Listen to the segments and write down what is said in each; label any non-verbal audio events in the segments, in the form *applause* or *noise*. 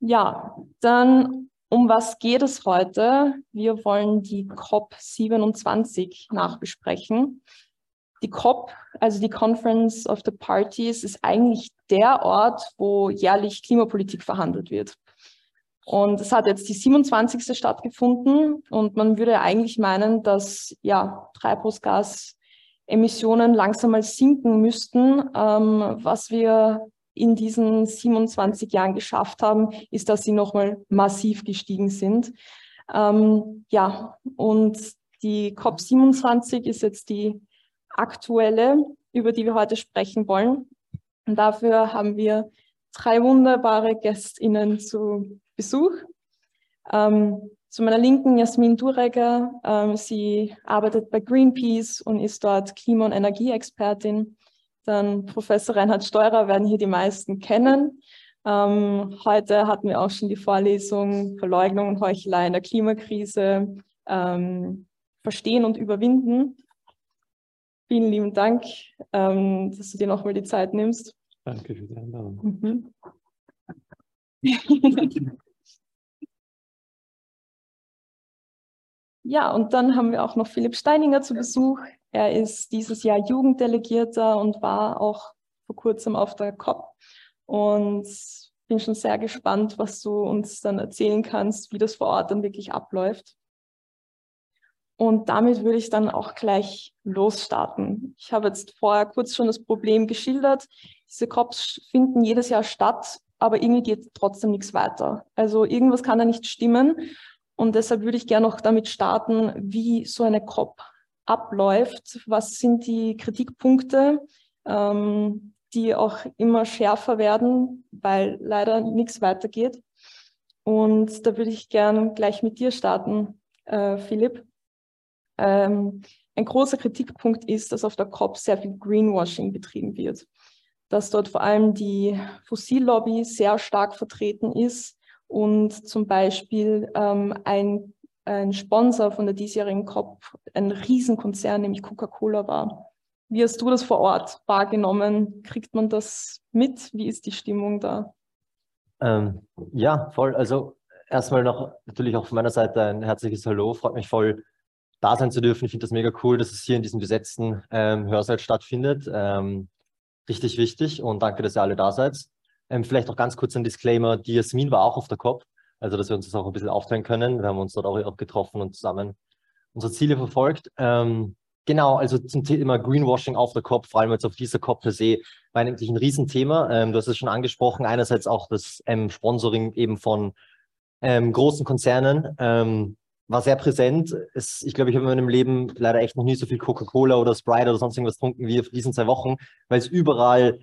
Ja, dann um was geht es heute? Wir wollen die COP27 nachbesprechen. Die COP, also die Conference of the Parties, ist eigentlich der Ort, wo jährlich Klimapolitik verhandelt wird. Und es hat jetzt die 27. stattgefunden und man würde eigentlich meinen, dass ja, Treibhausgasemissionen langsam mal sinken müssten. Ähm, was wir in diesen 27 Jahren geschafft haben, ist, dass sie nochmal massiv gestiegen sind. Ähm, ja, und die COP27 ist jetzt die aktuelle, über die wir heute sprechen wollen. Und dafür haben wir drei wunderbare GästInnen zu Besuch. Ähm, zu meiner Linken Jasmin Duregger. Ähm, sie arbeitet bei Greenpeace und ist dort Klima- und Energieexpertin. Dann Professor Reinhard Steurer werden hier die meisten kennen. Ähm, heute hatten wir auch schon die Vorlesung Verleugnung und Heuchelei in der Klimakrise ähm, verstehen und überwinden. Vielen lieben Dank, ähm, dass du dir nochmal die Zeit nimmst. Danke für die Einladung. Mhm. *laughs* Ja, und dann haben wir auch noch Philipp Steininger zu Besuch. Er ist dieses Jahr Jugenddelegierter und war auch vor kurzem auf der COP. Und bin schon sehr gespannt, was du uns dann erzählen kannst, wie das vor Ort dann wirklich abläuft. Und damit würde ich dann auch gleich losstarten. Ich habe jetzt vorher kurz schon das Problem geschildert. Diese COPs finden jedes Jahr statt, aber irgendwie geht trotzdem nichts weiter. Also irgendwas kann da nicht stimmen. Und deshalb würde ich gerne noch damit starten, wie so eine COP abläuft. Was sind die Kritikpunkte, ähm, die auch immer schärfer werden, weil leider nichts weitergeht. Und da würde ich gerne gleich mit dir starten, äh, Philipp. Ähm, ein großer Kritikpunkt ist, dass auf der COP sehr viel Greenwashing betrieben wird. Dass dort vor allem die Fossillobby sehr stark vertreten ist und zum Beispiel ähm, ein, ein Sponsor von der diesjährigen COP ein Riesenkonzern, nämlich Coca-Cola war. Wie hast du das vor Ort wahrgenommen? Kriegt man das mit? Wie ist die Stimmung da? Ähm, ja, voll. Also erstmal noch natürlich auch von meiner Seite ein herzliches Hallo. Freut mich voll, da sein zu dürfen. Ich finde das mega cool, dass es hier in diesem besetzten ähm, Hörsaal stattfindet. Ähm, richtig wichtig und danke, dass ihr alle da seid. Ähm, vielleicht auch ganz kurz ein Disclaimer, die Jasmin war auch auf der COP, also dass wir uns das auch ein bisschen aufteilen können. Wir haben uns dort auch, getroffen und zusammen unsere Ziele verfolgt. Ähm, genau, also zum Thema Greenwashing auf der COP, vor allem jetzt auf dieser COP per se, war eigentlich ein Riesenthema. Ähm, du hast es schon angesprochen, einerseits auch das ähm, Sponsoring eben von ähm, großen Konzernen ähm, war sehr präsent. Es, ich glaube, ich habe in meinem Leben leider echt noch nie so viel Coca-Cola oder Sprite oder sonst irgendwas getrunken wie auf diesen zwei Wochen, weil es überall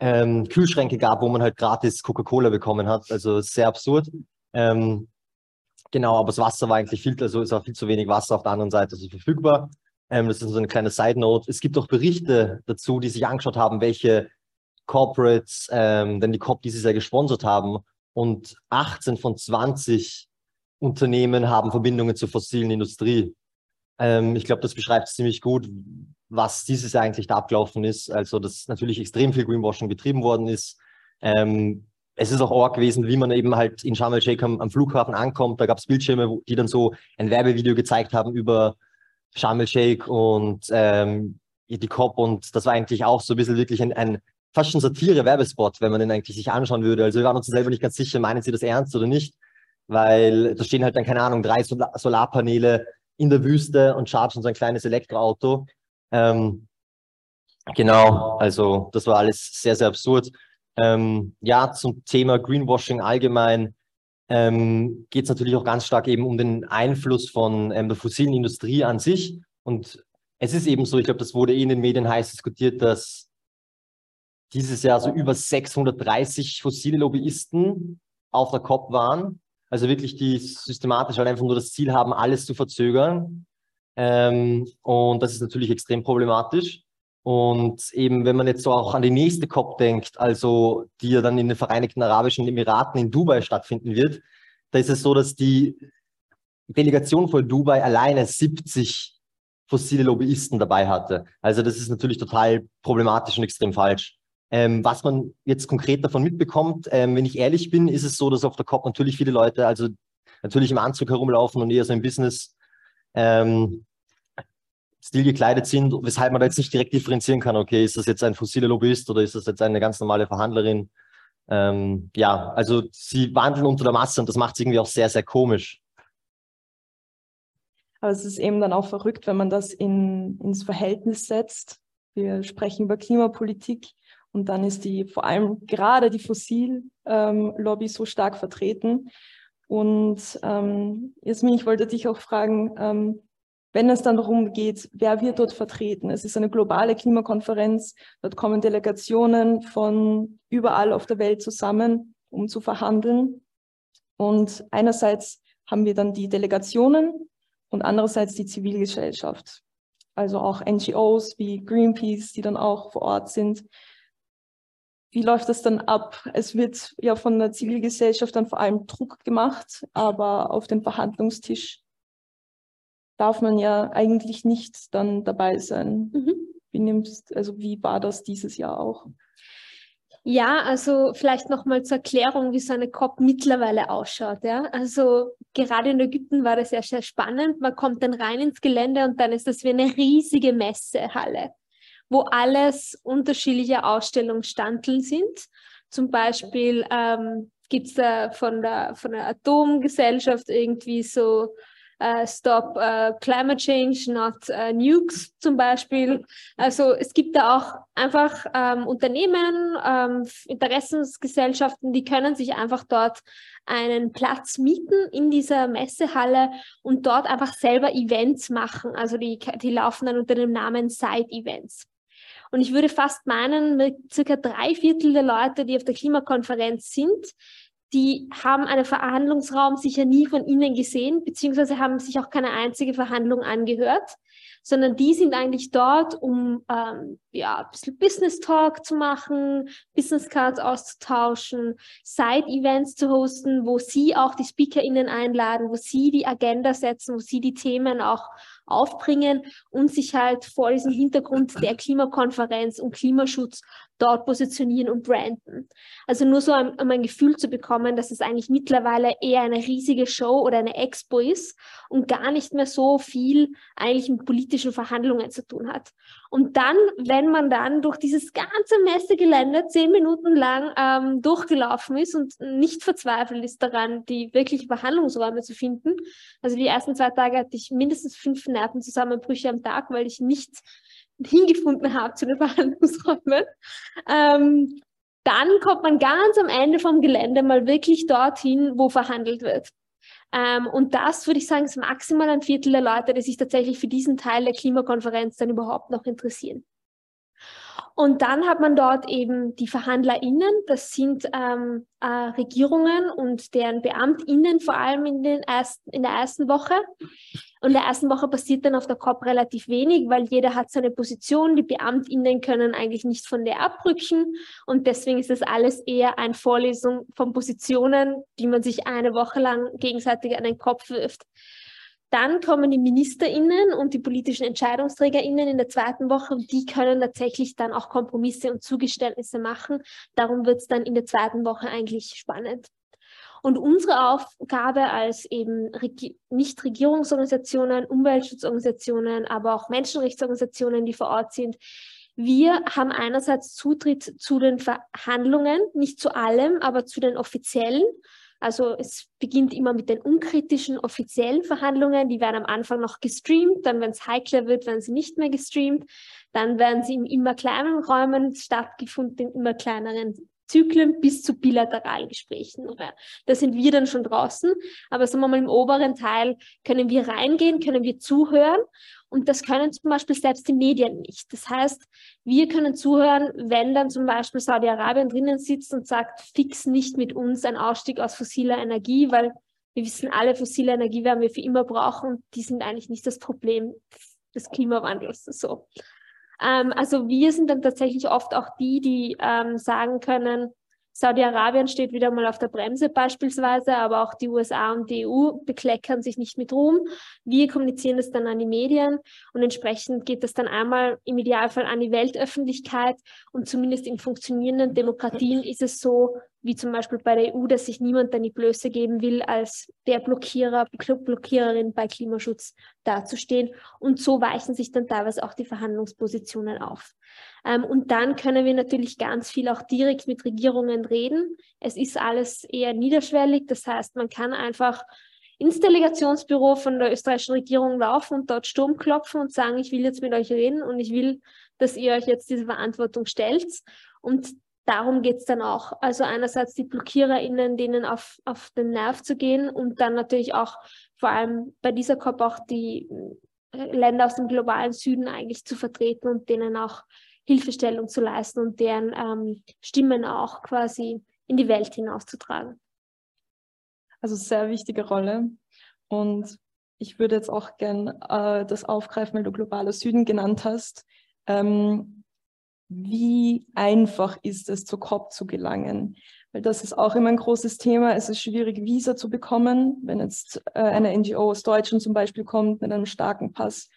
ähm, Kühlschränke gab, wo man halt gratis Coca-Cola bekommen hat. Also sehr absurd. Ähm, genau, aber das Wasser war eigentlich viel, also ist auch viel zu wenig Wasser auf der anderen Seite also verfügbar. Ähm, das ist so eine kleine Side Note. Es gibt auch Berichte dazu, die sich angeschaut haben, welche Corporates ähm, denn die COP dieses Jahr gesponsert haben. Und 18 von 20 Unternehmen haben Verbindungen zur fossilen Industrie. Ähm, ich glaube, das beschreibt ziemlich gut, was dieses Jahr eigentlich da abgelaufen ist. Also, dass natürlich extrem viel Greenwashing betrieben worden ist. Ähm, es ist auch arg gewesen, wie man eben halt in Sharm el-Sheikh am, am, Flughafen ankommt. Da gab es Bildschirme, die dann so ein Werbevideo gezeigt haben über Sharm el-Sheikh und ähm, die COP. Und das war eigentlich auch so ein bisschen wirklich ein, ein fast schon Satire-Werbespot, wenn man den eigentlich sich anschauen würde. Also wir waren uns selber nicht ganz sicher, meinen sie das ernst oder nicht? Weil da stehen halt dann, keine Ahnung, drei Sol Solarpaneele in der Wüste und chargen so ein kleines Elektroauto. Ähm, genau, also das war alles sehr, sehr absurd. Ähm, ja, zum Thema Greenwashing allgemein ähm, geht es natürlich auch ganz stark eben um den Einfluss von ähm, der fossilen Industrie an sich. Und es ist eben so, ich glaube, das wurde eh in den Medien heiß diskutiert, dass dieses Jahr so über 630 fossile Lobbyisten auf der COP waren. Also wirklich, die systematisch halt einfach nur das Ziel haben, alles zu verzögern. Ähm, und das ist natürlich extrem problematisch. Und eben, wenn man jetzt so auch an die nächste COP denkt, also die ja dann in den Vereinigten Arabischen Emiraten in Dubai stattfinden wird, da ist es so, dass die Delegation von Dubai alleine 70 fossile Lobbyisten dabei hatte. Also das ist natürlich total problematisch und extrem falsch. Ähm, was man jetzt konkret davon mitbekommt, ähm, wenn ich ehrlich bin, ist es so, dass auf der COP natürlich viele Leute, also natürlich im Anzug herumlaufen und eher so im Business ähm, Stil gekleidet sind, weshalb man da jetzt nicht direkt differenzieren kann, okay, ist das jetzt ein fossiler Lobbyist oder ist das jetzt eine ganz normale Verhandlerin? Ähm, ja, also sie wandeln unter der Masse und das macht es irgendwie auch sehr, sehr komisch. Aber es ist eben dann auch verrückt, wenn man das in, ins Verhältnis setzt. Wir sprechen über Klimapolitik und dann ist die vor allem gerade die Fossillobby ähm, so stark vertreten. Und ähm, Jasmin, ich wollte dich auch fragen, ähm, wenn es dann darum geht, wer wird dort vertreten? Es ist eine globale Klimakonferenz, dort kommen Delegationen von überall auf der Welt zusammen, um zu verhandeln. Und einerseits haben wir dann die Delegationen und andererseits die Zivilgesellschaft, also auch NGOs wie Greenpeace, die dann auch vor Ort sind. Wie läuft das dann ab? Es wird ja von der Zivilgesellschaft dann vor allem Druck gemacht, aber auf dem Verhandlungstisch darf man ja eigentlich nicht dann dabei sein. Mhm. Wie nimmst, also wie war das dieses Jahr auch? Ja, also vielleicht nochmal zur Erklärung, wie so eine COP mittlerweile ausschaut. Ja? Also gerade in Ägypten war das ja sehr spannend. Man kommt dann rein ins Gelände und dann ist das wie eine riesige Messehalle, wo alles unterschiedliche Ausstellungsstandeln sind. Zum Beispiel ähm, gibt es da von der, von der Atomgesellschaft irgendwie so Stop äh, Climate Change, Not äh, Nukes zum Beispiel. Also es gibt da auch einfach ähm, Unternehmen, ähm, Interessensgesellschaften, die können sich einfach dort einen Platz mieten in dieser Messehalle und dort einfach selber Events machen. Also die, die laufen dann unter dem Namen Side-Events. Und ich würde fast meinen, mit circa drei Viertel der Leute, die auf der Klimakonferenz sind, die haben einen Verhandlungsraum sicher nie von Ihnen gesehen, beziehungsweise haben sich auch keine einzige Verhandlung angehört, sondern die sind eigentlich dort, um ähm, ja, ein bisschen Business Talk zu machen, Business Cards auszutauschen, Side-Events zu hosten, wo Sie auch die SpeakerInnen einladen, wo Sie die Agenda setzen, wo Sie die Themen auch aufbringen und sich halt vor diesem Hintergrund der Klimakonferenz und Klimaschutz dort positionieren und branden. Also nur so um, ein Gefühl zu bekommen, dass es eigentlich mittlerweile eher eine riesige Show oder eine Expo ist und gar nicht mehr so viel eigentlich mit politischen Verhandlungen zu tun hat. Und dann, wenn man dann durch dieses ganze Messegelände zehn Minuten lang ähm, durchgelaufen ist und nicht verzweifelt ist daran, die wirklichen Verhandlungsräume zu finden, also die ersten zwei Tage hatte ich mindestens fünf Nervenzusammenbrüche am Tag, weil ich nicht hingefunden habe zu den *laughs* Verhandlungsräumen. Ähm, dann kommt man ganz am Ende vom Gelände mal wirklich dorthin, wo verhandelt wird. Ähm, und das würde ich sagen, ist maximal ein Viertel der Leute, die sich tatsächlich für diesen Teil der Klimakonferenz dann überhaupt noch interessieren. Und dann hat man dort eben die VerhandlerInnen, das sind ähm, äh, Regierungen und deren BeamtInnen, vor allem in, den ersten, in der ersten Woche. Und in der ersten Woche passiert dann auf der COP relativ wenig, weil jeder hat seine Position. Die BeamtInnen können eigentlich nicht von der abrücken. Und deswegen ist das alles eher eine Vorlesung von Positionen, die man sich eine Woche lang gegenseitig an den Kopf wirft. Dann kommen die MinisterInnen und die politischen EntscheidungsträgerInnen in der zweiten Woche und die können tatsächlich dann auch Kompromisse und Zugeständnisse machen. Darum wird es dann in der zweiten Woche eigentlich spannend. Und unsere Aufgabe als eben Nichtregierungsorganisationen, Umweltschutzorganisationen, aber auch Menschenrechtsorganisationen, die vor Ort sind, wir haben einerseits Zutritt zu den Verhandlungen, nicht zu allem, aber zu den offiziellen. Also es beginnt immer mit den unkritischen offiziellen Verhandlungen. Die werden am Anfang noch gestreamt, dann, wenn es heikler wird, werden sie nicht mehr gestreamt. Dann werden sie in immer kleineren Räumen stattgefunden, in immer kleineren Zyklen bis zu bilateralen Gesprächen. Da sind wir dann schon draußen, aber sagen wir mal im oberen Teil können wir reingehen, können wir zuhören und das können zum Beispiel selbst die Medien nicht. Das heißt, wir können zuhören, wenn dann zum Beispiel Saudi-Arabien drinnen sitzt und sagt, fix nicht mit uns ein Ausstieg aus fossiler Energie, weil wir wissen alle, fossile Energie werden wir für immer brauchen und die sind eigentlich nicht das Problem des Klimawandels. So. Ähm, also wir sind dann tatsächlich oft auch die, die ähm, sagen können, Saudi-Arabien steht wieder mal auf der Bremse beispielsweise, aber auch die USA und die EU bekleckern sich nicht mit Ruhm. Wir kommunizieren das dann an die Medien und entsprechend geht das dann einmal im Idealfall an die Weltöffentlichkeit und zumindest in funktionierenden Demokratien ist es so, wie zum Beispiel bei der EU, dass sich niemand dann die Blöße geben will, als der Blockierer, Blockiererin bei Klimaschutz dazustehen. Und so weichen sich dann teilweise auch die Verhandlungspositionen auf. Ähm, und dann können wir natürlich ganz viel auch direkt mit Regierungen reden. Es ist alles eher niederschwellig. Das heißt, man kann einfach ins Delegationsbüro von der österreichischen Regierung laufen und dort Sturm klopfen und sagen, ich will jetzt mit euch reden und ich will, dass ihr euch jetzt diese Verantwortung stellt. Und darum geht es dann auch. Also einerseits die BlockiererInnen, denen auf, auf den Nerv zu gehen und dann natürlich auch vor allem bei dieser COP auch die äh, Länder aus dem globalen Süden eigentlich zu vertreten und denen auch Hilfestellung zu leisten und deren ähm, Stimmen auch quasi in die Welt hinauszutragen. Also sehr wichtige Rolle. Und ich würde jetzt auch gern äh, das aufgreifen, weil du globaler Süden genannt hast. Ähm, wie einfach ist es, zur COP zu gelangen? Weil das ist auch immer ein großes Thema. Es ist schwierig, Visa zu bekommen. Wenn jetzt äh, eine NGO aus Deutschland zum Beispiel kommt mit einem starken Pass,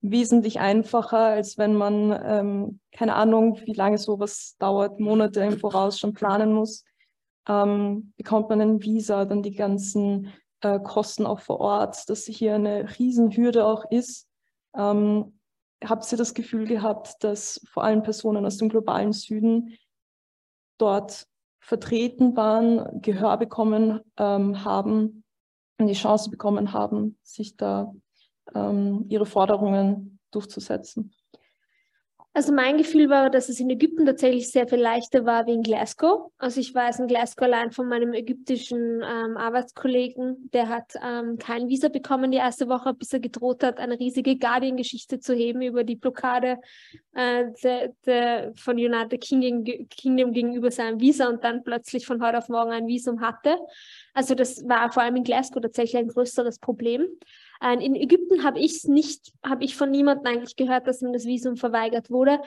wesentlich einfacher, als wenn man, ähm, keine Ahnung, wie lange sowas dauert, Monate im Voraus schon planen muss. Ähm, bekommt man ein Visa, dann die ganzen äh, Kosten auch vor Ort, dass hier eine Riesenhürde auch ist. Ähm, habt ihr das Gefühl gehabt, dass vor allem Personen aus dem globalen Süden dort vertreten waren, Gehör bekommen ähm, haben und die Chance bekommen haben, sich da ähm, ihre Forderungen durchzusetzen? Also mein Gefühl war, dass es in Ägypten tatsächlich sehr viel leichter war wie in Glasgow. Also ich weiß in Glasgow allein von meinem ägyptischen ähm, Arbeitskollegen, der hat ähm, kein Visa bekommen die erste Woche, bis er gedroht hat, eine riesige Guardian-Geschichte zu heben über die Blockade äh, de, de, von United Kingdom, Kingdom gegenüber seinem Visa und dann plötzlich von heute auf morgen ein Visum hatte. Also das war vor allem in Glasgow tatsächlich ein größeres Problem. Ähm, in Ägypten habe ich es nicht, habe ich von niemandem eigentlich gehört, dass ihm das Visum verweigert wurde.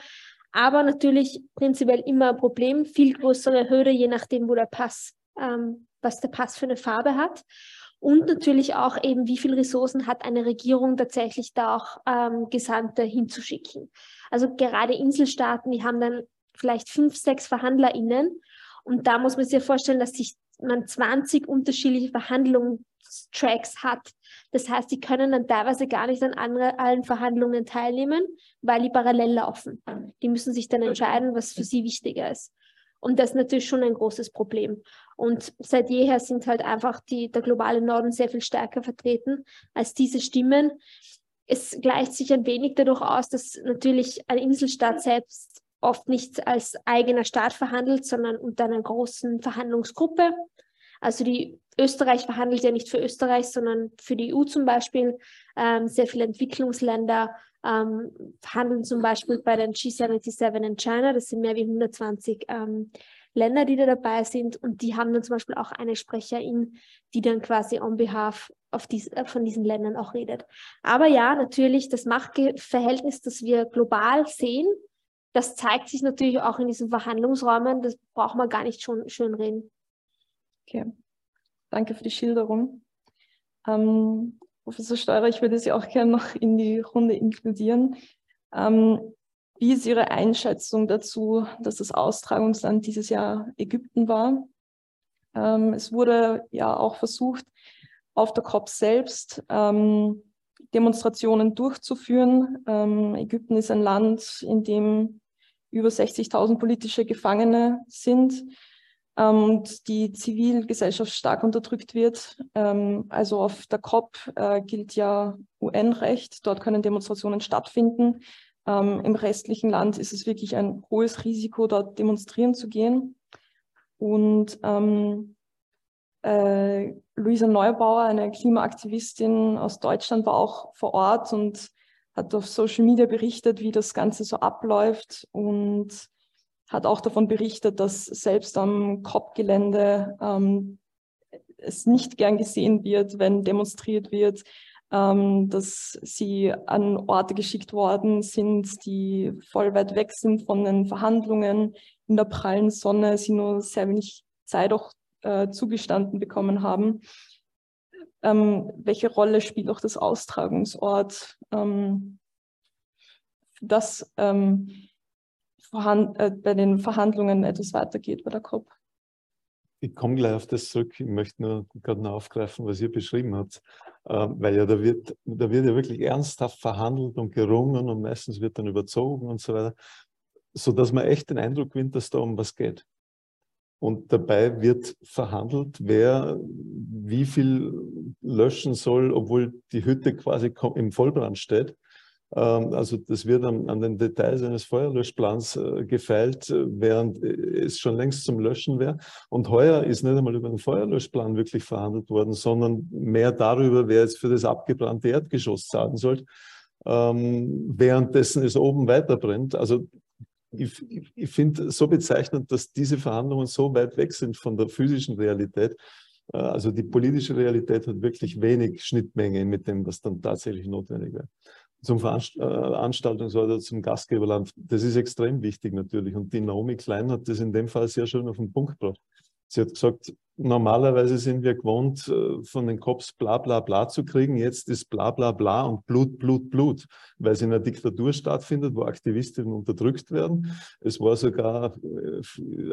Aber natürlich prinzipiell immer ein Problem, viel größere Hürde, je nachdem, wo der Pass, ähm, was der Pass für eine Farbe hat. Und natürlich auch eben, wie viele Ressourcen hat eine Regierung tatsächlich da auch ähm, Gesandte hinzuschicken. Also gerade Inselstaaten, die haben dann vielleicht fünf, sechs VerhandlerInnen. Und da muss man sich vorstellen, dass sich man 20 unterschiedliche Verhandlungstracks hat. Das heißt, die können dann teilweise gar nicht an andere, allen Verhandlungen teilnehmen, weil die parallel laufen. Die müssen sich dann entscheiden, was für sie wichtiger ist. Und das ist natürlich schon ein großes Problem. Und seit jeher sind halt einfach die, der globale Norden sehr viel stärker vertreten als diese Stimmen. Es gleicht sich ein wenig dadurch aus, dass natürlich ein Inselstaat selbst oft nicht als eigener Staat verhandelt, sondern unter einer großen Verhandlungsgruppe. Also die Österreich verhandelt ja nicht für Österreich, sondern für die EU zum Beispiel. Ähm, sehr viele Entwicklungsländer ähm, verhandeln zum Beispiel bei den G77 in China. Das sind mehr wie 120 ähm, Länder, die da dabei sind. Und die haben dann zum Beispiel auch eine Sprecherin, die dann quasi on behalf dies, äh, von diesen Ländern auch redet. Aber ja, natürlich, das Machtverhältnis, das wir global sehen, das zeigt sich natürlich auch in diesen Verhandlungsräumen. Das braucht man gar nicht schon schön reden. Okay, danke für die Schilderung. Ähm, Professor Steurer, ich würde Sie auch gerne noch in die Runde inkludieren. Ähm, wie ist Ihre Einschätzung dazu, dass das Austragungsland dieses Jahr Ägypten war? Ähm, es wurde ja auch versucht, auf der COP selbst ähm, Demonstrationen durchzuführen. Ähm, Ägypten ist ein Land, in dem über 60.000 politische Gefangene sind und die Zivilgesellschaft stark unterdrückt wird. Ähm, also auf der COP äh, gilt ja UN-Recht, dort können Demonstrationen stattfinden. Ähm, Im restlichen Land ist es wirklich ein hohes Risiko, dort demonstrieren zu gehen. Und ähm, äh, Luisa Neubauer, eine Klimaaktivistin aus Deutschland, war auch vor Ort und hat auf Social Media berichtet, wie das Ganze so abläuft und hat auch davon berichtet, dass selbst am COP-Gelände ähm, es nicht gern gesehen wird, wenn demonstriert wird, ähm, dass sie an Orte geschickt worden sind, die voll weit weg sind von den Verhandlungen in der prallen Sonne, sie nur sehr wenig Zeit auch äh, zugestanden bekommen haben. Ähm, welche Rolle spielt auch das Austragungsort, ähm, dass ähm, äh, bei den Verhandlungen etwas weitergeht bei der COP? Ich komme gleich auf das zurück. Ich möchte nur gerade noch aufgreifen, was ihr beschrieben habt. Äh, weil ja da wird, da wird ja wirklich ernsthaft verhandelt und gerungen und meistens wird dann überzogen und so weiter, sodass man echt den Eindruck gewinnt, dass da um was geht. Und dabei wird verhandelt, wer wie viel löschen soll, obwohl die Hütte quasi im Vollbrand steht. Ähm, also das wird an, an, den Details eines Feuerlöschplans äh, gefeilt, äh, während äh, es schon längst zum Löschen wäre. Und heuer ist nicht einmal über den Feuerlöschplan wirklich verhandelt worden, sondern mehr darüber, wer jetzt für das abgebrannte Erdgeschoss zahlen soll, ähm, währenddessen es oben weiter brennt. Also ich, ich, ich finde so bezeichnend, dass diese Verhandlungen so weit weg sind von der physischen Realität, also die politische Realität hat wirklich wenig Schnittmenge mit dem, was dann tatsächlich notwendig wäre zum Veranstaltungsort oder zum Gastgeberland. Das ist extrem wichtig natürlich. Und die Naomi Klein hat das in dem Fall sehr schön auf den Punkt gebracht. Sie hat gesagt, normalerweise sind wir gewohnt, äh, von den Cops bla bla bla zu kriegen. Jetzt ist bla bla bla und Blut, Blut, Blut, weil es in einer Diktatur stattfindet, wo Aktivistinnen unterdrückt werden. Es war sogar äh,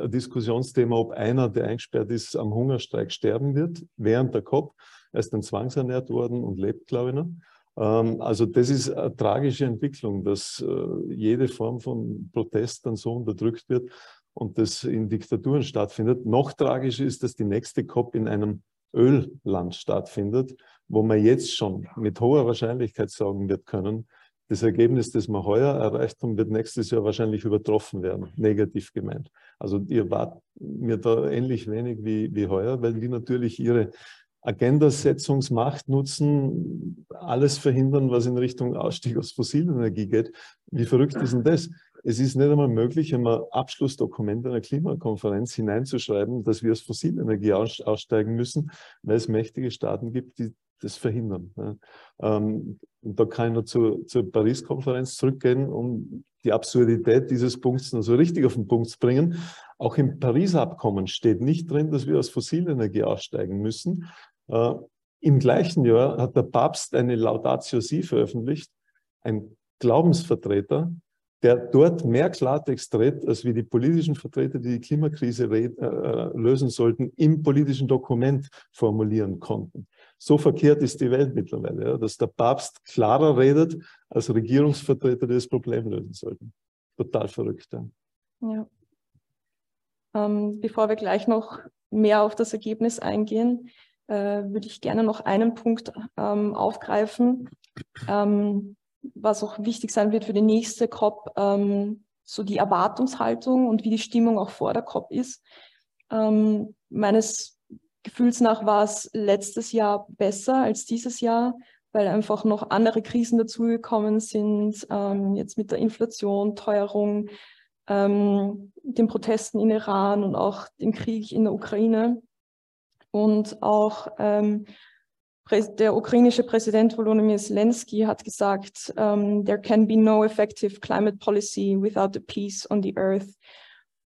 ein Diskussionsthema, ob einer, der eingesperrt ist, am Hungerstreik sterben wird, während der Cop. Er ist dann zwangsernährt worden und lebt, glaube ich, noch. Ähm, also das ist eine tragische Entwicklung, dass äh, jede Form von Protest dann so unterdrückt wird und das in Diktaturen stattfindet. Noch tragischer ist, dass die nächste COP in einem Ölland stattfindet, wo man jetzt schon mit hoher Wahrscheinlichkeit sagen wird können, das Ergebnis, das wir heuer erreicht haben, wird nächstes Jahr wahrscheinlich übertroffen werden, negativ gemeint. Also ihr wart mir da ähnlich wenig wie, wie heuer, weil die natürlich ihre Agendasetzungsmacht nutzen, alles verhindern, was in Richtung Ausstieg aus fossiler Energie geht. Wie verrückt ist denn das? Es ist nicht einmal möglich, ein Abschlussdokument einer Klimakonferenz hineinzuschreiben, dass wir aus fossiler Energie aussteigen müssen, weil es mächtige Staaten gibt, die das verhindern. Ähm, und da kann ich noch zur, zur Paris-Konferenz zurückgehen, um die Absurdität dieses Punkts noch so richtig auf den Punkt zu bringen. Auch im Paris-Abkommen steht nicht drin, dass wir aus fossiler Energie aussteigen müssen, äh, Im gleichen Jahr hat der Papst eine Laudatio Si veröffentlicht, ein Glaubensvertreter, der dort mehr Klartext redet, als wie die politischen Vertreter, die die Klimakrise red, äh, lösen sollten, im politischen Dokument formulieren konnten. So verkehrt ist die Welt mittlerweile, ja, dass der Papst klarer redet als Regierungsvertreter, die das Problem lösen sollten. Total verrückt. Ja. ja. Ähm, bevor wir gleich noch mehr auf das Ergebnis eingehen, äh, würde ich gerne noch einen Punkt ähm, aufgreifen, ähm, was auch wichtig sein wird für die nächste COP, ähm, so die Erwartungshaltung und wie die Stimmung auch vor der COP ist. Ähm, meines Gefühls nach war es letztes Jahr besser als dieses Jahr, weil einfach noch andere Krisen dazugekommen sind, ähm, jetzt mit der Inflation, Teuerung, ähm, den Protesten in Iran und auch dem Krieg in der Ukraine. Und auch ähm, der ukrainische Präsident Volodymyr Zelensky hat gesagt, ähm, there can be no effective climate policy without the peace on the earth.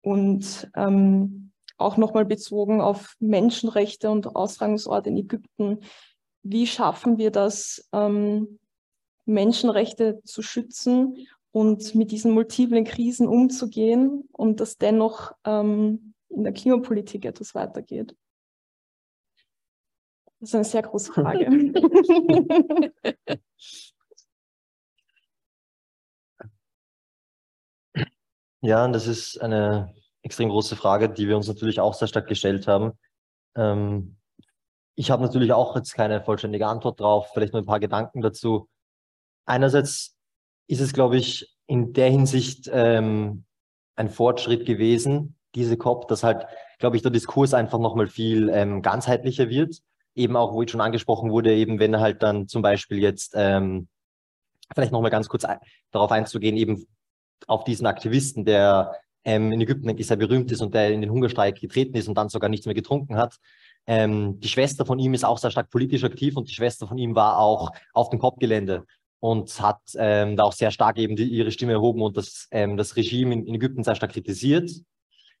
Und ähm, auch nochmal bezogen auf Menschenrechte und Austragungsorte in Ägypten. Wie schaffen wir das, ähm, Menschenrechte zu schützen und mit diesen multiplen Krisen umzugehen und dass dennoch ähm, in der Klimapolitik etwas weitergeht? Das ist eine sehr große Frage. *laughs* ja, das ist eine extrem große Frage, die wir uns natürlich auch sehr stark gestellt haben. Ähm, ich habe natürlich auch jetzt keine vollständige Antwort drauf, vielleicht nur ein paar Gedanken dazu. Einerseits ist es, glaube ich, in der Hinsicht ähm, ein Fortschritt gewesen, diese COP, dass halt, glaube ich, der Diskurs einfach nochmal viel ähm, ganzheitlicher wird eben auch, wo ich schon angesprochen wurde, eben wenn halt dann zum Beispiel jetzt, ähm, vielleicht nochmal ganz kurz darauf einzugehen, eben auf diesen Aktivisten, der ähm, in Ägypten sehr berühmt ist und der in den Hungerstreik getreten ist und dann sogar nichts mehr getrunken hat, Ähm, die Schwester von ihm ist auch sehr stark politisch aktiv und die Schwester von ihm war auch auf dem COP-Gelände und hat ähm, da auch sehr stark eben die, ihre Stimme erhoben und das, ähm, das Regime in, in, Ägypten sehr stark kritisiert.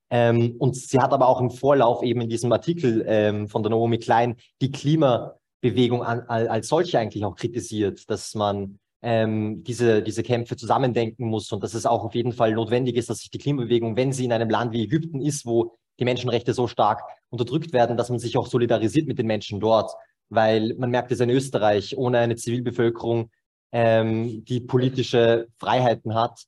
Ähm, und sie hat aber auch im Vorlauf eben in diesem Artikel ähm, von der Naomi Klein die Klimabewegung an, als solche eigentlich auch kritisiert, dass man ähm, diese, diese Kämpfe zusammendenken muss und dass es auch auf jeden Fall notwendig ist, dass sich die Klimabewegung, wenn sie in einem Land wie Ägypten ist, wo die Menschenrechte so stark unterdrückt werden, dass man sich auch solidarisiert mit den Menschen dort. Weil man merkt es in Österreich, ohne eine Zivilbevölkerung, ähm, die politische Freiheiten hat,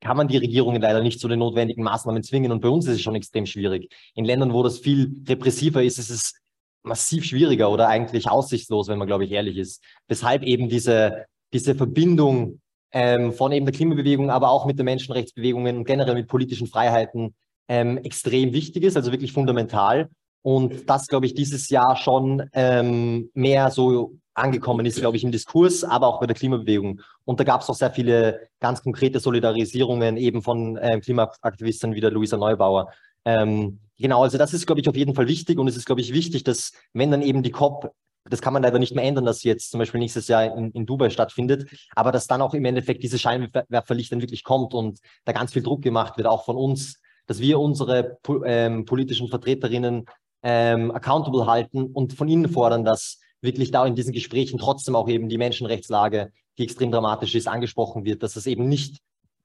kann man die Regierungen leider nicht zu den notwendigen Maßnahmen zwingen. Und bei uns ist es schon extrem schwierig. In Ländern, wo das viel repressiver ist, ist es massiv schwieriger oder eigentlich aussichtslos, wenn man, glaube ich, ehrlich ist. Weshalb eben diese diese Verbindung ähm, von eben der Klimabewegung, aber auch mit den Menschenrechtsbewegungen und generell mit politischen Freiheiten ähm, extrem wichtig ist, also wirklich fundamental. Und das, glaube ich, dieses Jahr schon ähm, mehr so angekommen ist, glaube ich, im Diskurs, aber auch bei der Klimabewegung. Und da gab es auch sehr viele ganz konkrete Solidarisierungen eben von ähm, Klimaaktivisten wie der Luisa Neubauer. Ähm, genau, also das ist, glaube ich, auf jeden Fall wichtig. Und es ist, glaube ich, wichtig, dass wenn dann eben die COP das kann man leider nicht mehr ändern, dass jetzt zum Beispiel nächstes Jahr in, in Dubai stattfindet, aber dass dann auch im Endeffekt dieses Scheinwerferlicht dann wirklich kommt und da ganz viel Druck gemacht wird, auch von uns, dass wir unsere ähm, politischen Vertreterinnen ähm, accountable halten und von ihnen fordern, dass wirklich da in diesen Gesprächen trotzdem auch eben die Menschenrechtslage, die extrem dramatisch ist, angesprochen wird, dass es eben nicht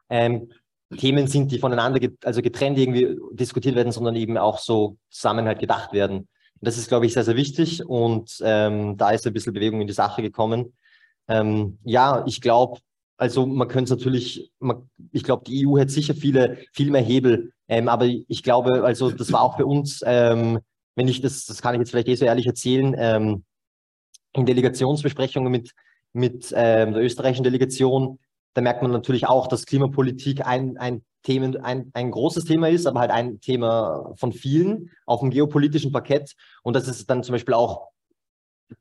ähm, Themen sind, die voneinander get also getrennt irgendwie diskutiert werden, sondern eben auch so zusammen halt gedacht werden. Das ist, glaube ich, sehr, sehr wichtig und ähm, da ist ein bisschen Bewegung in die Sache gekommen. Ähm, ja, ich glaube, also man könnte es natürlich, man, ich glaube, die EU hat sicher viele, viel mehr Hebel, ähm, aber ich glaube, also das war auch für uns, ähm, wenn ich das, das kann ich jetzt vielleicht eh so ehrlich erzählen, ähm, in Delegationsbesprechungen mit, mit ähm, der österreichischen Delegation, da merkt man natürlich auch, dass Klimapolitik ein, ein Themen ein, ein großes Thema ist, aber halt ein Thema von vielen auf dem geopolitischen Parkett. Und das ist dann zum Beispiel auch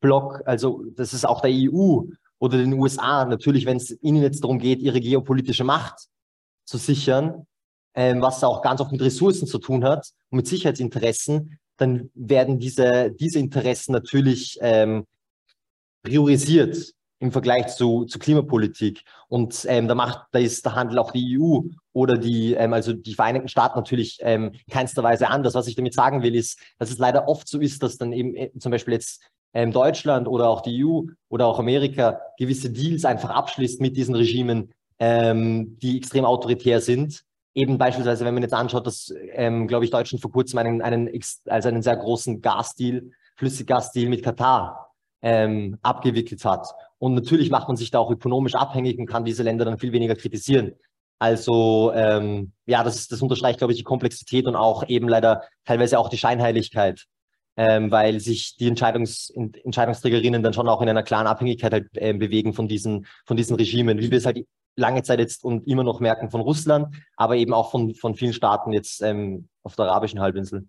Block, also das ist auch der EU oder den USA, natürlich, wenn es ihnen jetzt darum geht, ihre geopolitische Macht zu sichern, ähm, was auch ganz oft mit Ressourcen zu tun hat und mit Sicherheitsinteressen, dann werden diese, diese Interessen natürlich ähm, priorisiert im Vergleich zu, zu Klimapolitik. Und ähm, da macht, da ist der Handel auch die EU oder die, ähm, also die Vereinigten Staaten natürlich ähm, keinster Weise anders. Was ich damit sagen will, ist, dass es leider oft so ist, dass dann eben äh, zum Beispiel jetzt ähm, Deutschland oder auch die EU oder auch Amerika gewisse Deals einfach abschließt mit diesen Regimen, ähm, die extrem autoritär sind. Eben beispielsweise, wenn man jetzt anschaut, dass, ähm, glaube ich, Deutschland vor kurzem einen, einen, also einen sehr großen Gasdeal, Flüssiggasdeal mit Katar ähm, abgewickelt hat. Und natürlich macht man sich da auch ökonomisch abhängig und kann diese Länder dann viel weniger kritisieren. Also ähm, ja, das, das unterstreicht, glaube ich, die Komplexität und auch eben leider teilweise auch die Scheinheiligkeit, ähm, weil sich die Entscheidungs Entscheidungsträgerinnen dann schon auch in einer klaren Abhängigkeit halt, äh, bewegen von diesen, von diesen Regimen, wie wir es halt lange Zeit jetzt und immer noch merken von Russland, aber eben auch von, von vielen Staaten jetzt ähm, auf der arabischen Halbinsel.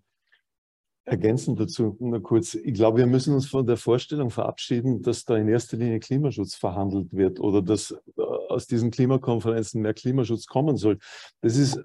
Ergänzend dazu nur kurz. Ich glaube, wir müssen uns von der Vorstellung verabschieden, dass da in erster Linie Klimaschutz verhandelt wird oder dass äh, aus diesen Klimakonferenzen mehr Klimaschutz kommen soll. Das ist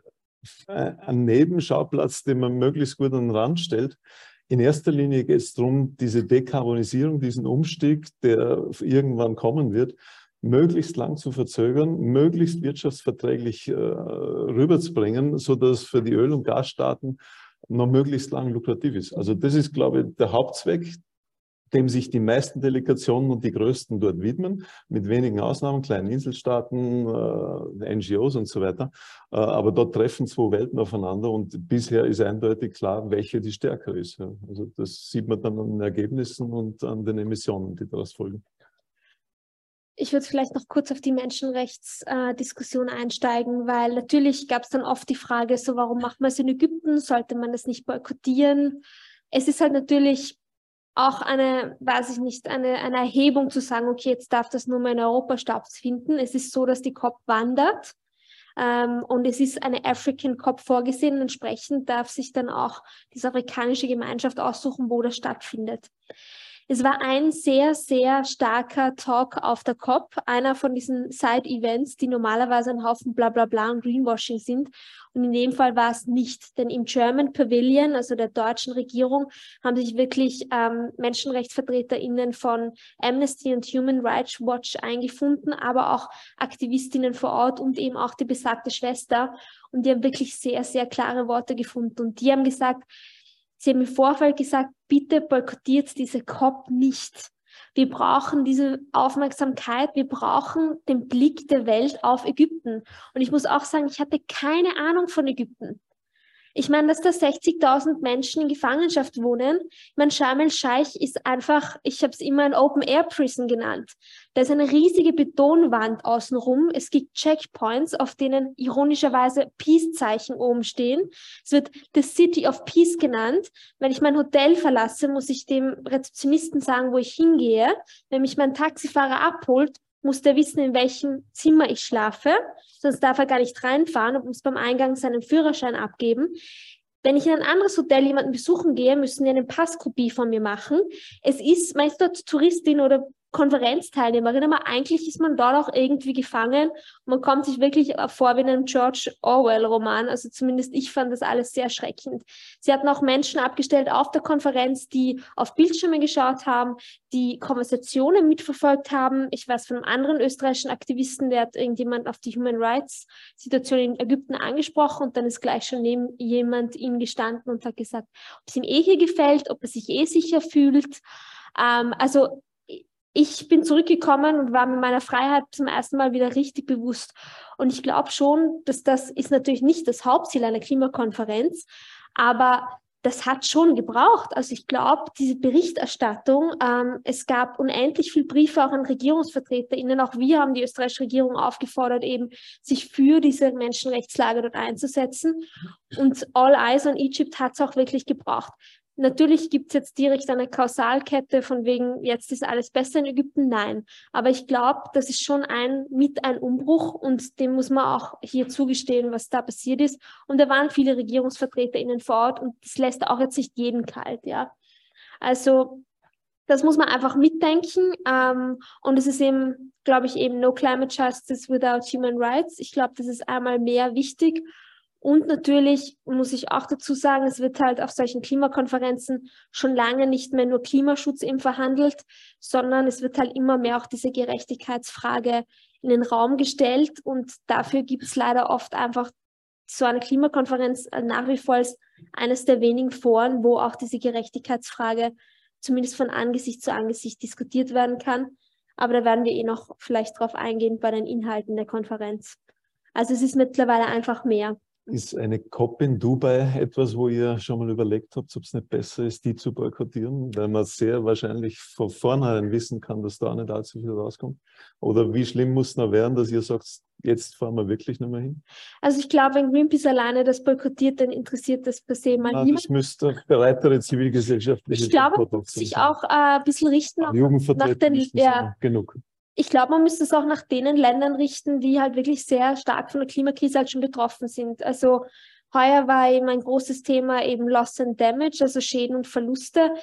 ein Nebenschauplatz, den man möglichst gut an den Rand stellt. In erster Linie geht es darum, diese Dekarbonisierung, diesen Umstieg, der irgendwann kommen wird, möglichst lang zu verzögern, möglichst wirtschaftsverträglich äh, rüberzubringen, sodass für die Öl- und Gasstaaten noch möglichst lang lukrativ ist. Also das ist, glaube ich, der Hauptzweck, dem sich die meisten Delegationen und die größten dort widmen, mit wenigen Ausnahmen, kleinen Inselstaaten, äh, NGOs und so weiter. Äh, aber dort treffen zwei Welten aufeinander und bisher ist eindeutig klar, welche die stärker ist. Ja. Also das sieht man dann an den Ergebnissen und an den Emissionen, die daraus folgen. Ich würde vielleicht noch kurz auf die Menschenrechtsdiskussion äh, einsteigen, weil natürlich gab es dann oft die Frage, so warum macht man es in Ägypten? Sollte man es nicht boykottieren? Es ist halt natürlich auch eine, weiß ich nicht, eine, eine Erhebung zu sagen, okay, jetzt darf das nur mal in Europa stattfinden. Es ist so, dass die COP wandert. Ähm, und es ist eine African COP vorgesehen. Entsprechend darf sich dann auch diese afrikanische Gemeinschaft aussuchen, wo das stattfindet. Es war ein sehr, sehr starker Talk auf der COP, einer von diesen Side-Events, die normalerweise ein Haufen Blablabla und Greenwashing sind. Und in dem Fall war es nicht, denn im German Pavilion, also der deutschen Regierung, haben sich wirklich ähm, MenschenrechtsvertreterInnen von Amnesty und Human Rights Watch eingefunden, aber auch Aktivistinnen vor Ort und eben auch die besagte Schwester. Und die haben wirklich sehr, sehr klare Worte gefunden. Und die haben gesagt, Sie haben im Vorfeld gesagt, bitte boykottiert diese COP nicht. Wir brauchen diese Aufmerksamkeit, wir brauchen den Blick der Welt auf Ägypten. Und ich muss auch sagen, ich hatte keine Ahnung von Ägypten. Ich meine, dass da 60.000 Menschen in Gefangenschaft wohnen. Ich meine, Sharm el-Scheich ist einfach, ich habe es immer ein Open-Air-Prison genannt. Da ist eine riesige Betonwand außenrum. Es gibt Checkpoints, auf denen ironischerweise Peace-Zeichen oben stehen. Es wird The City of Peace genannt. Wenn ich mein Hotel verlasse, muss ich dem Rezeptionisten sagen, wo ich hingehe. Wenn mich mein Taxifahrer abholt, muss der wissen, in welchem Zimmer ich schlafe, sonst darf er gar nicht reinfahren und muss beim Eingang seinen Führerschein abgeben. Wenn ich in ein anderes Hotel jemanden besuchen gehe, müssen die eine Passkopie von mir machen. Es ist meist dort Touristin oder Konferenzteilnehmerin, aber eigentlich ist man dort auch irgendwie gefangen. Man kommt sich wirklich vor wie in einem George Orwell-Roman. Also zumindest ich fand das alles sehr schreckend. Sie hatten auch Menschen abgestellt auf der Konferenz, die auf Bildschirme geschaut haben, die Konversationen mitverfolgt haben. Ich weiß von einem anderen österreichischen Aktivisten, der hat irgendjemand auf die Human Rights Situation in Ägypten angesprochen und dann ist gleich schon neben jemand ihm gestanden und hat gesagt, ob es ihm eh hier gefällt, ob er sich eh sicher fühlt. Ähm, also ich bin zurückgekommen und war mit meiner Freiheit zum ersten Mal wieder richtig bewusst. Und ich glaube schon, dass das ist natürlich nicht das Hauptziel einer Klimakonferenz, aber das hat schon gebraucht. Also ich glaube, diese Berichterstattung, ähm, es gab unendlich viele Briefe auch an RegierungsvertreterInnen. Auch wir haben die österreichische Regierung aufgefordert, eben sich für diese Menschenrechtslage dort einzusetzen. Und All Eyes on Egypt hat es auch wirklich gebraucht. Natürlich gibt es jetzt direkt eine Kausalkette von wegen, jetzt ist alles besser in Ägypten. Nein. Aber ich glaube, das ist schon ein, mit ein Umbruch und dem muss man auch hier zugestehen, was da passiert ist. Und da waren viele RegierungsvertreterInnen vor Ort und das lässt auch jetzt nicht jeden kalt, ja. Also, das muss man einfach mitdenken. Ähm, und es ist eben, glaube ich, eben No Climate Justice without Human Rights. Ich glaube, das ist einmal mehr wichtig. Und natürlich muss ich auch dazu sagen, es wird halt auf solchen Klimakonferenzen schon lange nicht mehr nur Klimaschutz eben verhandelt, sondern es wird halt immer mehr auch diese Gerechtigkeitsfrage in den Raum gestellt. Und dafür gibt es leider oft einfach so eine Klimakonferenz nach wie vor als eines der wenigen Foren, wo auch diese Gerechtigkeitsfrage zumindest von Angesicht zu Angesicht diskutiert werden kann. Aber da werden wir eh noch vielleicht drauf eingehen bei den Inhalten der Konferenz. Also es ist mittlerweile einfach mehr. Ist eine COP in Dubai etwas, wo ihr schon mal überlegt habt, ob es nicht besser ist, die zu boykottieren, weil man sehr wahrscheinlich von vornherein wissen kann, dass da nicht allzu viel rauskommt? Oder wie schlimm muss es noch werden, dass ihr sagt, jetzt fahren wir wirklich nicht mehr hin? Also ich glaube, wenn Greenpeace alleine das boykottiert, dann interessiert das per se mal ah, niemand. Das müsste breitere zivilgesellschaftliche Ich glaube, sich auch äh, ein bisschen richten nach den, ja, genug ich glaube, man müsste es auch nach den Ländern richten, die halt wirklich sehr stark von der Klimakrise halt schon betroffen sind. Also heuer war eben ein großes Thema eben Loss and Damage, also Schäden und Verluste.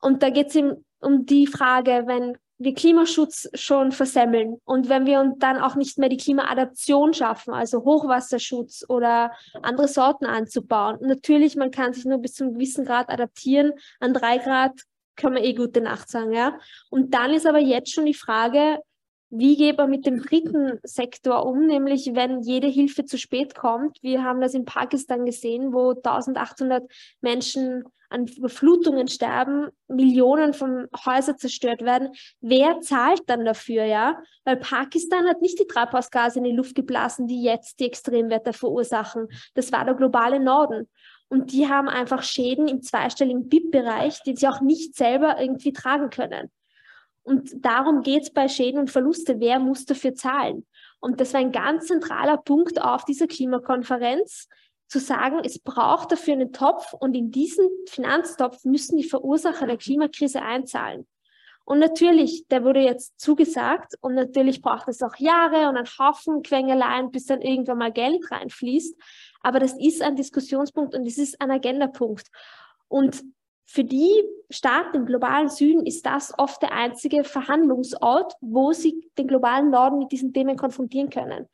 Und da geht es eben um die Frage, wenn wir Klimaschutz schon versemmeln und wenn wir dann auch nicht mehr die Klimaadaption schaffen, also Hochwasserschutz oder andere Sorten anzubauen. natürlich, man kann sich nur bis zu einem gewissen Grad adaptieren. An drei Grad kann man eh gute Nacht sagen, ja. Und dann ist aber jetzt schon die Frage, wie geht man mit dem dritten Sektor um, nämlich wenn jede Hilfe zu spät kommt. Wir haben das in Pakistan gesehen, wo 1800 Menschen an Überflutungen sterben, Millionen von Häusern zerstört werden. Wer zahlt dann dafür, ja? Weil Pakistan hat nicht die Treibhausgase in die Luft geblasen, die jetzt die Extremwetter verursachen. Das war der globale Norden. Und die haben einfach Schäden im zweistelligen BIP-Bereich, die sie auch nicht selber irgendwie tragen können. Und darum geht es bei Schäden und Verluste. Wer muss dafür zahlen? Und das war ein ganz zentraler Punkt auf dieser Klimakonferenz, zu sagen, es braucht dafür einen Topf und in diesen Finanztopf müssen die Verursacher der Klimakrise einzahlen. Und natürlich, der wurde jetzt zugesagt und natürlich braucht es auch Jahre und einen Haufen Quengeleien, bis dann irgendwann mal Geld reinfließt. Aber das ist ein Diskussionspunkt und es ist ein Agendapunkt. Und für die Staaten im globalen Süden ist das oft der einzige Verhandlungsort, wo sie den globalen Norden mit diesen Themen konfrontieren können.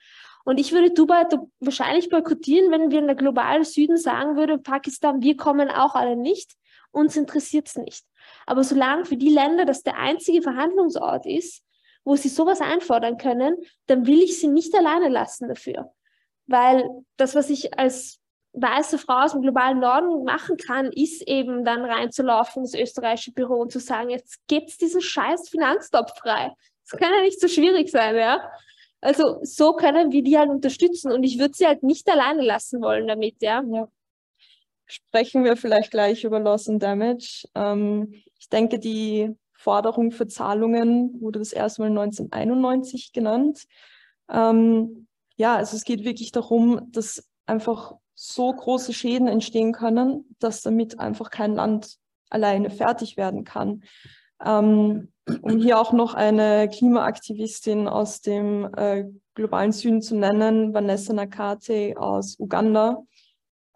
Und ich würde Dubai wahrscheinlich boykottieren, wenn wir in der globalen Süden sagen würden, Pakistan, wir kommen auch alle nicht, uns interessiert es nicht. Aber solange für die Länder das der einzige Verhandlungsort ist, wo sie sowas einfordern können, dann will ich sie nicht alleine lassen dafür. Weil das, was ich als weiße Frau aus dem globalen Norden machen kann, ist eben dann reinzulaufen ins österreichische Büro und zu sagen, jetzt gibt's diesen scheiß Finanztopf frei. Das kann ja nicht so schwierig sein, ja. Also so können wir die halt unterstützen und ich würde sie halt nicht alleine lassen wollen damit, ja. ja. Sprechen wir vielleicht gleich über Loss and Damage. Ähm, ich denke, die Forderung für Zahlungen wurde das erste Mal 1991 genannt. Ähm, ja, also es geht wirklich darum, dass einfach so große Schäden entstehen können, dass damit einfach kein Land alleine fertig werden kann. Ähm, um hier auch noch eine Klimaaktivistin aus dem äh, globalen Süden zu nennen, Vanessa Nakate aus Uganda,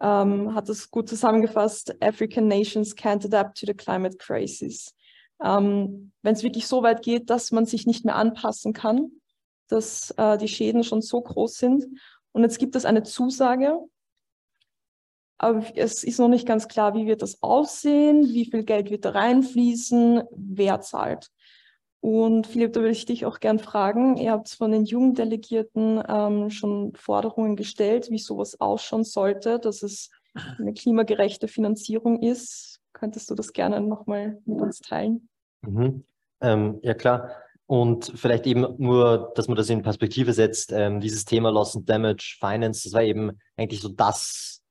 ähm, hat es gut zusammengefasst, African nations can't adapt to the climate crisis. Ähm, Wenn es wirklich so weit geht, dass man sich nicht mehr anpassen kann, dass äh, die Schäden schon so groß sind. Und jetzt gibt es eine Zusage aber es ist noch nicht ganz klar, wie wird das aussehen, wie viel Geld wird da reinfließen, wer zahlt. Und Philipp, da würde ich dich auch gern fragen. Ihr habt von den Jugenddelegierten ähm, schon Forderungen gestellt, wie sowas ausschauen sollte, dass es eine klimagerechte Finanzierung ist. Könntest du das gerne nochmal mit uns teilen? Mhm. Ähm, ja, klar. Und vielleicht eben nur, dass man das in Perspektive setzt, ähm, dieses Thema Loss and Damage Finance, das war eben eigentlich so das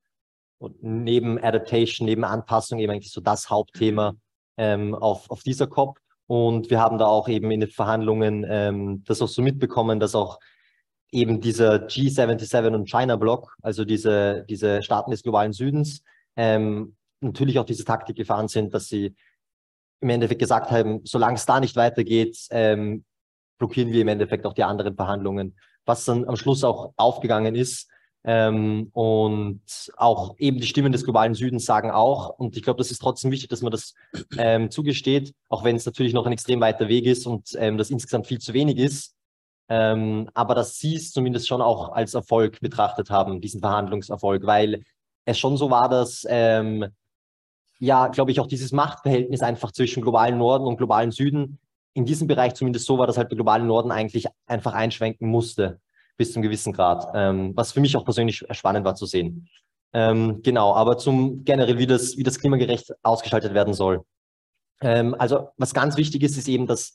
neben Adaptation, neben Anpassung eben eigentlich so das Hauptthema ähm, auf, auf dieser COP. Und wir haben da auch eben in den Verhandlungen ähm, das auch so mitbekommen, dass auch eben dieser G77 und China-Block, also diese, diese Staaten des globalen Südens, ähm, natürlich auch diese Taktik gefahren sind, dass sie im Endeffekt gesagt haben, solange es da nicht weitergeht, ähm, blockieren wir im Endeffekt auch die anderen Verhandlungen. Was dann am Schluss auch aufgegangen ist, ähm, und auch eben die Stimmen des globalen Südens sagen auch, und ich glaube, das ist trotzdem wichtig, dass man das ähm, zugesteht, auch wenn es natürlich noch ein extrem weiter Weg ist und ähm, das insgesamt viel zu wenig ist. Ähm, aber dass sie es zumindest schon auch als Erfolg betrachtet haben, diesen Verhandlungserfolg, weil es schon so war, dass ähm, ja, glaube ich, auch dieses Machtverhältnis einfach zwischen globalen Norden und globalen Süden in diesem Bereich zumindest so war, dass halt der globale Norden eigentlich einfach einschwenken musste bis zum gewissen Grad, ähm, was für mich auch persönlich spannend war zu sehen. Ähm, genau, aber zum generell, wie das, wie das klimagerecht ausgestaltet werden soll. Ähm, also was ganz wichtig ist, ist eben, dass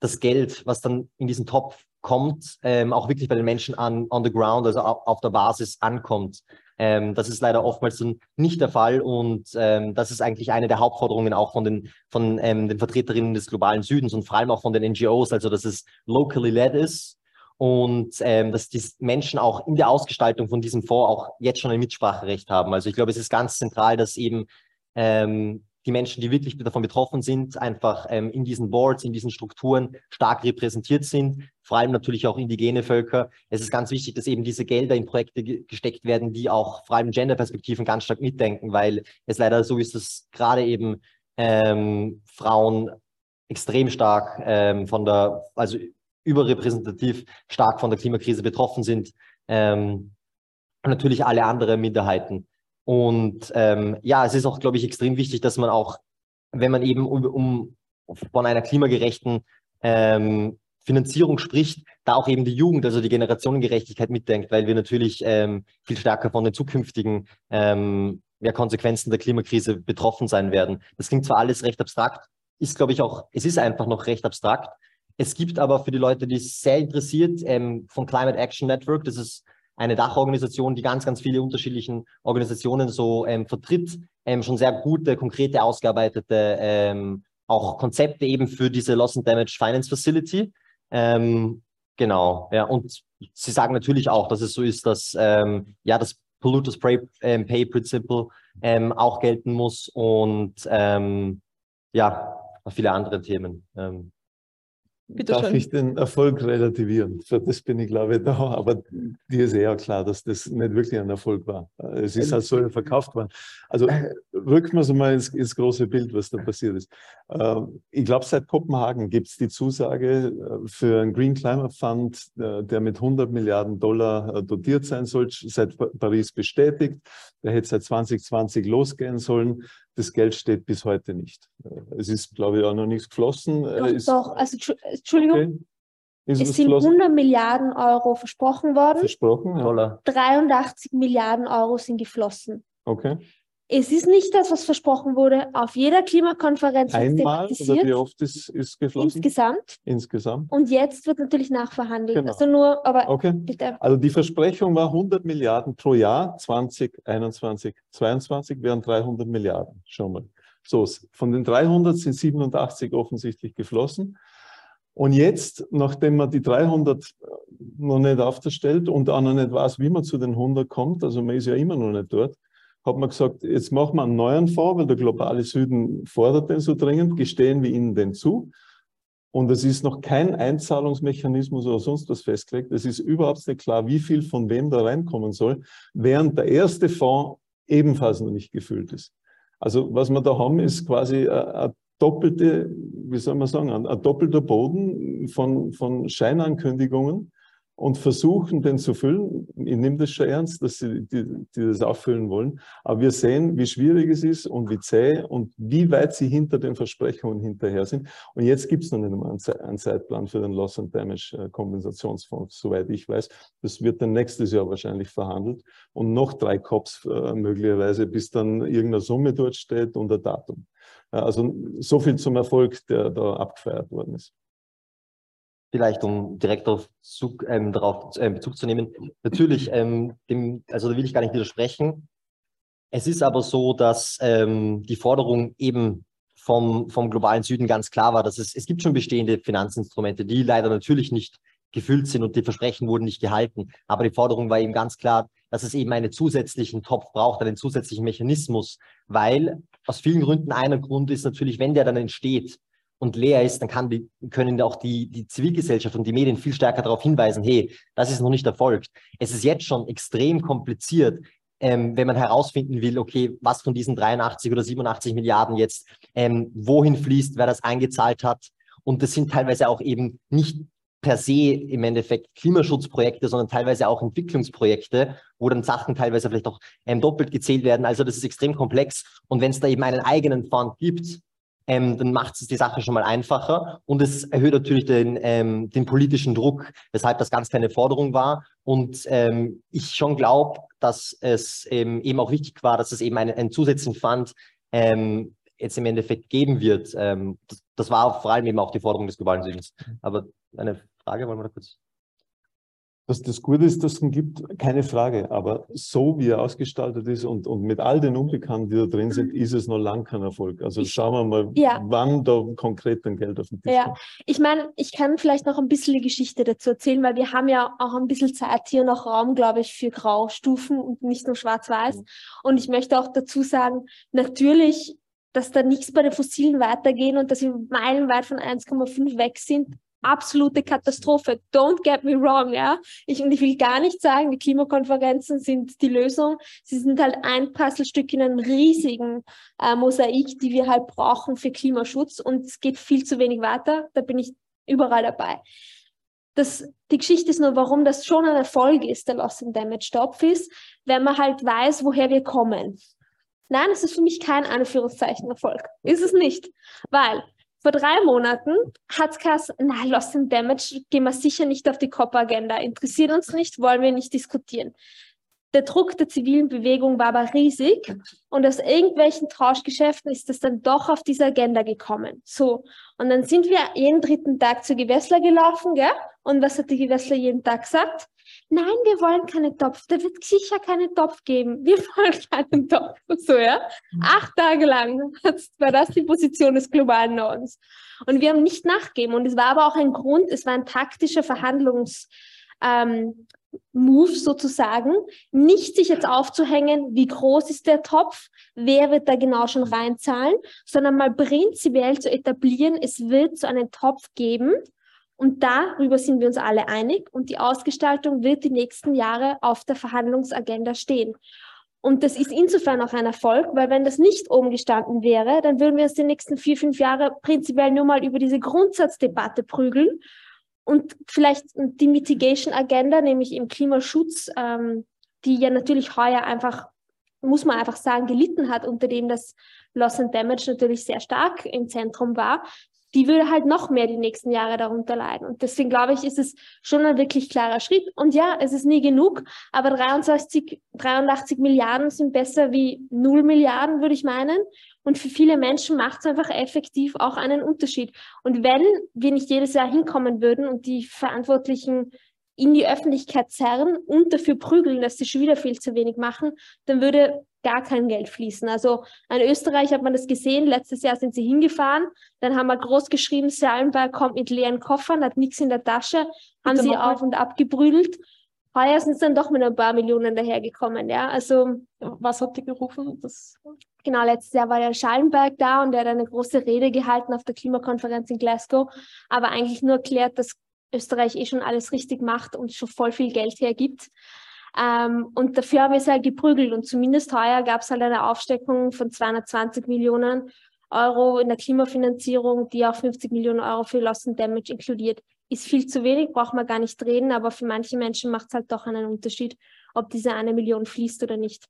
das Geld, was dann in diesen Topf kommt, ähm, auch wirklich bei den Menschen an, on the ground, also auf, auf der Basis ankommt. Ähm, das ist leider oftmals nicht der Fall und ähm, das ist eigentlich eine der Hauptforderungen auch von den, von ähm, den Vertreterinnen des globalen Südens und vor allem auch von den NGOs, also dass es locally led ist und ähm, dass die Menschen auch in der Ausgestaltung von diesem Fonds auch jetzt schon ein Mitspracherecht haben. Also ich glaube, es ist ganz zentral, dass eben ähm, die Menschen, die wirklich davon betroffen sind, einfach ähm, in diesen Boards, in diesen Strukturen stark repräsentiert sind, vor allem natürlich auch indigene Völker. Es ist ganz wichtig, dass eben diese Gelder in Projekte ge gesteckt werden, die auch vor allem Genderperspektiven ganz stark mitdenken, weil es leider so ist, dass gerade eben ähm, Frauen extrem stark ähm, von der, also überrepräsentativ stark von der Klimakrise betroffen sind. Ähm, natürlich alle anderen Minderheiten. Und ähm, ja, es ist auch, glaube ich, extrem wichtig, dass man auch, wenn man eben um, um von einer klimagerechten ähm, Finanzierung spricht, da auch eben die Jugend, also die Generationengerechtigkeit mitdenkt, weil wir natürlich ähm, viel stärker von den zukünftigen ähm, ja, Konsequenzen der Klimakrise betroffen sein werden. Das klingt zwar alles recht abstrakt, ist, glaube ich, auch, es ist einfach noch recht abstrakt, es gibt aber für die Leute, die es sehr interessiert, ähm, von Climate Action Network, das ist eine Dachorganisation, die ganz, ganz viele unterschiedlichen Organisationen so ähm, vertritt, ähm, schon sehr gute, konkrete, ausgearbeitete ähm, auch Konzepte eben für diese Loss and Damage Finance Facility. Ähm, genau, ja, und sie sagen natürlich auch, dass es so ist, dass ähm, ja das Polluters Pay, ähm, Pay Principle ähm, auch gelten muss und ähm, ja, viele andere Themen. Ähm, Bitte Darf schön. ich den Erfolg relativieren? Für das bin ich, glaube ich, da. Aber dir ist eher klar, dass das nicht wirklich ein Erfolg war. Es ist halt so verkauft worden. Also rücken wir so mal ins, ins große Bild, was da passiert ist. Ähm, Ich glaube, seit Kopenhagen gibt es die Zusage äh, für einen Green Climate Fund, äh, der mit 100 Milliarden Dollar äh, dotiert sein soll, seit Pa- Paris bestätigt. Der hätte seit 2020 losgehen sollen. Das Geld steht bis heute nicht. Es ist, glaube ich, auch noch nichts geflossen. Doch, ist- doch, also Entschu- Entschuldigung, Okay. Ist es was sind geflossen? 100 Milliarden Euro versprochen worden, Versprochen, ja. Dollar. 83 Milliarden Euro sind geflossen. Okay. Es ist nicht das, was versprochen wurde. Auf jeder Klimakonferenz Einmal oder wie oft ist, ist geflossen? insgesamt. Insgesamt. Und jetzt wird natürlich nachverhandelt. Genau. Also nur, aber Okay. bitte. Also die Versprechung war 100 Milliarden pro Jahr, 2021, 22 wären 300 Milliarden, schon mal. So, von den 300 sind 87 offensichtlich geflossen. Und jetzt, nachdem man die 300 noch nicht aufgestellt und auch noch nicht weiß, wie man zu den 100 kommt, also man ist ja immer noch nicht dort, hat man gesagt, jetzt machen wir einen neuen Fonds, weil der globale Süden fordert den so dringend, gestehen wir ihnen den zu. Und es ist noch kein Einzahlungsmechanismus oder sonst was festgelegt. Es ist überhaupt nicht klar, wie viel von wem da reinkommen soll, während der erste Fonds ebenfalls noch nicht gefüllt ist. Also was wir da haben, ist quasi äh, eine doppelte, wie soll man sagen, ein, doppelter Boden von, von Scheinankündigungen und versuchen, den zu füllen. Ich nehme das schon ernst, dass sie die, die das auffüllen wollen. Aber wir sehen, wie schwierig es ist und wie zäh und wie weit sie hinter den Versprechungen hinterher sind. Und jetzt gibt es noch nicht einmal einen Ze- einen Zeitplan für den Loss and Damage äh, Kompensationsfonds, soweit ich weiß. Das wird dann nächstes Jahr wahrscheinlich verhandelt und noch drei Cops äh, möglicherweise, bis dann irgendeine Summe dort steht und ein Datum. Ja, Also so viel zum Erfolg, der da abgefeiert worden ist. Vielleicht, um direkt auf Zug, ähm, darauf ähm, Bezug zu nehmen. Natürlich, ähm, dem, also da will ich gar nicht widersprechen. Es ist aber so, dass ähm, die Forderung eben vom, vom globalen Süden ganz klar war, dass es, es gibt schon bestehende Finanzinstrumente, die leider natürlich nicht gefüllt sind und die Versprechen wurden nicht gehalten. Aber die Forderung war eben ganz klar, dass es eben einen zusätzlichen Topf braucht, einen zusätzlichen Mechanismus, weil aus vielen Gründen einer Grund ist natürlich, wenn der dann entsteht, und leer ist, dann kann die, können auch die, die Zivilgesellschaft und die Medien viel stärker darauf hinweisen, hey, das ist noch nicht erfolgt. Es ist jetzt schon extrem kompliziert, ähm, wenn man herausfinden will, okay, was von diesen 83 oder 87 Milliarden jetzt ähm, wohin fließt, wer das eingezahlt hat. Und das sind teilweise auch eben nicht per se im Endeffekt Klimaschutzprojekte, sondern teilweise auch Entwicklungsprojekte, wo dann Sachen teilweise vielleicht auch ähm, doppelt gezählt werden. Also das ist extrem komplex. Und wenn es da eben einen eigenen Fund gibt, ähm, dann macht es die Sache schon mal einfacher und es erhöht natürlich den, ähm, den politischen Druck, weshalb das ganz keine Forderung war. Und ähm, ich schon glaube, dass es ähm, eben auch wichtig war, dass es eben einen, einen zusätzlichen Fund ähm, jetzt im Endeffekt geben wird. Ähm, das, das war vor allem eben auch die Forderung des globalen Südens. Aber eine Frage, wollen wir da kurz? Dass das gut ist, dass es ihn gibt, keine Frage. Aber so wie er ausgestaltet ist und, und mit all den Unbekannten, die da drin sind, ist es noch lang kein Erfolg. Also schauen wir mal, Ja. wann da konkret dann Geld auf den Tisch Ja. kommt. Ich meine, ich kann vielleicht noch ein bisschen die Geschichte dazu erzählen, weil wir haben ja auch ein bisschen Zeit hier noch Raum, glaube ich, für Graustufen und nicht nur schwarz-weiß. Und ich möchte auch dazu sagen, natürlich, dass da nichts bei den Fossilen weitergehen und dass wir meilenweit von 1,5 weg sind. Absolute Katastrophe. Don't get me wrong, ja. Ich, und ich will gar nicht sagen, die Klimakonferenzen sind die Lösung. Sie sind halt ein Puzzlestück in einem riesigen äh, Mosaik, die wir halt brauchen für Klimaschutz. Und es geht viel zu wenig weiter. Da bin ich überall dabei. Das, die Geschichte ist nur, warum das schon ein Erfolg ist, der Loss and Damage Topf ist, wenn man halt weiß, woher wir kommen. Nein, es ist für mich kein Anführungszeichen Erfolg. Ist es nicht. Weil vor drei Monaten hat geheißen, na, Loss and Damage gehen wir sicher nicht auf die COP-Agenda. Interessiert uns nicht, wollen wir nicht diskutieren. Der Druck der zivilen Bewegung war aber riesig und aus irgendwelchen Tauschgeschäften ist es dann doch auf diese Agenda gekommen. So, und dann sind wir jeden dritten Tag zu Gewässler gelaufen, gell? Und was hat die Gewässler jeden Tag gesagt? Nein, wir wollen keinen Topf. Da wird sicher keinen Topf geben. Wir *laughs* wollen keinen Topf. So, ja? Acht Tage lang war das die Position des globalen Nordens. Und wir haben nicht nachgegeben. Und es war aber auch ein Grund, es war ein taktischer Verhandlungs, ähm, Move sozusagen, nicht sich jetzt aufzuhängen, wie groß ist der Topf, wer wird da genau schon reinzahlen, sondern mal prinzipiell zu etablieren, es wird so einen Topf geben Und darüber sind wir uns alle einig und die Ausgestaltung wird die nächsten Jahre auf der Verhandlungsagenda stehen. Und das ist insofern auch ein Erfolg, weil wenn das nicht oben gestanden wäre, dann würden wir uns die nächsten vier, fünf Jahre prinzipiell nur mal über diese Grundsatzdebatte prügeln und vielleicht die Mitigation Agenda, nämlich im Klimaschutz, ähm, die ja natürlich heuer einfach, muss man einfach sagen, gelitten hat, unter dem das Loss and Damage natürlich sehr stark im Zentrum war, die würde halt noch mehr die nächsten Jahre darunter leiden. Und deswegen glaube ich, ist es schon ein wirklich klarer Schritt. Und ja, es ist nie genug, aber 23, 83 Milliarden sind besser wie 0 Milliarden, würde ich meinen. Und für viele Menschen macht es einfach effektiv auch einen Unterschied. Und wenn wir nicht jedes Jahr hinkommen würden und die Verantwortlichen in die Öffentlichkeit zerren und dafür prügeln, dass sie schon wieder viel zu wenig machen, dann würde gar kein Geld fließen. Also in Österreich hat man das gesehen, letztes Jahr sind sie hingefahren, dann haben wir groß geschrieben, Sallenberg kommt mit leeren Koffern, hat nichts in der Tasche, haben sie auf und ab gebrüdelt. Heuer sind sie dann doch mit ein paar Millionen dahergekommen, ja. Also was habt ihr gerufen? Das genau, letztes Jahr war der Schallenberg da und der hat eine große Rede gehalten auf der Klimakonferenz in Glasgow, aber eigentlich nur erklärt, dass Österreich eh schon alles richtig macht und schon voll viel Geld hergibt. Ähm, und dafür haben wir es halt geprügelt. Und zumindest heuer gab es halt eine Aufsteckung von 220 Millionen Euro in der Klimafinanzierung, die auch 50 Millionen Euro für Loss and Damage inkludiert. Ist viel zu wenig, braucht man gar nicht reden, aber für manche Menschen macht es halt doch einen Unterschied, ob diese eine Million fließt oder nicht.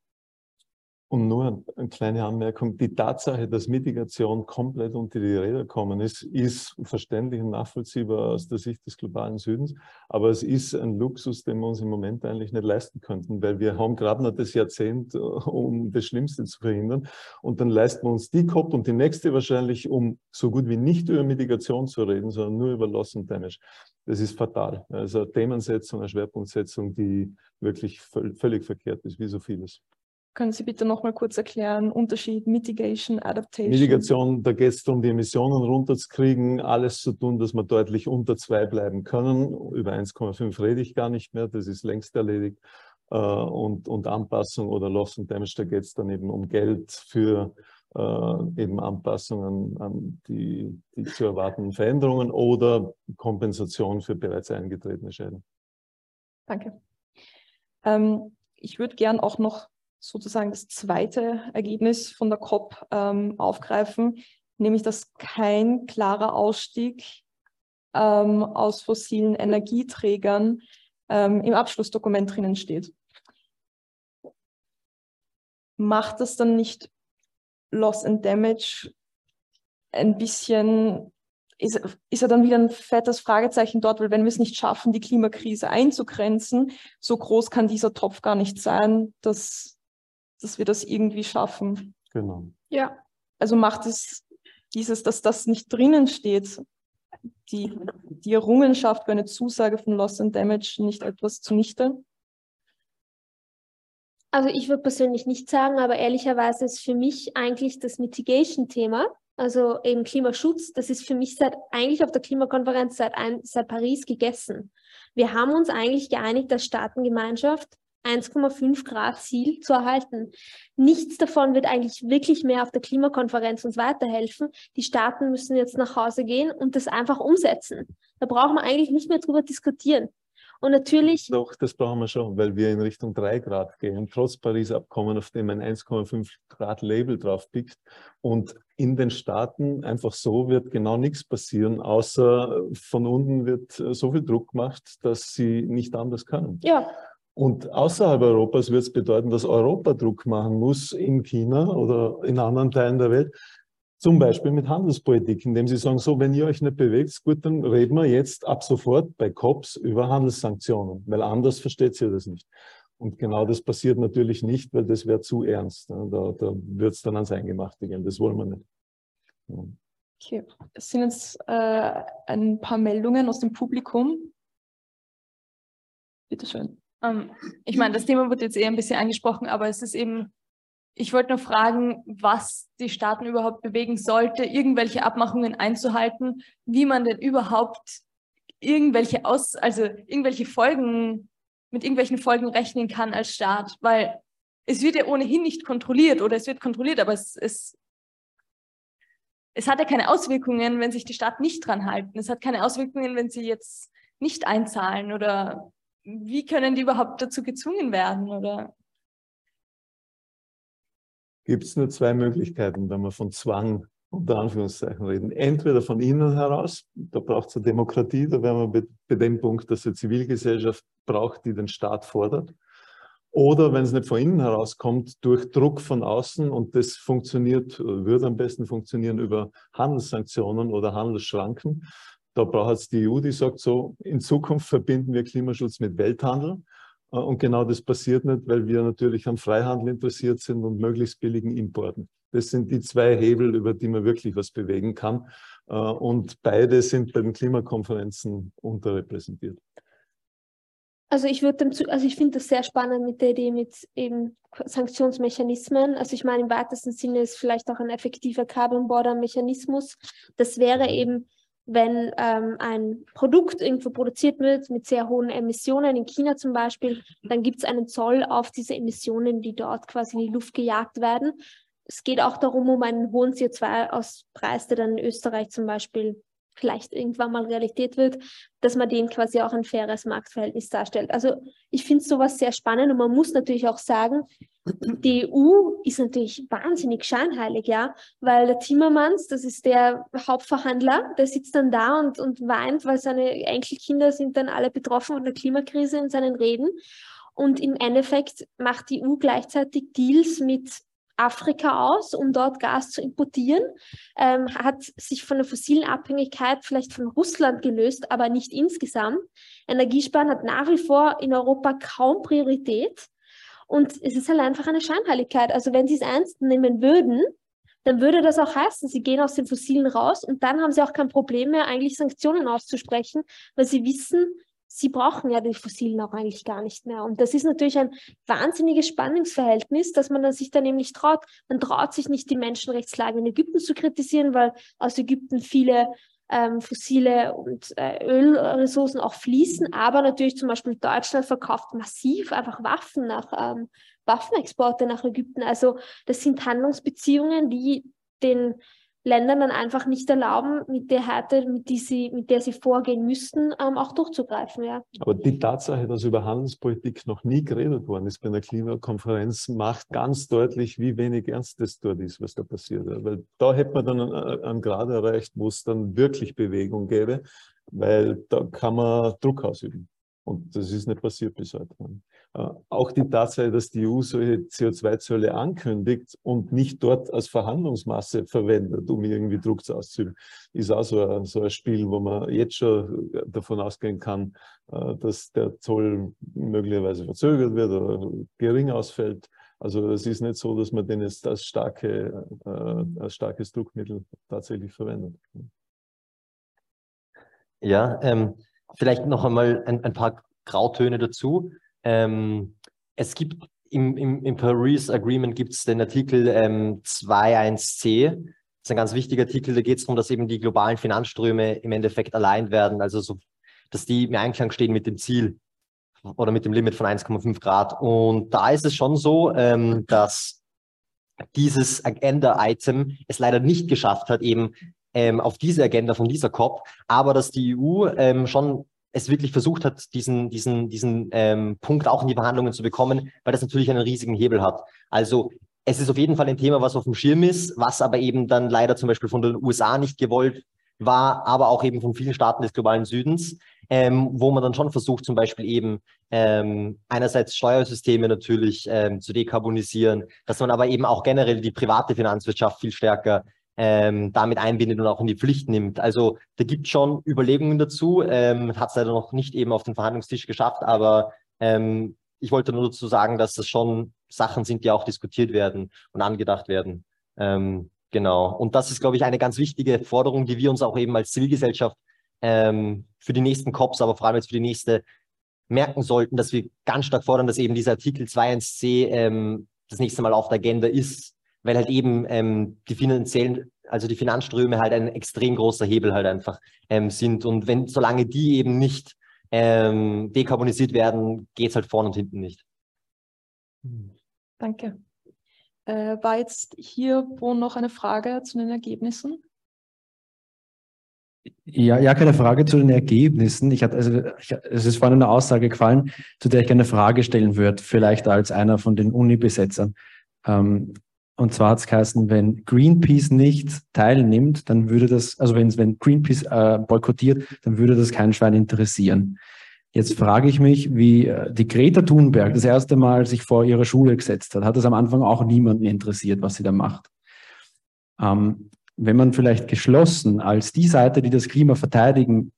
Und nur eine kleine Anmerkung. Die Tatsache, dass Mitigation komplett unter die Räder gekommen ist, ist verständlich und nachvollziehbar aus der Sicht des globalen Südens. Aber es ist ein Luxus, den wir uns im Moment eigentlich nicht leisten könnten, weil wir haben gerade noch das Jahrzehnt, äh, um das Schlimmste zu verhindern. Und dann leisten wir uns die COP und die nächste wahrscheinlich, um so gut wie nicht über Mitigation zu reden, sondern nur über Loss and Damage. Das ist fatal. Also eine Themensetzung, eine Schwerpunktsetzung, die wirklich völlig verkehrt ist, wie so vieles. Können Sie bitte noch mal kurz erklären, Unterschied Mitigation, Adaptation? Mitigation, da geht es darum, die Emissionen runterzukriegen, alles zu tun, dass wir deutlich unter zwei bleiben können. Über 1,5 rede ich gar nicht mehr, das ist längst erledigt. Äh, und, und Anpassung oder Loss and Damage, da geht es dann eben um Geld für äh, eben Anpassungen an die, die zu erwartenden Veränderungen oder Kompensation für bereits eingetretene Schäden. Danke. Ähm, ich würde gern auch noch sozusagen das zweite Ergebnis von der COP ähm, aufgreifen, nämlich dass kein klarer Ausstieg ähm, aus fossilen Energieträgern ähm, im Abschlussdokument drinnen steht. Macht das dann nicht Loss and Damage ein bisschen ist, ist ja dann wieder ein fettes Fragezeichen dort, weil wenn wir es nicht schaffen, die Klimakrise einzugrenzen, so groß kann dieser Topf gar nicht sein, dass dass wir das irgendwie schaffen. Genau. Ja. Also macht es dieses, dass das nicht drinnen steht, die, die Errungenschaft für eine Zusage von Loss and Damage nicht etwas zunichte? Also ich würde persönlich nicht sagen, aber ehrlicherweise ist für mich eigentlich das Mitigation-Thema, also eben Klimaschutz, das ist für mich seit eigentlich auf der Klimakonferenz seit, ein, seit Paris gegessen. Wir haben uns eigentlich geeinigt als Staatengemeinschaft, 1,5 Grad Ziel zu erhalten. Nichts davon wird eigentlich wirklich mehr auf der Klimakonferenz uns weiterhelfen. Die Staaten müssen jetzt nach Hause gehen und das einfach umsetzen. Da brauchen wir eigentlich nicht mehr drüber diskutieren. Und natürlich. Doch, das brauchen wir schon, weil wir in Richtung 3 Grad gehen, trotz Paris-Abkommen, auf dem ein 1,5 Grad Label drauf pickt. Und in den Staaten einfach so wird genau nichts passieren, außer von unten wird so viel Druck gemacht, dass sie nicht anders können. Ja. Und außerhalb Europas wird es bedeuten, dass Europa Druck machen muss in China oder in anderen Teilen der Welt, zum Beispiel mit Handelspolitik, indem sie sagen, so, wenn ihr euch nicht bewegt, gut, dann reden wir jetzt ab sofort bei COPs über Handelssanktionen, weil anders versteht ihr das nicht. Und genau das passiert natürlich nicht, weil das wäre zu ernst. Ne? Da, da wird es dann ans Eingemachte gehen. Das wollen wir nicht. Okay, es sind jetzt äh, ein paar Meldungen aus dem Publikum. Bitte schön. Ähm, ich meine, das Thema wird jetzt eher ein bisschen angesprochen, aber es ist eben, ich wollte nur fragen, was die Staaten überhaupt bewegen sollte, irgendwelche Abmachungen einzuhalten, wie man denn überhaupt irgendwelche Aus, also irgendwelche Folgen, mit irgendwelchen Folgen rechnen kann als Staat, weil es wird ja ohnehin nicht kontrolliert oder es wird kontrolliert, aber es, es es hat ja keine Auswirkungen, wenn sich die Staaten nicht dran halten. Es hat keine Auswirkungen, wenn sie jetzt nicht einzahlen oder wie können die überhaupt dazu gezwungen werden oder? Gibt es nur zwei Möglichkeiten, wenn wir von Zwang unter Anführungszeichen reden. Entweder von innen heraus, da braucht es eine Demokratie, da wären wir bei, dem Punkt, dass es eine Zivilgesellschaft braucht, die den Staat fordert. Oder wenn es nicht von innen herauskommt, durch Druck von außen und das funktioniert, würde am besten funktionieren über Handelssanktionen oder Handelsschranken. Da braucht es die EU, die sagt so, in Zukunft verbinden wir Klimaschutz mit Welthandel. Äh, und genau das passiert nicht, weil wir natürlich am Freihandel interessiert sind und möglichst billigen Importen. Das sind die zwei Hebel, über die man wirklich was bewegen kann. Äh, und beide sind bei den Klimakonferenzen unterrepräsentiert. Also ich würde also ich finde das sehr spannend mit der Idee mit eben Sanktionsmechanismen. Also ich meine, im weitesten Sinne ist vielleicht auch ein effektiver Carbon Border Mechanismus. Das wäre eben, wenn ähm, ein Produkt irgendwo produziert wird mit sehr hohen Emissionen, in China zum Beispiel, dann gibt es einen Zoll auf diese Emissionen, die dort quasi in die Luft gejagt werden. Es geht auch darum, um einen hohen CO2-Auspreis, der dann in Österreich zum Beispiel vielleicht irgendwann mal Realität wird, dass man den quasi auch ein faires Marktverhältnis darstellt. Also ich finde sowas sehr spannend und man muss natürlich auch sagen, die EU ist natürlich wahnsinnig scheinheilig, ja, weil der Timmermans, das ist der Hauptverhandler, der sitzt dann da und, und weint, weil seine Enkelkinder sind dann alle betroffen von der Klimakrise in seinen Reden. Und im Endeffekt macht die EU gleichzeitig Deals mit Afrika aus, um dort Gas zu importieren, ähm, hat sich von der fossilen Abhängigkeit vielleicht von Russland gelöst, aber nicht insgesamt. Energiesparen hat nach wie vor in Europa kaum Priorität. Und es ist halt einfach eine Scheinheiligkeit. Also wenn sie es ernst nehmen würden, dann würde das auch heißen, sie gehen aus den Fossilen raus und dann haben sie auch kein Problem mehr, eigentlich Sanktionen auszusprechen, weil sie wissen, sie brauchen ja die Fossilen auch eigentlich gar nicht mehr. Und das ist natürlich ein wahnsinniges Spannungsverhältnis, dass man sich dann eben nicht traut. Man traut sich nicht, die Menschenrechtslage in Ägypten zu kritisieren, weil aus Ägypten viele ähm, fossile und äh, Ölressourcen auch fließen. Aber natürlich zum Beispiel Deutschland verkauft massiv einfach Waffen nach ähm, Waffenexporte nach Ägypten. Also das sind Handlungsbeziehungen, die den Ländern dann einfach nicht erlauben, mit der Härte, mit, die sie, mit der sie vorgehen müssten, ähm, auch durchzugreifen. Ja. Aber die Tatsache, dass über Handelspolitik noch nie geredet worden ist bei einer Klimakonferenz, macht ganz deutlich, wie wenig ernst das dort ist, was da passiert. Weil da hätte man dann einen Grad erreicht, wo es dann wirklich Bewegung gäbe, weil da kann man Druck ausüben. Und das ist nicht passiert bis heute. Äh, auch die Tatsache, dass die EU solche CO2-Zölle ankündigt und nicht dort als Verhandlungsmasse verwendet, um irgendwie Druck auszuüben, ist auch so ein, so ein Spiel, wo man jetzt schon davon ausgehen kann, äh, dass der Zoll möglicherweise verzögert wird oder gering ausfällt. Also es ist nicht so, dass man den jetzt als, starke, äh, als starkes Druckmittel tatsächlich verwendet. Ja, ähm, vielleicht noch einmal ein, ein paar Grautöne dazu. Ähm, es gibt im, im, im Paris Agreement gibt es den Artikel ähm, 2.1c. Das ist ein ganz wichtiger Artikel, da geht es darum, dass eben die globalen Finanzströme im Endeffekt allein werden, also so, dass die im Einklang stehen mit dem Ziel oder mit dem Limit von 1,5 Grad. Und da ist es schon so, ähm, dass dieses Agenda-Item es leider nicht geschafft hat, eben ähm, auf diese Agenda von dieser COP, aber dass die EU ähm, schon es wirklich versucht hat, diesen, diesen, diesen ähm, Punkt auch in die Verhandlungen zu bekommen, weil das natürlich einen riesigen Hebel hat. Also es ist auf jeden Fall ein Thema, was auf dem Schirm ist, was aber eben dann leider zum Beispiel von den USA nicht gewollt war, aber auch eben von vielen Staaten des globalen Südens, ähm, wo man dann schon versucht, zum Beispiel eben ähm, einerseits Steuersysteme natürlich ähm, zu dekarbonisieren, dass man aber eben auch generell die private Finanzwirtschaft viel stärker ähm, damit einbindet und auch in die Pflicht nimmt. Also da gibt es schon Überlegungen dazu, ähm, hat es leider noch nicht eben auf den Verhandlungstisch geschafft, aber ähm, ich wollte nur dazu sagen, dass das schon Sachen sind, die auch diskutiert werden und angedacht werden. Ähm, genau. Und das ist, glaube ich, eine ganz wichtige Forderung, die wir uns auch eben als Zivilgesellschaft ähm, für die nächsten COPs, aber vor allem jetzt für die nächste merken sollten, dass wir ganz stark fordern, dass eben dieser Artikel 2.1c ähm, das nächste Mal auf der Agenda ist, weil halt eben ähm, die finanziellen, also die Finanzströme halt ein extrem großer Hebel halt einfach ähm, sind. Und wenn, solange die eben nicht ähm, dekarbonisiert werden, geht es halt vorne und hinten nicht. Danke. Äh, war jetzt hier wo noch eine Frage zu den Ergebnissen? Ja, ja, keine Frage zu den Ergebnissen. Ich hatte, also, ich, es ist vorhin eine Aussage gefallen, zu der ich gerne eine Frage stellen würde, vielleicht als einer von den Uni-Besetzern. Ähm, und zwar hat es geheißen, wenn Greenpeace nicht teilnimmt, dann würde das, also wenn, wenn Greenpeace äh, boykottiert, dann würde das kein Schwein interessieren. Jetzt frage ich mich, wie äh, die Greta Thunberg das erste Mal sich vor ihre Schule gesetzt hat. Hat es am Anfang auch niemanden interessiert, was sie da macht. Ähm, wenn man vielleicht geschlossen als die Seite, die das Klima verteidigen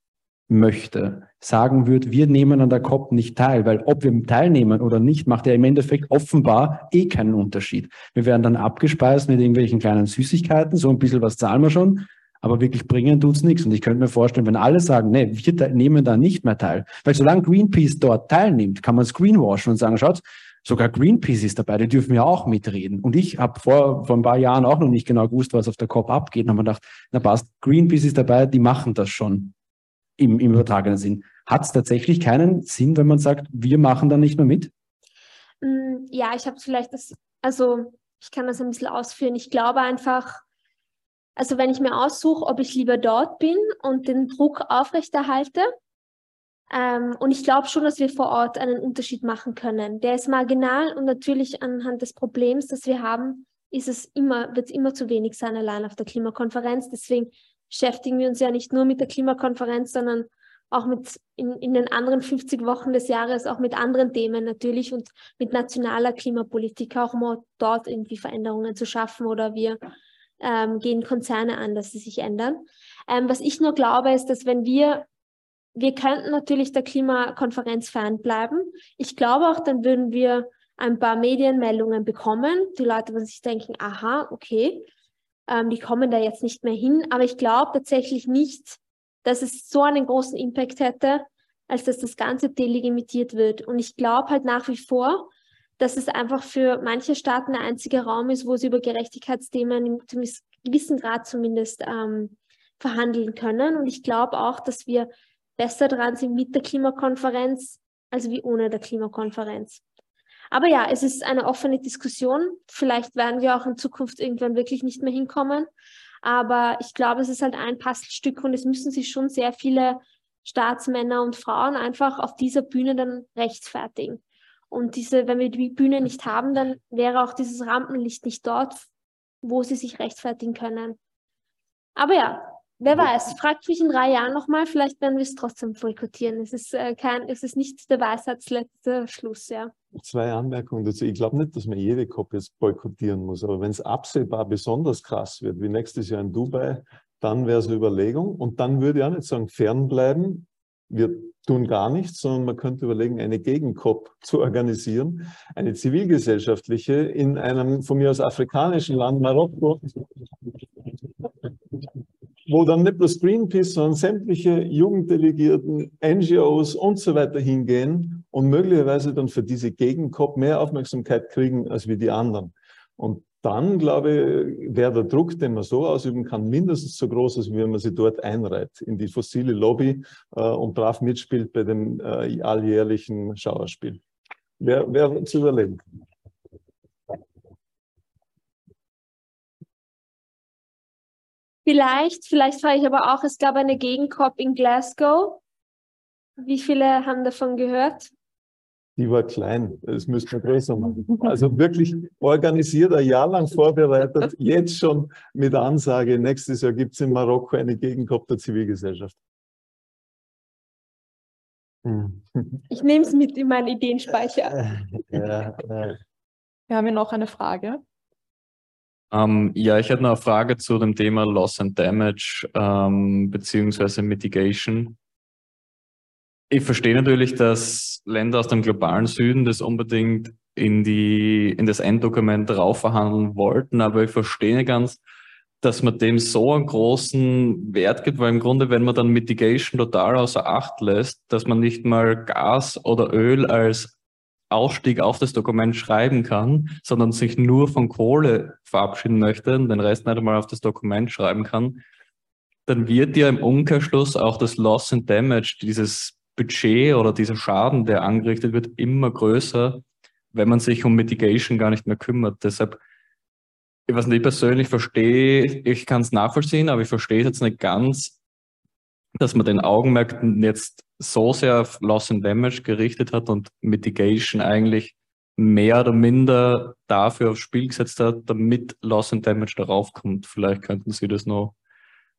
möchte, sagen würde, wir nehmen an der COP nicht teil, weil ob wir teilnehmen oder nicht, macht ja im Endeffekt offenbar eh keinen Unterschied. Wir werden dann abgespeist mit irgendwelchen kleinen Süßigkeiten, so ein bisschen was zahlen wir schon, aber wirklich bringen tut's nichts. Und ich könnte mir vorstellen, wenn alle sagen, nee, wir nehmen da nicht mehr teil, weil solange Greenpeace dort teilnimmt, kann man es greenwashen und sagen, schaut, sogar Greenpeace ist dabei, die dürfen ja auch mitreden. Und ich habe vor, vor ein paar Jahren auch noch nicht genau gewusst, was auf der COP abgeht. Und habe mir gedacht, na passt, Greenpeace ist dabei, die machen das schon im, im übertragenen Sinn. Hat es tatsächlich keinen Sinn, wenn man sagt, wir machen da nicht mehr mit? Mm, ja, ich habe vielleicht das, also ich kann das ein bisschen ausführen. Ich glaube einfach, also wenn ich mir aussuche, ob ich lieber dort bin und den Druck aufrechterhalte, ähm, und ich glaube schon, dass wir vor Ort einen Unterschied machen können. Der ist marginal und natürlich anhand des Problems, das wir haben, ist es immer, wird es immer zu wenig sein allein auf der Klimakonferenz. Deswegen beschäftigen wir uns ja nicht nur mit der Klimakonferenz, sondern auch mit in, in den anderen 50 Wochen des Jahres auch mit anderen Themen natürlich und mit nationaler Klimapolitik auch um dort irgendwie Veränderungen zu schaffen oder wir ähm, gehen Konzerne an, dass sie sich ändern. Ähm, was ich nur glaube, ist, dass wenn wir wir könnten natürlich der Klimakonferenz fernbleiben. Ich glaube auch, dann würden wir ein paar Medienmeldungen bekommen. Die Leute würden sich denken, aha, okay, ähm, die kommen da jetzt nicht mehr hin. Aber ich glaube tatsächlich nicht, dass es so einen großen Impact hätte, als dass das ganze delegitimiert wird. Und ich glaube halt nach wie vor, dass es einfach für manche Staaten der einzige Raum ist, wo sie über Gerechtigkeitsthemen im gewissen Grad zumindest ähm, verhandeln können. Und ich glaube auch, dass wir besser dran sind mit der Klimakonferenz als wie ohne der Klimakonferenz. Aber ja, es ist eine offene Diskussion. Vielleicht werden wir auch in Zukunft irgendwann wirklich nicht mehr hinkommen. Aber ich glaube, es ist halt ein Puzzlestück und es müssen sich schon sehr viele Staatsmänner und Frauen einfach auf dieser Bühne dann rechtfertigen. Und diese, wenn wir die Bühne nicht haben, dann wäre auch dieses Rampenlicht nicht dort, wo sie sich rechtfertigen können. Aber ja, Wer weiß, fragt mich in drei Jahren nochmal, vielleicht werden wir es trotzdem boykottieren. Es ist, äh, kein, es ist nicht der Weisheitsletzte Schluss, ja. Zwei Anmerkungen dazu. Ich glaube nicht, dass man jede COP jetzt boykottieren muss, aber wenn es absehbar besonders krass wird, wie nächstes Jahr in Dubai, dann wäre es eine Überlegung. Und dann würde ich auch nicht sagen, fernbleiben, wir tun gar nichts, sondern man könnte überlegen, eine Gegen-COP zu organisieren, eine zivilgesellschaftliche in einem von mir aus afrikanischen Land, Marokko, wo dann nicht bloß Greenpeace, sondern sämtliche Jugenddelegierten, NGOs und so weiter hingehen und möglicherweise dann für diese Gegenkop mehr Aufmerksamkeit kriegen als wie die anderen. Und dann, glaube ich, wäre der Druck, den man so ausüben kann, mindestens so groß, als wenn man sie dort einreiht in die fossile Lobby äh, und brav mitspielt bei dem äh, alljährlichen Schauerspiel. Wäre wär zu überlegen. Vielleicht, vielleicht fahre ich aber auch, es gab eine Gegenkop in Glasgow. Wie viele haben davon gehört? Die war klein, das müsste man größer machen. Also wirklich organisiert, ein Jahr lang vorbereitet, jetzt schon mit Ansage, nächstes Jahr gibt es in Marokko eine Gegenkop der Zivilgesellschaft. *laughs* Ich nehme es mit in meinen Ideenspeicher. *laughs* Ja, ja. Wir haben hier noch eine Frage. Ähm, ja, ich hätte noch eine Frage zu dem Thema Loss and Damage ähm, beziehungsweise Mitigation. Ich verstehe natürlich, dass Länder aus dem globalen Süden das unbedingt in, die, in das Enddokument darauf verhandeln wollten, aber ich verstehe ganz, dass man dem so einen großen Wert gibt, weil im Grunde, wenn man dann Mitigation total außer Acht lässt, dass man nicht mal Gas oder Öl als Ausstieg auf das Dokument schreiben kann, sondern sich nur von Kohle verabschieden möchte und den Rest nicht einmal auf das Dokument schreiben kann, dann wird ja im Umkehrschluss auch das Loss and Damage, dieses Budget oder dieser Schaden, der angerichtet wird, immer größer, wenn man sich um Mitigation gar nicht mehr kümmert. Deshalb, ich weiß nicht, ich persönlich verstehe, ich kann es nachvollziehen, aber ich verstehe es jetzt nicht ganz, dass man den Augenmerk jetzt so sehr auf Loss and Damage gerichtet hat und Mitigation eigentlich mehr oder minder dafür aufs Spiel gesetzt hat, damit Loss and Damage darauf kommt. Vielleicht könnten Sie das noch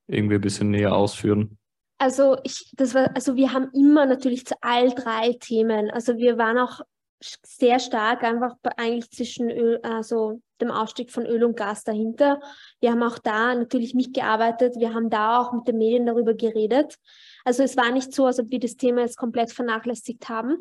irgendwie ein bisschen näher ausführen. Also ich, das war, also wir haben immer natürlich zu all drei Themen. Also wir waren auch sehr stark einfach eigentlich zwischen Öl, also dem Ausstieg von Öl und Gas dahinter. Wir haben auch da natürlich mitgearbeitet. Wir haben da auch mit den Medien darüber geredet. Also es war nicht so, als ob wir das Thema jetzt komplett vernachlässigt haben.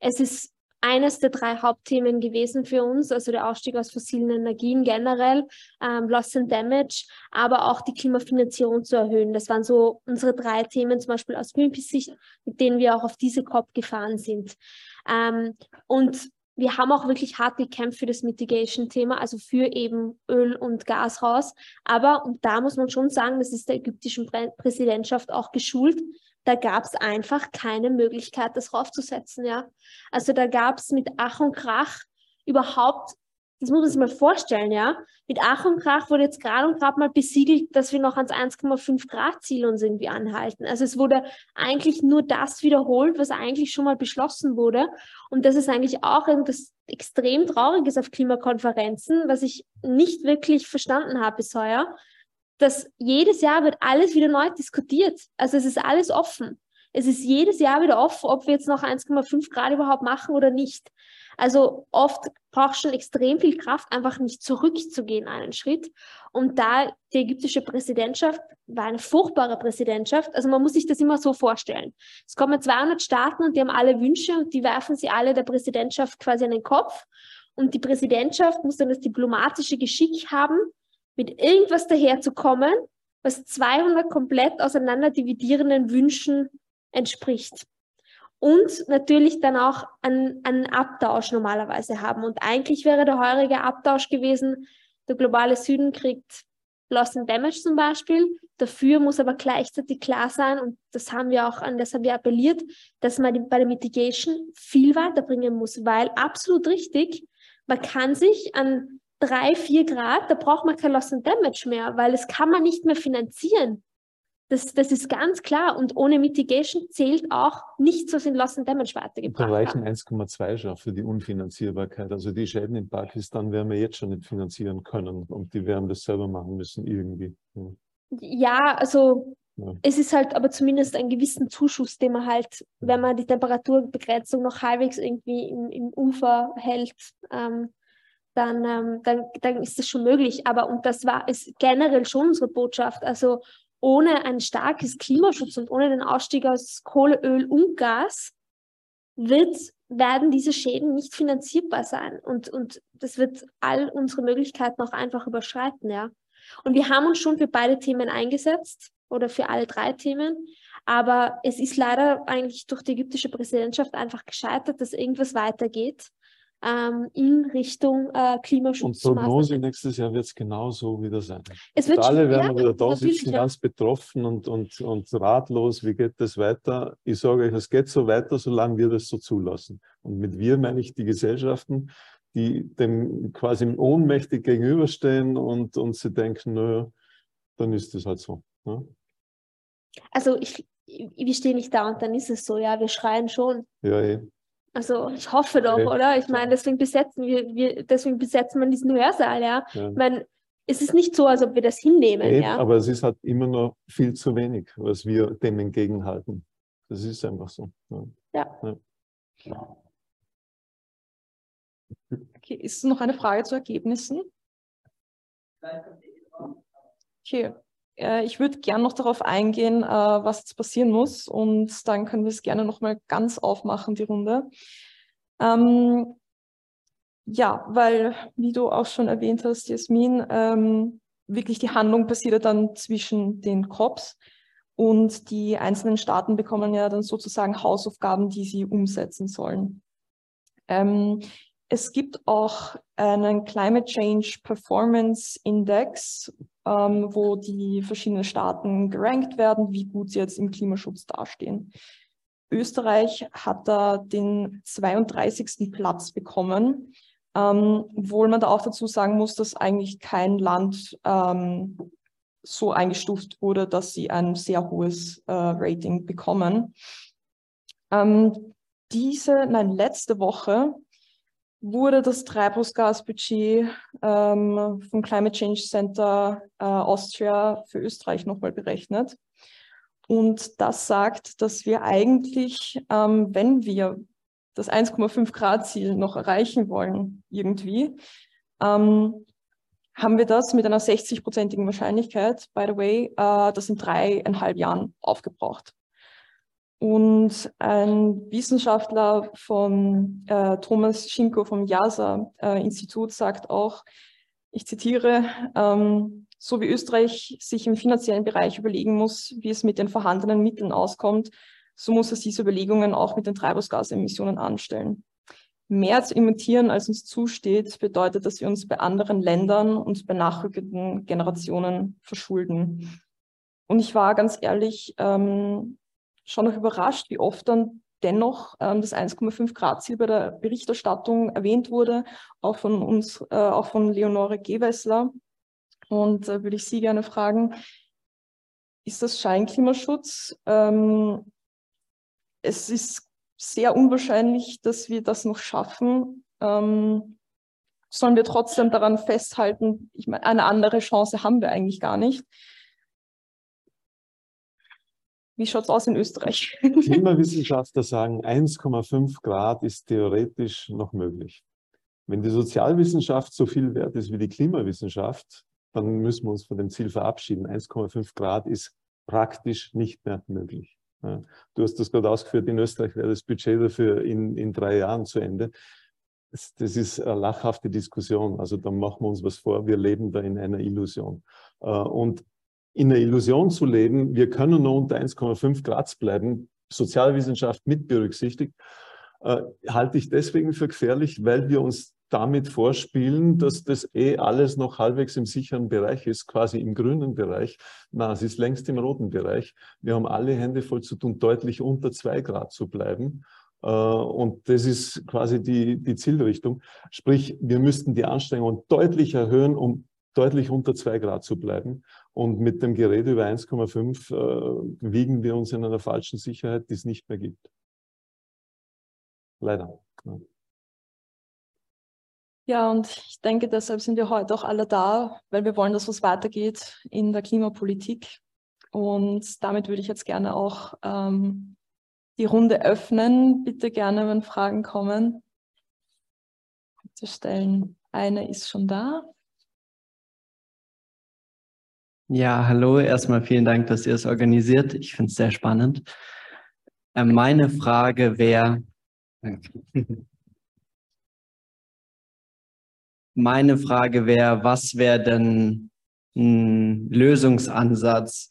Es ist eines der drei Hauptthemen gewesen für uns, also der Ausstieg aus fossilen Energien generell, ähm, Loss and Damage, aber auch die Klimafinanzierung zu erhöhen. Das waren so unsere drei Themen, zum Beispiel aus Greenpeace-Sicht, mit denen wir auch auf diese COP gefahren sind. Ähm, und wir haben auch wirklich hart gekämpft für das Mitigation-Thema, also für eben Öl- und Gas raus. Aber, und da muss man schon sagen, das ist der ägyptischen Prä Präsidentschaft auch geschult, da gab es einfach keine Möglichkeit, das raufzusetzen, ja. Also da gab es mit Ach und Krach überhaupt, das muss man sich mal vorstellen, ja. Mit Ach und Krach wurde jetzt gerade und gerade mal besiegelt, dass wir noch ans 1,5 Grad Ziel uns irgendwie anhalten. Also es wurde eigentlich nur das wiederholt, was eigentlich schon mal beschlossen wurde. Und das ist eigentlich auch etwas extrem Trauriges auf Klimakonferenzen, was ich nicht wirklich verstanden habe bis heuer dass jedes Jahr wird alles wieder neu diskutiert. Also es ist alles offen. Es ist jedes Jahr wieder offen, ob wir jetzt noch 1,5 Grad überhaupt machen oder nicht. Also oft braucht schon extrem viel Kraft, einfach nicht zurückzugehen einen Schritt. Und da die ägyptische Präsidentschaft war eine furchtbare Präsidentschaft. Also man muss sich das immer so vorstellen. Es kommen 200 Staaten und die haben alle Wünsche und die werfen sie alle der Präsidentschaft quasi an den Kopf. Und die Präsidentschaft muss dann das diplomatische Geschick haben, mit irgendwas daherzukommen, was 200 komplett auseinander dividierenden Wünschen entspricht. Und natürlich dann auch einen, einen Abtausch normalerweise haben. Und eigentlich wäre der heurige Abtausch gewesen, der globale Süden kriegt Loss and Damage zum Beispiel. Dafür muss aber gleichzeitig klar sein, und das haben wir auch an das haben wir appelliert, dass man bei der Mitigation viel weiterbringen muss, weil absolut richtig, man kann sich an drei, vier Grad, da braucht man kein Loss and Damage mehr, weil das kann man nicht mehr finanzieren. Das, das ist ganz klar. Und ohne Mitigation zählt auch nichts, was in Loss and Damage weitergebracht Da reichen 1,2 schon für die Unfinanzierbarkeit. Also die Schäden in Pakistan werden wir jetzt schon nicht finanzieren können und die werden das selber machen müssen irgendwie. Ja, ja also ja. es ist halt aber zumindest ein gewissen Zuschuss, den man halt, wenn man die Temperaturbegrenzung noch halbwegs irgendwie im, im Ufer hält, ähm, dann, ähm, dann, dann ist das schon möglich. Aber, und das war, ist generell schon unsere Botschaft, also ohne ein starkes Klimaschutz und ohne den Ausstieg aus Kohle, Öl und Gas wird, werden diese Schäden nicht finanzierbar sein. Und, und das wird all unsere Möglichkeiten auch einfach überschreiten, ja. Und wir haben uns schon für beide Themen eingesetzt oder für alle drei Themen. Aber es ist leider eigentlich durch die ägyptische Präsidentschaft einfach gescheitert, dass irgendwas weitergeht ähm, in Richtung äh, Klimaschutz. Und Prognose nächstes Jahr wird es genauso wieder sein. Es wird, alle werden ja, wieder da sitzen, ja. ganz betroffen und, und, und ratlos, wie geht das weiter? Ich sage euch, es geht so weiter, solange wir das so zulassen. Und mit wir meine ich die Gesellschaften, die dem quasi ohnmächtig gegenüberstehen und, und sie denken, naja, dann ist das halt so. Ne? Also ich, wir stehen nicht da und dann ist es so, ja, wir schreien schon. Ja, eh. Also ich hoffe doch, oder? Ich meine, deswegen besetzen wir, wir deswegen besetzen wir diesen Hörsaal, ja. ja. Ich meine, es ist nicht so, als ob wir das hinnehmen. Eben, ja. Aber es ist halt immer noch viel zu wenig, was wir dem entgegenhalten. Das ist einfach so. Ja. ja. ja. Okay, ist noch eine Frage zu Ergebnissen? Okay, äh, ich würde gerne noch darauf eingehen, äh, was jetzt passieren muss und dann können wir es gerne noch mal ganz aufmachen, die Runde. Ähm, ja, weil, wie du auch schon erwähnt hast, Jasmin, ähm, wirklich die Handlung passiert dann zwischen den COPs und die einzelnen Staaten bekommen ja dann sozusagen Hausaufgaben, die sie umsetzen sollen. Ähm, es gibt auch einen Climate Change Performance Index, ähm, wo die verschiedenen Staaten gerankt werden, wie gut sie jetzt im Klimaschutz dastehen. Österreich hat da den 32. Platz bekommen, ähm, obwohl man da auch dazu sagen muss, dass eigentlich kein Land ähm, so eingestuft wurde, dass sie ein sehr hohes äh, Rating bekommen. Ähm, diese, nein, letzte Woche wurde das Treibhausgasbudget ähm, vom Climate Change Center äh, Austria für Österreich nochmal berechnet. Und das sagt, dass wir eigentlich, ähm, wenn wir das 1,5 Grad Ziel noch erreichen wollen, irgendwie, ähm, haben wir das mit einer 60-prozentigen Wahrscheinlichkeit, by the way, äh, das in dreieinhalb Jahren aufgebraucht. Und ein Wissenschaftler von äh, Thomas Schinko vom JASA-Institut äh, sagt auch, ich zitiere, ähm, so wie Österreich sich im finanziellen Bereich überlegen muss, wie es mit den vorhandenen Mitteln auskommt, so muss es diese Überlegungen auch mit den Treibhausgasemissionen anstellen. Mehr zu emittieren, als uns zusteht, bedeutet, dass wir uns bei anderen Ländern und bei nachrückenden Generationen verschulden. Und ich war ganz ehrlich ähm, schon noch überrascht, wie oft dann dennoch ähm, das 1,5 Grad Ziel bei der Berichterstattung erwähnt wurde, auch von uns, äh, auch von Leonore Gewessler. Und äh, würde ich Sie gerne fragen, ist das Scheinklimaschutz? Ähm, es ist sehr unwahrscheinlich, dass wir das noch schaffen. Ähm, sollen wir trotzdem daran festhalten? Ich meine, eine andere Chance haben wir eigentlich gar nicht. Wie schaut es aus in Österreich? *laughs* Klimawissenschaftler *laughs* sagen, 1,5 Grad ist theoretisch noch möglich. Wenn die Sozialwissenschaft so viel wert ist wie die Klimawissenschaft, dann müssen wir uns von dem Ziel verabschieden. 1,5 Grad ist praktisch nicht mehr möglich. Du hast das gerade ausgeführt, in Österreich wäre das Budget dafür in, in drei Jahren zu Ende. Das, das ist eine lachhafte Diskussion. Also da machen wir uns was vor, wir leben da in einer Illusion. Äh, und in der Illusion zu leben, wir können nur unter 1,5 Grad bleiben, Sozialwissenschaft mit berücksichtigt, äh, halte ich deswegen für gefährlich, weil wir uns damit vorspielen, dass das eh alles noch halbwegs im sicheren Bereich ist, quasi im grünen Bereich. Na, es ist längst im roten Bereich. Wir haben alle Hände voll zu tun, deutlich unter zwei Grad zu bleiben. Äh, und das ist quasi die, die Zielrichtung. Sprich, wir müssten die Anstrengung deutlich erhöhen, um deutlich unter zwei Grad zu bleiben. Und mit dem Gerät über 1,5 äh, wiegen wir uns in einer falschen Sicherheit, die es nicht mehr gibt. Leider. Ja. Und ich denke, deshalb sind wir heute auch alle da, weil wir wollen, dass was weitergeht in der Klimapolitik. Und damit würde ich jetzt gerne auch ähm, die Runde öffnen. Bitte gerne, wenn Fragen kommen, zu stellen. Eine ist schon da. Ja, hallo. Erstmal vielen Dank, dass ihr es organisiert. Ich finde es sehr spannend. Äh, meine Frage wäre, Meine Frage wäre, was wäre denn ein Lösungsansatz?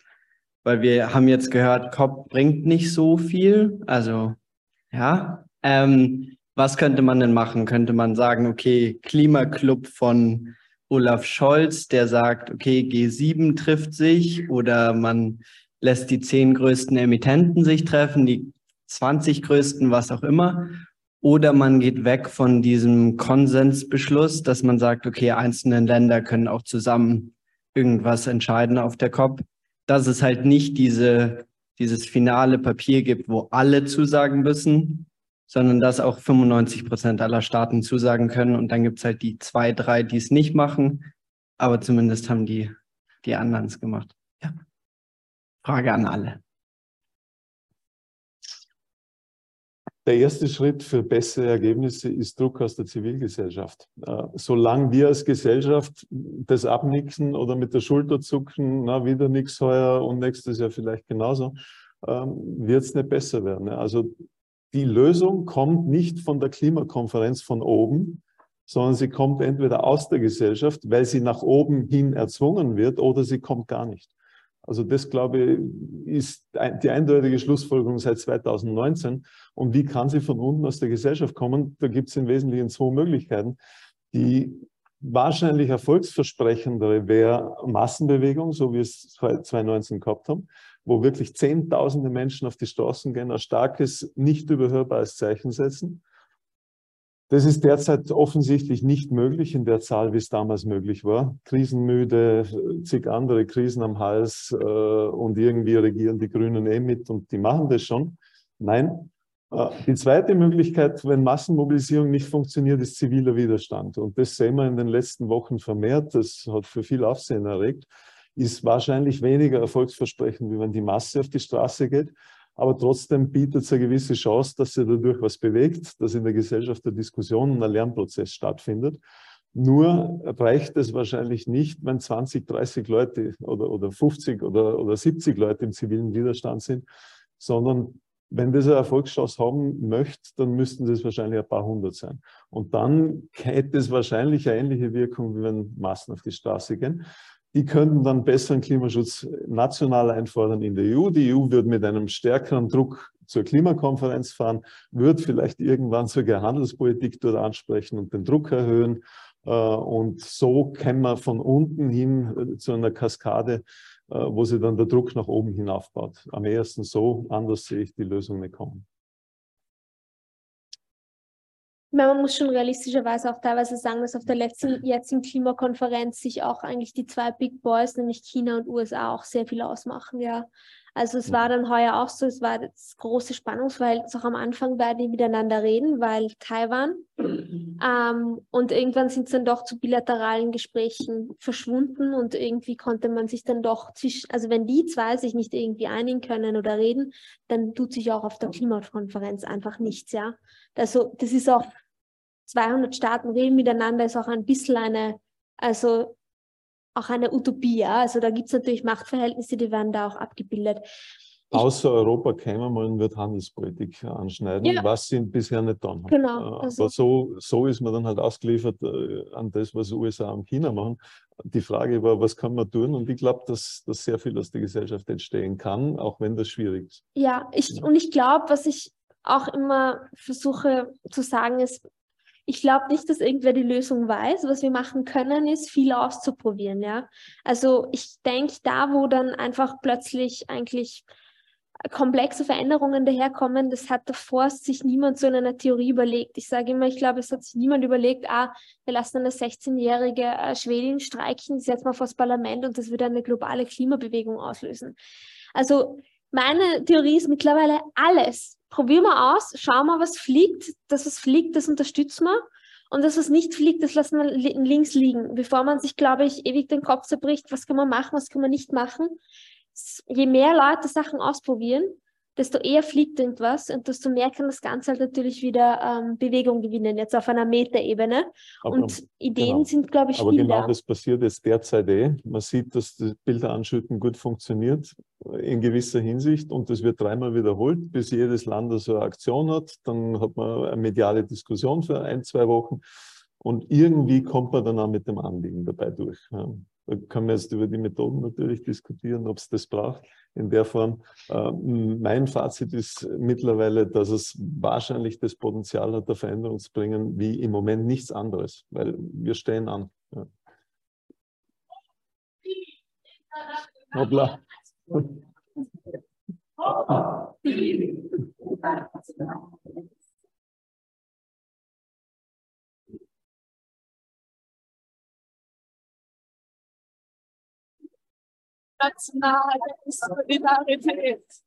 Weil wir haben jetzt gehört, COP bringt nicht so viel. Also, ja. Ähm, was könnte man denn machen? Könnte man sagen, okay, Klimaclub von Olaf Scholz, der sagt, okay, G7 trifft sich oder man lässt die zehn größten Emittenten sich treffen, die 20 größten, was auch immer. Oder man geht weg von diesem Konsensbeschluss, dass man sagt, okay, einzelne Länder können auch zusammen irgendwas entscheiden auf der COP. Dass es halt nicht diese, dieses finale Papier gibt, wo alle zusagen müssen, sondern dass auch 95 Prozent aller Staaten zusagen können. Und dann gibt es halt die zwei, drei, die es nicht machen. Aber zumindest haben die, die anderen es gemacht. Ja. Frage an alle. Der erste Schritt für bessere Ergebnisse ist Druck aus der Zivilgesellschaft. Äh, solange wir als Gesellschaft das abnixen oder mit der Schulter zucken, na, wieder nichts heuer und nächstes Jahr vielleicht genauso, ähm, wird es nicht besser werden. Also die Lösung kommt nicht von der Klimakonferenz von oben, sondern sie kommt entweder aus der Gesellschaft, weil sie nach oben hin erzwungen wird, oder sie kommt gar nicht. Also das, glaube ich, ist die eindeutige Schlussfolgerung seit 2019. Und wie kann sie von unten aus der Gesellschaft kommen? Da gibt es im Wesentlichen zwei Möglichkeiten. Die wahrscheinlich erfolgsversprechendere wäre Massenbewegung, so wie es 2019 gehabt haben, wo wirklich Zehntausende Menschen auf die Straßen gehen, ein starkes, nicht überhörbares Zeichen setzen. Das ist derzeit offensichtlich nicht möglich in der Zahl, wie es damals möglich war. Krisenmüde, zig andere Krisen am Hals äh, und irgendwie regieren die Grünen eh mit und die machen das schon. Nein. Äh, die zweite Möglichkeit, wenn Massenmobilisierung nicht funktioniert, ist ziviler Widerstand. Und das sehen wir in den letzten Wochen vermehrt. Das hat für viel Aufsehen erregt. Ist wahrscheinlich weniger erfolgsversprechend, wie wenn die Masse auf die Straße geht aber trotzdem bietet es eine gewisse Chance, dass sich dadurch was bewegt, dass in der Gesellschaft der Diskussion und ein Lernprozess stattfindet. Nur reicht es wahrscheinlich nicht, wenn 20, 30 Leute oder, oder 50 oder, oder 70 Leute im zivilen Widerstand sind, sondern wenn das eine Erfolgschance haben möchte, dann müssten das wahrscheinlich ein paar hundert sein. Und dann hätte es wahrscheinlich eine ähnliche Wirkung, wie wenn Massen auf die Straße gehen. Die könnten dann besseren Klimaschutz national einfordern in der EU. Die EU würde mit einem stärkeren Druck zur Klimakonferenz fahren, wird vielleicht irgendwann sogar Handelspolitik dort ansprechen und den Druck erhöhen. Äh, und so käme man von unten hin äh, zu einer Kaskade, äh, wo sich dann der Druck nach oben hin aufbaut. Am ehesten so, anders sehe ich die Lösung nicht kommen. Meine, man muss schon realistischerweise auch teilweise sagen, dass auf der letzten jetzigen Klimakonferenz sich auch eigentlich die zwei Big Boys, nämlich China und USA, auch sehr viel ausmachen, ja. Also es war mhm. dann heuer auch so, es war das große Spannungsverhältnis auch am Anfang, werden die miteinander reden, weil Taiwan ähm, und irgendwann sind sie dann doch zu bilateralen Gesprächen verschwunden und irgendwie konnte man sich dann doch zwischen, also wenn die zwei sich nicht irgendwie einigen können oder reden, dann tut sich auch auf der Klimakonferenz einfach nichts, ja. Also das ist auch 200 Staaten reden miteinander, ist auch ein bisschen eine, also auch eine Utopie. Ja? Also da gibt es natürlich Machtverhältnisse, die werden da auch abgebildet. Außer Europa käme man und wird Handelspolitik anschneiden, ja. was sie bisher nicht getan haben. Genau. Äh, also Aber so, so ist man dann halt ausgeliefert äh, an das, was USA und China machen. Die Frage war, was kann man tun? Und ich glaube, dass, dass sehr viel aus der Gesellschaft entstehen kann, auch wenn das schwierig ist. Ja, ich, und ich glaube, was ich auch immer versuche zu sagen, ist, ich glaube nicht, dass irgendwer die Lösung weiß. Was wir machen können, ist viel auszuprobieren, ja. Also ich denke, da, wo dann einfach plötzlich eigentlich komplexe Veränderungen daherkommen, das hat davor sich niemand so in einer Theorie überlegt. Ich sage immer, ich glaube, es hat sich niemand überlegt, ah, wir lassen eine 16-jährige äh, Schwedin streiken, die setzt mal das Parlament und das wird eine globale Klimabewegung auslösen. Also meine Theorie ist mittlerweile alles. Probieren wir aus, schauen wir, was fliegt. Das, was fliegt, das unterstützen wir. Und das, was nicht fliegt, das lassen wir links liegen. Bevor man sich, glaube ich, ewig den Kopf zerbricht, was kann man machen, was kann man nicht machen. Je mehr Leute Sachen ausprobieren, desto eher fliegt irgendwas und desto mehr kann das Ganze halt natürlich wieder ähm, Bewegung gewinnen, jetzt auf einer Metaebene. Und Ideen genau. sind, glaube ich, Aber genau das passiert jetzt derzeit eh. Man sieht, dass das Bilderanschütten gut funktioniert in gewisser Hinsicht und das wird dreimal wiederholt, bis jedes Land so eine Aktion hat. Dann hat man eine mediale Diskussion für ein, zwei Wochen und irgendwie kommt man dann auch mit dem Anliegen dabei durch. Da kann man jetzt über die Methoden natürlich diskutieren, ob es das braucht in der Form. Ähm, mein Fazit ist mittlerweile, dass es wahrscheinlich das Potenzial hat, der Veränderung zu bringen, wie im Moment nichts anderes, weil wir stehen an. Hoppla. Nationale *laughs* Solidarität.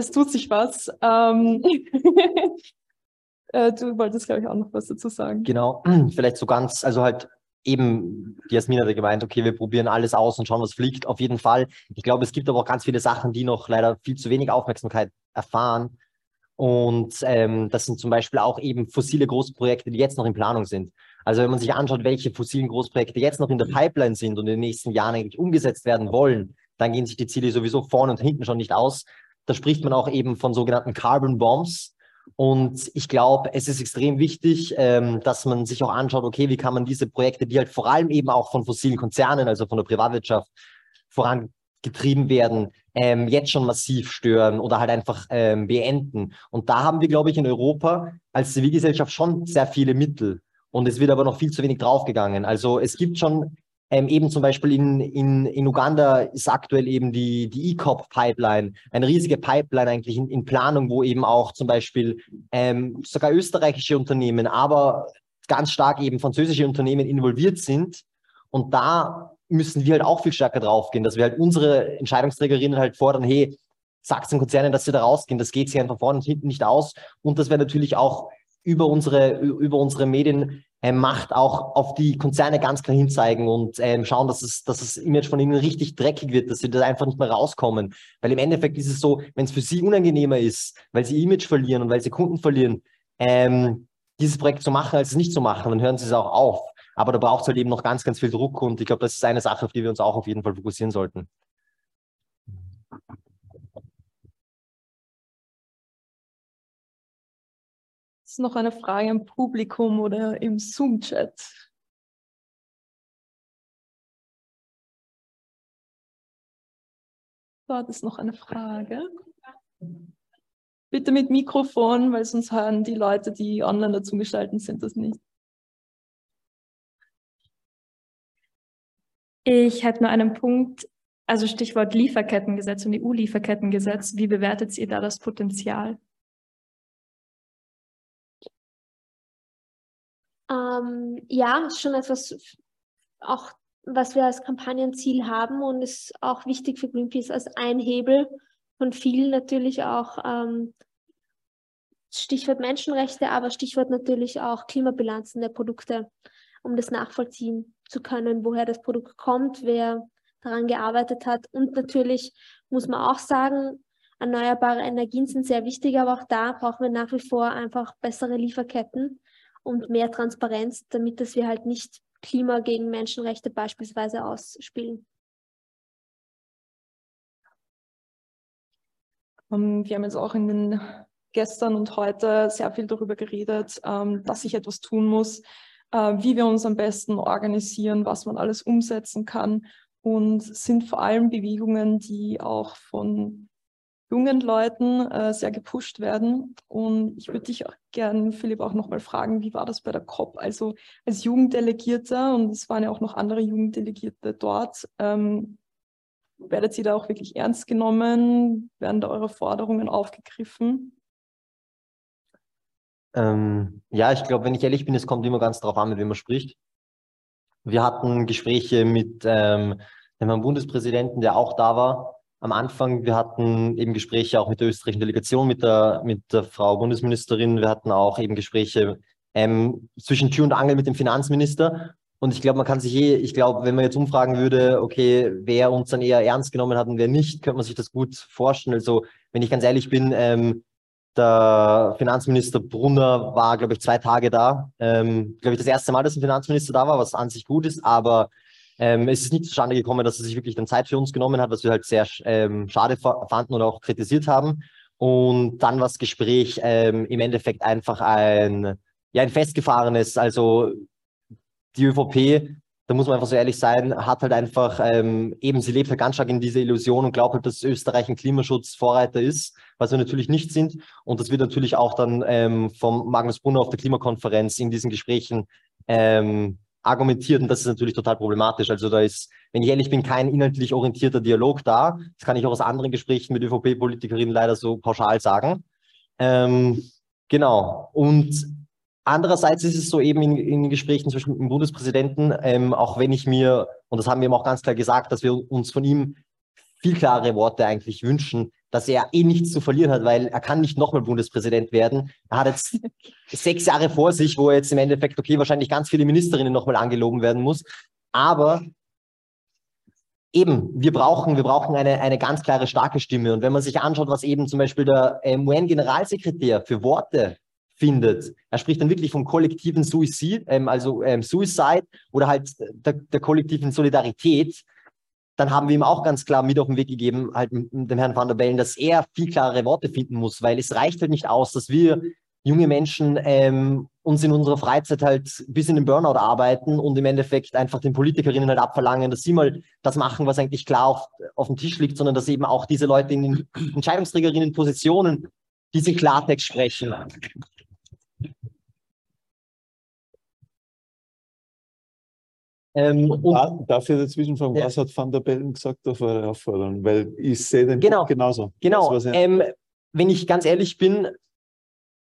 Es tut sich was. Ähm *laughs* äh, du wolltest, glaube ich, auch noch was dazu sagen. Genau, *clears throat* vielleicht so ganz, also halt eben, die Jasmin hat gemeint, okay, wir probieren alles aus und schauen, was fliegt. Auf jeden Fall. Ich glaube, es gibt aber auch ganz viele Sachen, die noch leider viel zu wenig Aufmerksamkeit erfahren. Und ähm, das sind zum Beispiel auch eben fossile Großprojekte, die jetzt noch in Planung sind. Also wenn man sich anschaut, welche fossilen Großprojekte jetzt noch in der Pipeline sind und in den nächsten Jahren eigentlich umgesetzt werden wollen, dann gehen sich die Ziele sowieso vorne und hinten schon nicht aus. Da spricht man auch eben von sogenannten Carbon Bombs. Und ich glaube, es ist extrem wichtig, ähm, dass man sich auch anschaut, okay, wie kann man diese Projekte, die halt vor allem eben auch von fossilen Konzernen, also von der Privatwirtschaft voran, getrieben werden, ähm, jetzt schon massiv stören oder halt einfach ähm, beenden. Und da haben wir, glaube ich, in Europa als Zivilgesellschaft schon sehr viele Mittel. Und es wird aber noch viel zu wenig draufgegangen. Also es gibt schon ähm, eben zum Beispiel in, in, in Uganda ist aktuell eben die, die E-Cop-Pipeline, eine riesige Pipeline eigentlich in, in Planung, wo eben auch zum Beispiel ähm, sogar österreichische Unternehmen, aber ganz stark eben französische Unternehmen involviert sind. Und da müssen wir halt auch viel stärker draufgehen, dass wir halt unsere Entscheidungsträgerinnen halt fordern, hey, sagt den Konzernen, dass sie da rausgehen, das geht sich einfach vorne und hinten nicht aus. Und dass wir natürlich auch über unsere, über unsere Medien ähm, Macht auch auf die Konzerne ganz klar hinzeigen und ähm, schauen, dass, es, dass das Image von ihnen richtig dreckig wird, dass sie da einfach nicht mehr rauskommen. Weil im Endeffekt ist es so, wenn es für sie unangenehmer ist, weil sie Image verlieren und weil sie Kunden verlieren, ähm, dieses Projekt zu machen, als es nicht zu machen, dann hören sie es auch auf. Aber da braucht es halt eben noch ganz, ganz viel Druck und ich glaube, das ist eine Sache, auf die wir uns auch auf jeden Fall fokussieren sollten. Ist noch eine Frage im Publikum oder im Zoom-Chat? Dort ist noch eine Frage. Bitte mit Mikrofon, weil sonst hören die Leute, die online dazu geschaltet sind, das nicht. Ich hätte nur einen Punkt, also Stichwort Lieferkettengesetz und EU-Lieferkettengesetz. Wie bewertet ihr da das Potenzial? Ähm, ja, schon etwas, auch was wir als Kampagnenziel haben und ist auch wichtig für Greenpeace als ein Hebel von vielen natürlich auch ähm, Stichwort Menschenrechte, aber Stichwort natürlich auch Klimabilanzen der Produkte, um das nachvollziehen zu können, woher das Produkt kommt, wer daran gearbeitet hat. Und natürlich muss man auch sagen, erneuerbare Energien sind sehr wichtig, aber auch da brauchen wir nach wie vor einfach bessere Lieferketten und mehr Transparenz, damit dass wir halt nicht Klima gegen Menschenrechte beispielsweise ausspielen. Ähm, wir haben jetzt auch in den gestern und heute sehr viel darüber geredet, ähm, dass sich etwas tun muss, äh, wie wir uns am besten organisieren, was man alles umsetzen kann und sind vor allem Bewegungen, die auch von jungen Leuten äh, sehr gepusht werden. Und ich würde dich auch gerne, Philipp, auch nochmal fragen, wie war das bei der COP? Also als Jugenddelegierter, und es waren ja auch noch andere Jugenddelegierte dort, ähm, werdet ihr da auch wirklich ernst genommen? Werden da eure Forderungen aufgegriffen? Ähm, ja, ich glaube, wenn ich ehrlich bin, es kommt immer ganz darauf an, mit wem man spricht. Wir hatten Gespräche mit ähm, dem Bundespräsidenten, der auch da war, am Anfang. Wir hatten eben Gespräche auch mit der österreichischen Delegation, mit der, mit der Frau Bundesministerin. Wir hatten auch eben Gespräche ähm, zwischen Tür und Angel mit dem Finanzminister. Und ich glaube, man kann sich eh, ich glaube, wenn man jetzt umfragen würde, okay, wer uns dann eher ernst genommen hat und wer nicht, könnte man sich das gut vorstellen. Also, wenn ich ganz ehrlich bin, ähm, der Finanzminister Brunner war, glaube ich, zwei Tage da. Ähm, glaube ich, das erste Mal, dass ein Finanzminister da war, was an sich gut ist, aber ähm, es ist nicht zustande gekommen, dass er sich wirklich dann Zeit für uns genommen hat, was wir halt sehr ähm, schade fanden und auch kritisiert haben. Und dann war das Gespräch ähm, im Endeffekt einfach ein, ja, ein festgefahrenes. Also die ÖVP, da muss man einfach so ehrlich sein, hat halt einfach, ähm, eben sie lebt halt ganz stark in dieser Illusion und glaubt halt, dass Österreich ein Klimaschutzvorreiter ist, was wir natürlich nicht sind. Und das wird natürlich auch dann ähm, vom Magnus Brunner auf der Klimakonferenz in diesen Gesprächen ähm, argumentiert und das ist natürlich total problematisch. Also da ist, wenn ich ehrlich bin, kein inhaltlich orientierter Dialog da. Das kann ich auch aus anderen Gesprächen mit ÖVP-Politikerinnen leider so pauschal sagen. Ähm, genau. Und andererseits ist es so eben in, in Gesprächen zwischen dem Bundespräsidenten, ähm, auch wenn ich mir, und das haben wir ihm auch ganz klar gesagt, dass wir uns von ihm viel klare Worte eigentlich wünschen, dass er eh nichts zu verlieren hat, weil er kann nicht nochmal Bundespräsident werden. Er hat jetzt *laughs* sechs Jahre vor sich, wo er jetzt im Endeffekt, okay, wahrscheinlich ganz viele Ministerinnen nochmal angelogen werden muss. Aber eben, wir brauchen, wir brauchen eine, eine ganz klare, starke Stimme. Und wenn man sich anschaut, was eben zum Beispiel der ähm, UN-Generalsekretär für Worte findet, er spricht dann wirklich vom kollektiven Suizid, ähm, also ähm, Suicide oder halt der, der kollektiven Solidarität, dann haben wir ihm auch ganz klar mit auf den Weg gegeben, halt mit dem Herrn van der Bellen, dass er viel klarere Worte finden muss, weil es reicht halt nicht aus, dass wir junge Menschen ähm, uns in unserer Freizeit halt bis in den Burnout arbeiten und im Endeffekt einfach den Politikerinnen halt abverlangen, dass sie mal das machen, was eigentlich klar auf, auf dem Tisch liegt, sondern dass eben auch diese Leute in den Entscheidungsträgerinnen-Positionen diesen Klartext sprechen. Ähm, und darf ich dazwischen fragen, ja. was hat Van der Bellen gesagt auf eure Aufforderung? Weil ich sehe den genau, genauso. Genau. Ähm, wenn ich ganz ehrlich bin,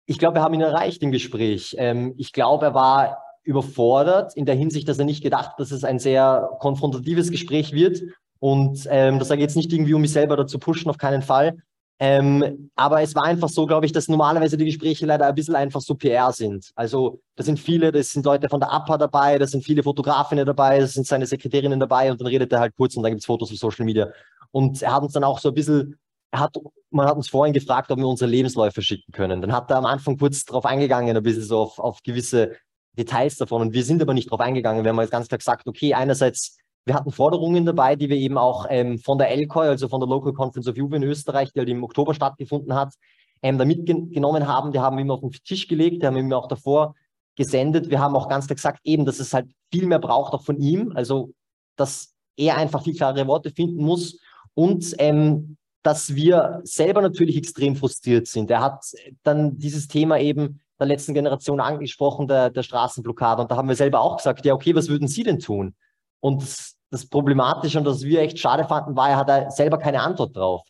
ich glaube, wir haben ihn erreicht im Gespräch. Ähm, ich glaube, er war überfordert in der Hinsicht, dass er nicht gedacht, dass es ein sehr konfrontatives Gespräch wird. Und ähm, das sage ich jetzt nicht irgendwie, um mich selber dazu pushen, auf keinen Fall. Ähm, aber es war einfach so, glaube ich, dass normalerweise die Gespräche leider ein bisschen einfach so PR sind. Also da sind viele, das sind Leute von der APA dabei, da sind viele Fotografinnen dabei, da sind seine Sekretärinnen dabei und dann redet er halt kurz und dann gibt es Fotos auf Social Media. Und er hat uns dann auch so ein bisschen, er hat, man hat uns vorhin gefragt, ob wir unsere Lebensläufe schicken können. Dann hat er am Anfang kurz darauf eingegangen, ein bisschen so auf, auf gewisse Details davon. Und wir sind aber nicht darauf eingegangen. Wir haben jetzt ganz klar gesagt, okay, einerseits wir hatten Forderungen dabei, die wir eben auch ähm, von der LCOI, also von der Local Conference of Youth in Österreich, die halt im Oktober stattgefunden hat, ähm, da mitgenommen haben. Die haben wir immer auf den Tisch gelegt, die haben wir immer auch davor gesendet. Wir haben auch ganz klar gesagt, eben, dass es halt viel mehr braucht, auch von ihm. Also, dass er einfach viel klarere Worte finden muss und ähm, dass wir selber natürlich extrem frustriert sind. Er hat dann dieses Thema eben der letzten Generation angesprochen, der, der Straßenblockade. Und da haben wir selber auch gesagt, ja, okay, was würden Sie denn tun? Und das, das Problematische und das wir echt schade fanden, war, er hat selber keine Antwort drauf.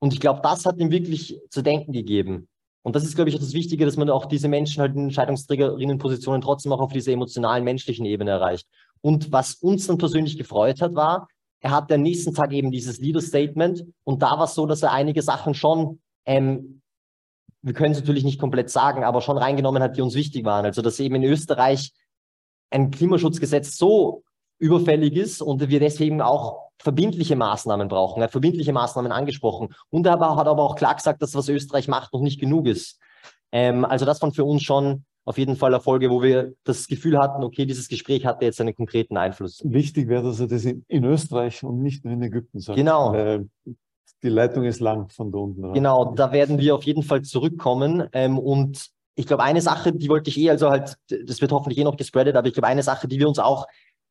Und ich glaube, das hat ihm wirklich zu denken gegeben. Und das ist, glaube ich, auch das Wichtige, dass man auch diese Menschen halt in Entscheidungsträgerinnenpositionen trotzdem auch auf dieser emotionalen, menschlichen Ebene erreicht. Und was uns dann persönlich gefreut hat, war, er hat am nächsten Tag eben dieses Leader-Statement und da war es so, dass er einige Sachen schon, ähm, wir können es natürlich nicht komplett sagen, aber schon reingenommen hat, die uns wichtig waren. Also, dass eben in Österreich ein Klimaschutzgesetz so überfällig ist und wir deswegen auch verbindliche Maßnahmen brauchen. Er hat verbindliche Maßnahmen angesprochen. Und er hat aber auch klar gesagt, dass was Österreich macht, noch nicht genug ist. Ähm, also das waren für uns schon auf jeden Fall Erfolge, wo wir das Gefühl hatten, okay, dieses Gespräch hatte jetzt einen konkreten Einfluss. Wichtig wäre, dass er das in, in Österreich und nicht nur in Ägypten sagt. Genau. Weil die Leitung ist lang von da unten. Genau, da werden wir auf jeden Fall zurückkommen. Ähm, und ich glaube, eine Sache, die wollte ich eh, also halt, das wird hoffentlich eh noch gespreadet, aber ich glaube, eine Sache, die wir uns auch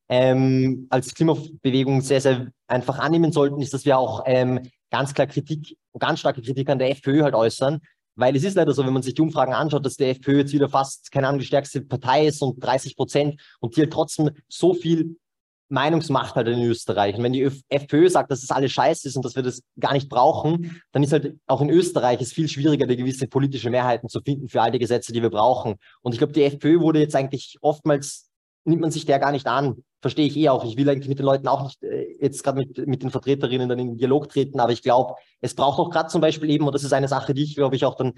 ähm, als Klimabewegung sehr, sehr einfach annehmen sollten, ist, dass wir auch ähm, ganz klar Kritik, ganz starke Kritik an der FPÖ halt äußern. Weil es ist leider so, wenn man sich die Umfragen anschaut, dass der FPÖ jetzt wieder fast, keine Ahnung, die stärkste Partei ist und 30 Prozent und die halt trotzdem so viel Meinungsmacht halt in Österreich. Und wenn die FPÖ sagt, dass das alles scheiße ist und dass wir das gar nicht brauchen, dann ist halt auch in Österreich es viel schwieriger, die gewisse politische Mehrheiten zu finden für all die Gesetze, die wir brauchen. Und ich glaube, die FPÖ wurde jetzt eigentlich oftmals nimmt man sich der gar nicht an. Verstehe ich eh auch. Ich will eigentlich mit den Leuten auch nicht äh, jetzt gerade mit, mit den Vertreterinnen dann in den Dialog treten, aber ich glaube, es braucht auch gerade zum Beispiel eben, und das ist eine Sache, die ich, glaube ich, auch dann,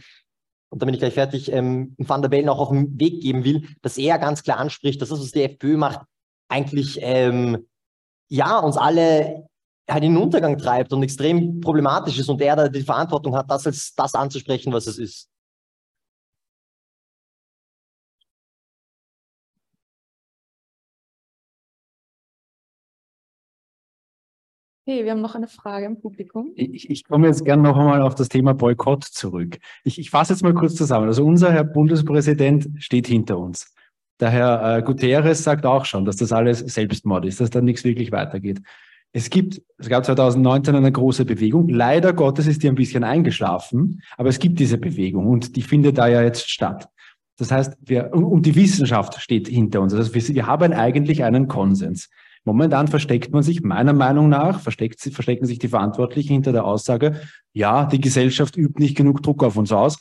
und dann bin ich gleich fertig, ähm, Van der Bellen auch auf den Weg geben will, dass er ganz klar anspricht, dass das, was die FPÖ macht, eigentlich ähm, ja uns alle halt in den Untergang treibt und extrem problematisch ist und er da die Verantwortung hat, das als das anzusprechen, was es ist. Okay, wir haben noch eine Frage im Publikum. Ich, ich komme jetzt gerne noch einmal auf das Thema Boykott zurück. Ich, ich fasse jetzt mal kurz zusammen. Also unser Herr Bundespräsident steht hinter uns. Der Herr äh, Guterres sagt auch schon, dass das alles Selbstmord ist, dass da nichts wirklich weitergeht. Es gibt, es gab 2019 eine große Bewegung. Leider Gottes ist die ein bisschen eingeschlafen, aber es gibt diese Bewegung und die findet da ja jetzt statt. Das heißt, wir, und die Wissenschaft steht hinter uns. Also wir, wir haben eigentlich einen Konsens. Momentan versteckt man sich, meiner Meinung nach, versteckt, verstecken sich die Verantwortlichen hinter der Aussage, ja, die Gesellschaft übt nicht genug Druck auf uns aus,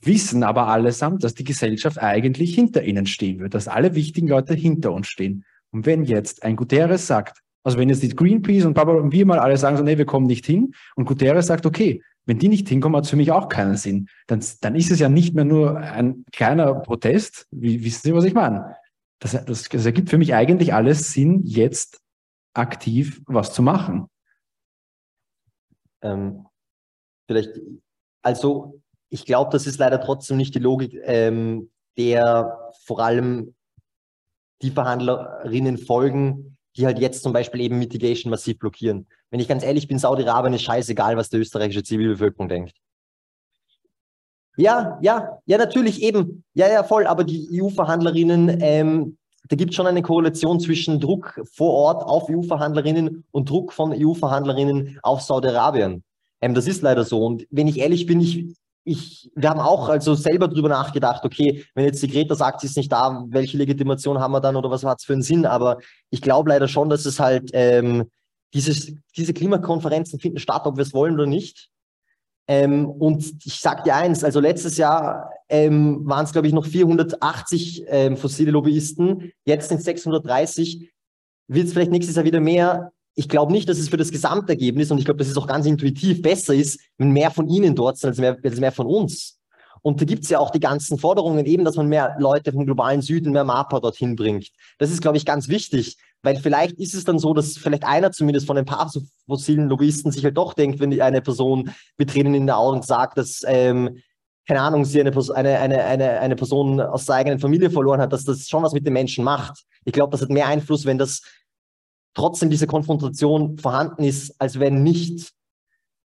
wissen aber allesamt, dass die Gesellschaft eigentlich hinter ihnen stehen wird, dass alle wichtigen Leute hinter uns stehen. Und wenn jetzt ein Guterres sagt, also wenn jetzt die Greenpeace und Papa und wir mal alle sagen so, nee, wir kommen nicht hin, und Guterres sagt, okay, wenn die nicht hinkommen, hat es für mich auch keinen Sinn. Dann, dann ist es ja nicht mehr nur ein kleiner Protest. Wie, wissen Sie, was ich meine? Das, das, das ergibt für mich eigentlich alles Sinn, jetzt aktiv was zu machen. Ähm, vielleicht, also ich glaube, das ist leider trotzdem nicht die Logik, ähm, der vor allem die Verhandlerinnen folgen, die halt jetzt zum Beispiel eben Mitigation massiv blockieren. Wenn ich ganz ehrlich bin, Saudi-Arabien ist scheißegal, was die österreichische Zivilbevölkerung denkt. Ja, ja, ja, natürlich eben. Ja, ja, voll. Aber die EU-Verhandlerinnen, ähm, da gibt es schon eine Korrelation zwischen Druck vor Ort auf EU-Verhandlerinnen und Druck von EU-Verhandlerinnen auf Saudi-Arabien. Ähm, das ist leider so. Und wenn ich ehrlich bin, ich, ich, wir haben auch also selber drüber nachgedacht, okay, wenn jetzt die Greta sagt, sie ist nicht da, welche Legitimation haben wir dann oder was hat es für einen Sinn? Aber ich glaube leider schon, dass es halt ähm, dieses, diese Klimakonferenzen finden statt, ob wir es wollen oder nicht. Ähm, und ich sage dir eins, also letztes Jahr ähm, waren es, glaube ich, noch 480 ähm, fossile Lobbyisten, jetzt sind es 630, wird es vielleicht nächstes Jahr wieder mehr. Ich glaube nicht, dass es für das Gesamtergebnis, und ich glaube, dass es auch ganz intuitiv besser ist, wenn mehr von ihnen dort sind, als mehr, als mehr von uns. Und da gibt es ja auch die ganzen Forderungen, eben, dass man mehr Leute vom globalen Süden, mehr MAPA dorthin bringt. Das ist, glaube ich, ganz wichtig, weil vielleicht ist es dann so, dass vielleicht einer zumindest von ein paar so fossilen Lobbyisten sich halt doch denkt, wenn eine Person mit Tränen in den Augen sagt, dass, ähm, keine Ahnung, sie eine, eine, eine, eine, Person aus der eigenen Familie verloren hat, dass das schon was mit den Menschen macht. Ich glaube, das hat mehr Einfluss, wenn das trotzdem diese Konfrontation vorhanden ist, als wenn nicht.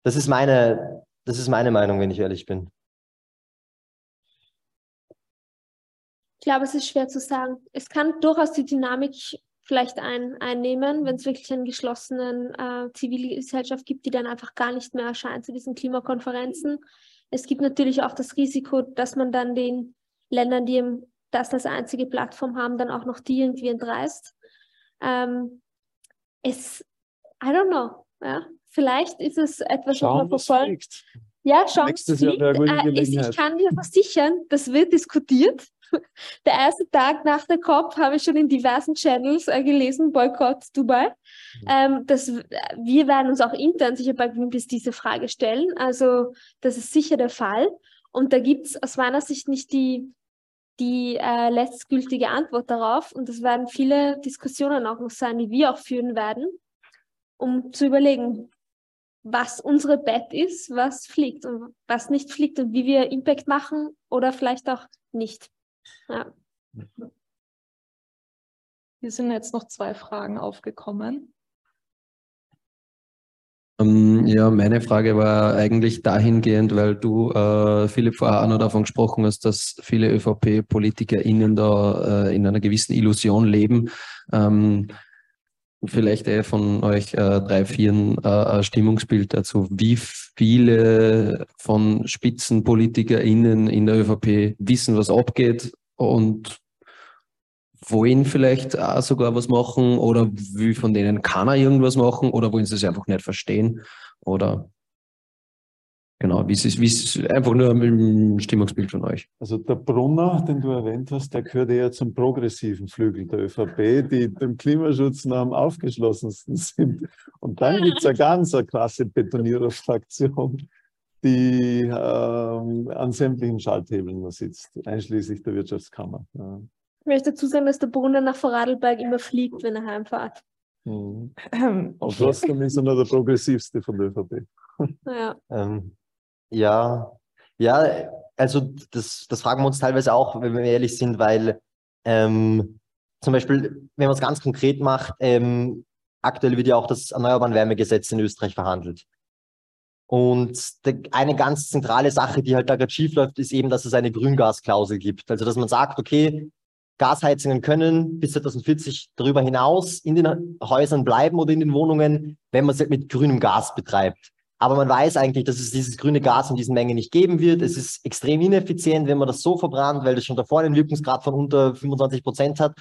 Das ist meine, das ist meine Meinung, wenn ich ehrlich bin. Ich glaube, es ist schwer zu sagen. Es kann durchaus die Dynamik vielleicht ein, einnehmen, wenn es wirklich eine geschlossene äh, Zivilgesellschaft gibt, die dann einfach gar nicht mehr erscheint zu diesen Klimakonferenzen. Es gibt natürlich auch das Risiko, dass man dann den Ländern, die das als einzige Plattform haben, dann auch noch die irgendwie entreißt. Ähm, es, I don't know, ja. Vielleicht ist es etwas, Schauen, was man verfolgen. Ja, schauen, Nächstes Jahr wäre eine gute äh, Gelegenheit. ich kann dir versichern, das wird diskutiert. *laughs* Der erste Tag nach der COP habe ich schon in diversen Channels äh, gelesen, Boykott Dubai. Ähm, das, wir werden uns auch intern sicher bei Greenpeace diese Frage stellen. Also das ist sicher der Fall. Und da gibt es aus meiner Sicht nicht die, die äh, letztgültige Antwort darauf. Und das werden viele Diskussionen auch noch sein, die wir auch führen werden, um zu überlegen, was unsere Bett ist, was fliegt und was nicht fliegt und wie wir Impact machen oder vielleicht auch nicht. Ja. Hier sind jetzt noch zwei Fragen aufgekommen. Ähm, ja, meine Frage war eigentlich dahingehend, weil du, äh, Philipp, vorher auch noch davon gesprochen hast, dass viele ÖVP-PolitikerInnen da äh, in einer gewissen Illusion leben. Ähm, vielleicht eh von euch äh, drei, vier äh, Stimmungsbild dazu. Wie viele von SpitzenpolitikerInnen in der ÖVP wissen, was abgeht und wollen vielleicht auch sogar was machen oder wie von denen kann er irgendwas machen oder wollen sie es einfach nicht verstehen oder genau, wie ist es, wie ist es einfach nur ein Stimmungsbild von euch? Also der Brunner, den du erwähnt hast, der gehört eher zum progressiven Flügel der ÖVP, die dem Klimaschutz noch am aufgeschlossensten sind. Und dann gibt es eine ganz eine klasse Betoniererfraktion, die ähm, an sämtlichen Schalthebeln sitzt, einschließlich der Wirtschaftskammer. Ja. Ich möchte dazu sagen, dass der Brunner nach Vorarlberg immer fliegt, wenn er heimfährt. Mhm. Und trotzdem ist er noch der progressivste von der ÖVP. Ja. Ähm, ja, ja, also das, das fragen wir uns teilweise auch, wenn wir ehrlich sind, weil ähm, zum Beispiel, wenn man es ganz konkret macht, ähm, aktuell wird ja auch das Erneuerbaren Wärmegesetz in Österreich verhandelt. Und de, eine ganz zentrale Sache, die halt da gerade schief läuft, ist eben, dass es eine Grüngasklausel gibt. Also dass man sagt, okay, Gasheizungen können bis 2040 darüber hinaus in den Häusern bleiben oder in den Wohnungen, wenn man es halt mit grünem Gas betreibt. Aber man weiß eigentlich, dass es dieses grüne Gas in diesen Mengen nicht geben wird. Es ist extrem ineffizient, wenn man das so verbrannt, weil das schon davor einen Wirkungsgrad von unter 25 Prozent hat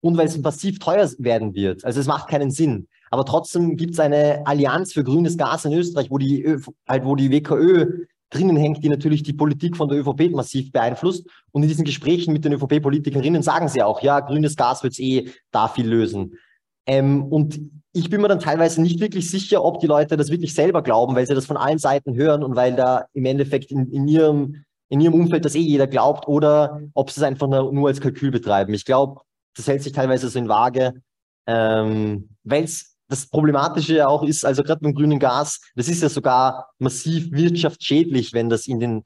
und weil es massiv teuer werden wird. Also es macht keinen Sinn. Aber trotzdem gibt es eine Allianz für grünes Gas in Österreich, wo die, halt, wo die WKÖ drinnen hängt, die natürlich die Politik von der ÖVP massiv beeinflusst. Und in diesen Gesprächen mit den ÖVP-Politikerinnen sagen sie auch, ja, grünes Gas wird es eh da viel lösen. Ähm, und ich bin mir dann teilweise nicht wirklich sicher, ob die Leute das wirklich selber glauben, weil sie das von allen Seiten hören und weil da im Endeffekt in, in ihrem, in ihrem Umfeld das eh jeder glaubt oder ob sie es einfach nur, als Kalkül betreiben. Ich glaube, das hält sich teilweise so in Waage, ähm, weil es das Problematische ja auch ist, also gerade beim grünen Gas, das ist ja sogar massiv wirtschaftsschädlich, wenn das in den,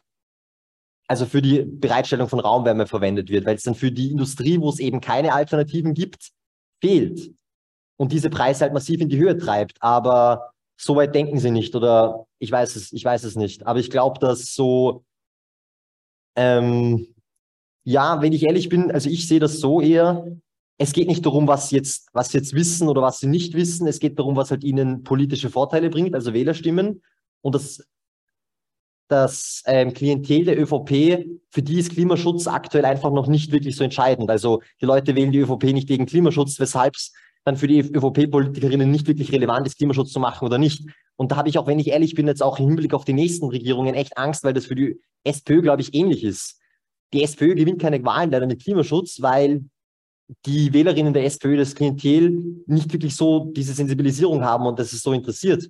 also für die Bereitstellung von Raumwärme verwendet wird, weil es dann für die Industrie, wo es eben keine Alternativen gibt, fehlt und diese Preise halt massiv in die Höhe treibt. Aber so weit denken sie nicht oder ich weiß es, ich weiß es nicht. Aber ich glaube, dass so Ähm, ja, wenn ich ehrlich bin, also ich sehe das so eher, es geht nicht darum, was jetzt, was sie jetzt wissen oder was sie nicht wissen. Es geht darum, was halt ihnen politische Vorteile bringt, also Wählerstimmen. Und das, das ähm, Klientel der ÖVP, für die ist Klimaschutz aktuell einfach noch nicht wirklich so entscheidend. Also die Leute wählen die ÖVP nicht wegen Klimaschutz, weshalb es dann für die ÖVP-Politikerinnen nicht wirklich relevant ist, Klimaschutz zu machen oder nicht. Und da habe ich auch, wenn ich ehrlich bin, jetzt auch im Hinblick auf die nächsten Regierungen echt Angst, weil das für die SPÖ, glaube ich, ähnlich ist. Die SPÖ gewinnt keine Wahlen leider mit Klimaschutz, weil die Wählerinnen der SPÖ, das Klientel, nicht wirklich so diese Sensibilisierung haben und das ist so interessiert.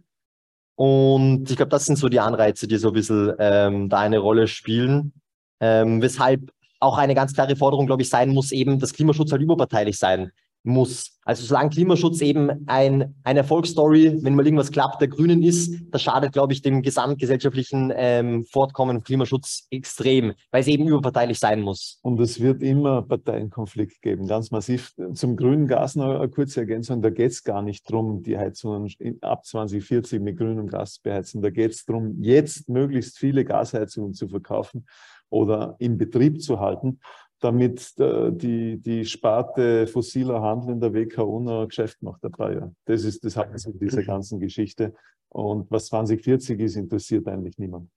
Und ich glaube, das sind so die Anreize, die so ein bisschen ähm, da eine Rolle spielen. Ähm, weshalb auch eine ganz klare Forderung, glaube ich, sein muss, eben, dass Klimaschutz halt überparteilich sein muss. Also solange Klimaschutz eben ein, eine Erfolgsstory, wenn mal irgendwas klappt, der Grünen ist, das schadet, glaube ich, dem gesamtgesellschaftlichen ähm, Fortkommen von Klimaschutz extrem, weil es eben überparteilich sein muss. Und es wird immer Parteienkonflikt geben, ganz massiv. Zum grünen Gas noch eine kurze Ergänzung, da geht es gar nicht darum, die Heizungen ab 2040 mit grünem Gas zu beheizen. Da geht es darum, jetzt möglichst viele Gasheizungen zu verkaufen oder in Betrieb zu halten damit äh, die, die Sparte fossiler Handel in der WKO noch Geschäft macht dabei. Ja. Das ist das Hauptsache dieser ganzen Geschichte. Und was 2040 ist, interessiert eigentlich niemand.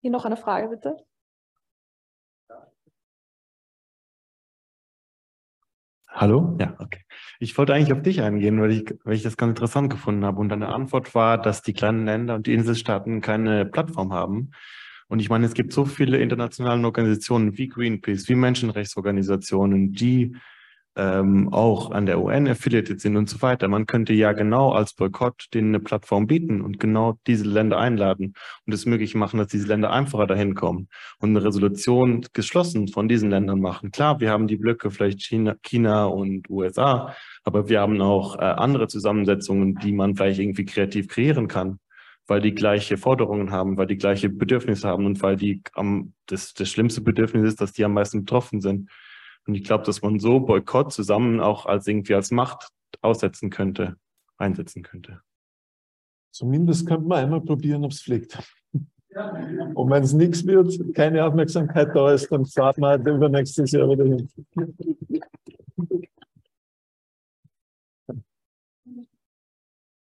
Hier noch eine Frage, bitte. Hallo? Ja, okay. Ich wollte eigentlich auf dich eingehen, weil ich, weil ich das ganz interessant gefunden habe. Und deine Antwort war, dass die kleinen Länder und die Inselstaaten keine Plattform haben. Und ich meine, es gibt so viele internationale Organisationen wie Greenpeace, wie Menschenrechtsorganisationen, die ähm, auch an der UN affiliated sind und so weiter. Man könnte ja genau als Boykott denen eine Plattform bieten und genau diese Länder einladen und es möglich machen, dass diese Länder einfacher dahin kommen und eine Resolution geschlossen von diesen Ländern machen. Klar, wir haben die Blöcke, vielleicht China, China und USA, aber wir haben auch äh, andere Zusammensetzungen, die man vielleicht irgendwie kreativ kreieren kann weil die gleiche Forderungen haben, weil die gleiche Bedürfnisse haben und weil die am, das, das schlimmste Bedürfnis ist, dass die am meisten betroffen sind. Und ich glaube, dass man so Boykott zusammen auch als irgendwie als Macht aussetzen könnte, einsetzen könnte. Zumindest könnte man einmal probieren, ob es fliegt. Und wenn es nichts wird, keine Aufmerksamkeit da ist, dann starten wir halt übernächstes Jahr wieder hin.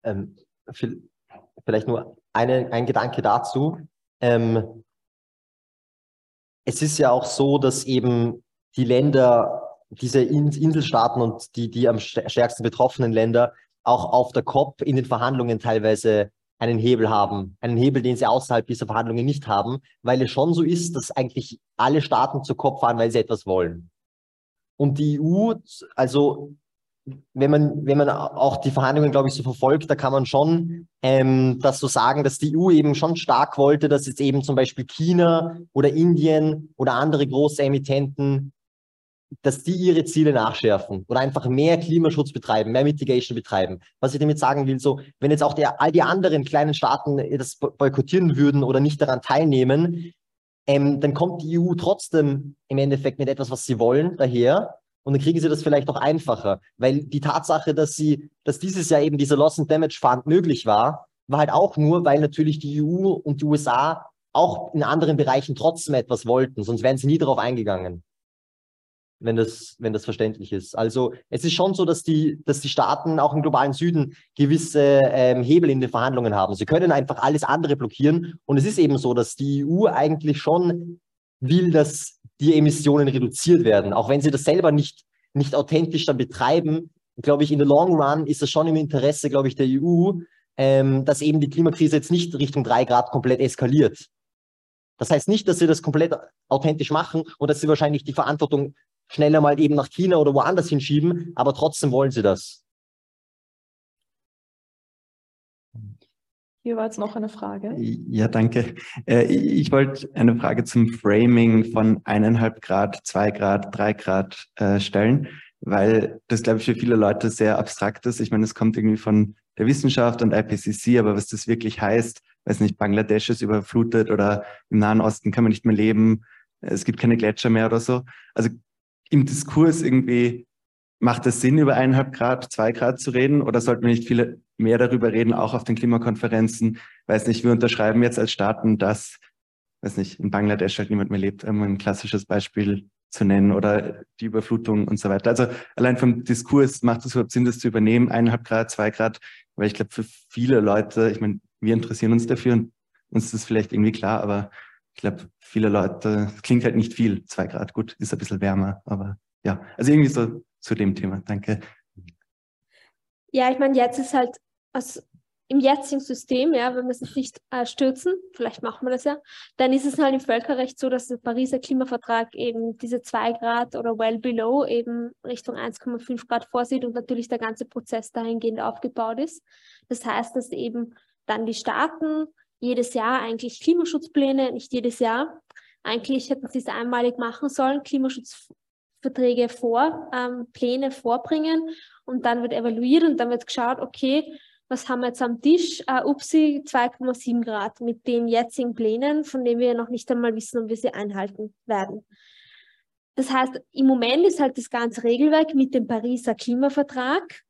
Ähm, vielleicht nur eine, ein Gedanke dazu. Ähm, es ist ja auch so, dass eben die Länder, diese Inselstaaten und die, die am stärksten betroffenen Länder auch auf der COP in den Verhandlungen teilweise einen Hebel haben. Einen Hebel, den sie außerhalb dieser Verhandlungen nicht haben, weil es schon so ist, dass eigentlich alle Staaten zur COP fahren, weil sie etwas wollen. Und die EU, also wenn man, wenn man auch die Verhandlungen, glaube ich, so verfolgt, da kann man schon ähm, das so sagen, dass die EU eben schon stark wollte, dass jetzt eben zum Beispiel China oder Indien oder andere große Emittenten, dass die ihre Ziele nachschärfen oder einfach mehr Klimaschutz betreiben, mehr Mitigation betreiben. Was ich damit sagen will, so, wenn jetzt auch der, all die anderen kleinen Staaten das boykottieren würden oder nicht daran teilnehmen, ähm, dann kommt die EU trotzdem im Endeffekt mit etwas, was sie wollen, daher und dann kriegen sie das vielleicht auch einfacher. Weil die Tatsache, dass sie, dass dieses Jahr eben dieser Loss and Damage Fund möglich war, war halt auch nur, weil natürlich die EU und die USA auch in anderen Bereichen trotzdem etwas wollten, sonst wären sie nie darauf eingegangen. Wenn das, wenn das verständlich ist. Also es ist schon so, dass die, dass die Staaten auch im globalen Süden gewisse ähm, Hebel in den Verhandlungen haben. Sie können einfach alles andere blockieren. Und es ist eben so, dass die EU eigentlich schon will, dass die Emissionen reduziert werden. Auch wenn sie das selber nicht, nicht authentisch dann betreiben, glaube ich, in the long run ist es schon im Interesse, glaube ich, der EU, ähm, dass eben die Klimakrise jetzt nicht Richtung drei Grad komplett eskaliert. Das heißt nicht, dass sie das komplett authentisch machen und dass sie wahrscheinlich die Verantwortung schneller mal eben nach China oder woanders hinschieben, aber trotzdem wollen sie das. Hier war jetzt noch eine Frage. Ja, danke. Äh, ich wollte eine Frage zum Framing von eineinhalb Grad, zwei Grad, drei Grad äh, stellen, weil das, glaube ich, für viele Leute sehr abstrakt ist. Ich meine, es kommt irgendwie von der Wissenschaft und IPCC, aber was das wirklich heißt, weiß nicht, Bangladesch ist überflutet oder im Nahen Osten kann man nicht mehr leben, es gibt keine Gletscher mehr oder so. Also im Diskurs irgendwie Macht es Sinn, über eineinhalb Grad, zwei Grad zu reden oder sollten wir nicht viele mehr darüber reden, auch auf den Klimakonferenzen? Weiß nicht, wir unterschreiben jetzt als Staaten, dass weiß nicht, in Bangladesch halt niemand mehr lebt, um ein klassisches Beispiel zu nennen oder die Überflutung und so weiter. Also allein vom Diskurs macht es überhaupt Sinn, das zu übernehmen, eineinhalb Grad, zwei Grad, weil ich glaube, für viele Leute, ich meine, wir interessieren uns dafür und uns ist das vielleicht irgendwie klar, aber ich glaube, viele Leute, klingt halt nicht viel, zwei Grad, gut, ist ein bisschen wärmer, aber ja, also irgendwie so zu dem Thema. Danke. Ja, ich meine, jetzt ist halt aus, im jetzigen System, ja, wenn wir es nicht äh, stürzen, vielleicht machen wir das ja, dann ist es halt im Völkerrecht so, dass der Pariser Klimavertrag eben diese zwei Grad oder well below eben Richtung 1,5 Grad vorsieht und natürlich der ganze Prozess dahingehend aufgebaut ist. Das heißt, dass eben dann die Staaten jedes Jahr eigentlich Klimaschutzpläne, nicht jedes Jahr, eigentlich hätten sie es einmalig machen sollen, Klimaschutzverträge vor, ähm, Pläne vorbringen und dann wird evaluiert und dann wird geschaut, okay, was haben wir jetzt am Tisch? Uh, upsi, 2,7 Grad mit den jetzigen Plänen, von denen wir noch nicht einmal wissen, ob wir sie einhalten werden. Das heißt, im Moment ist halt das ganze Regelwerk mit dem Pariser Klimavertrag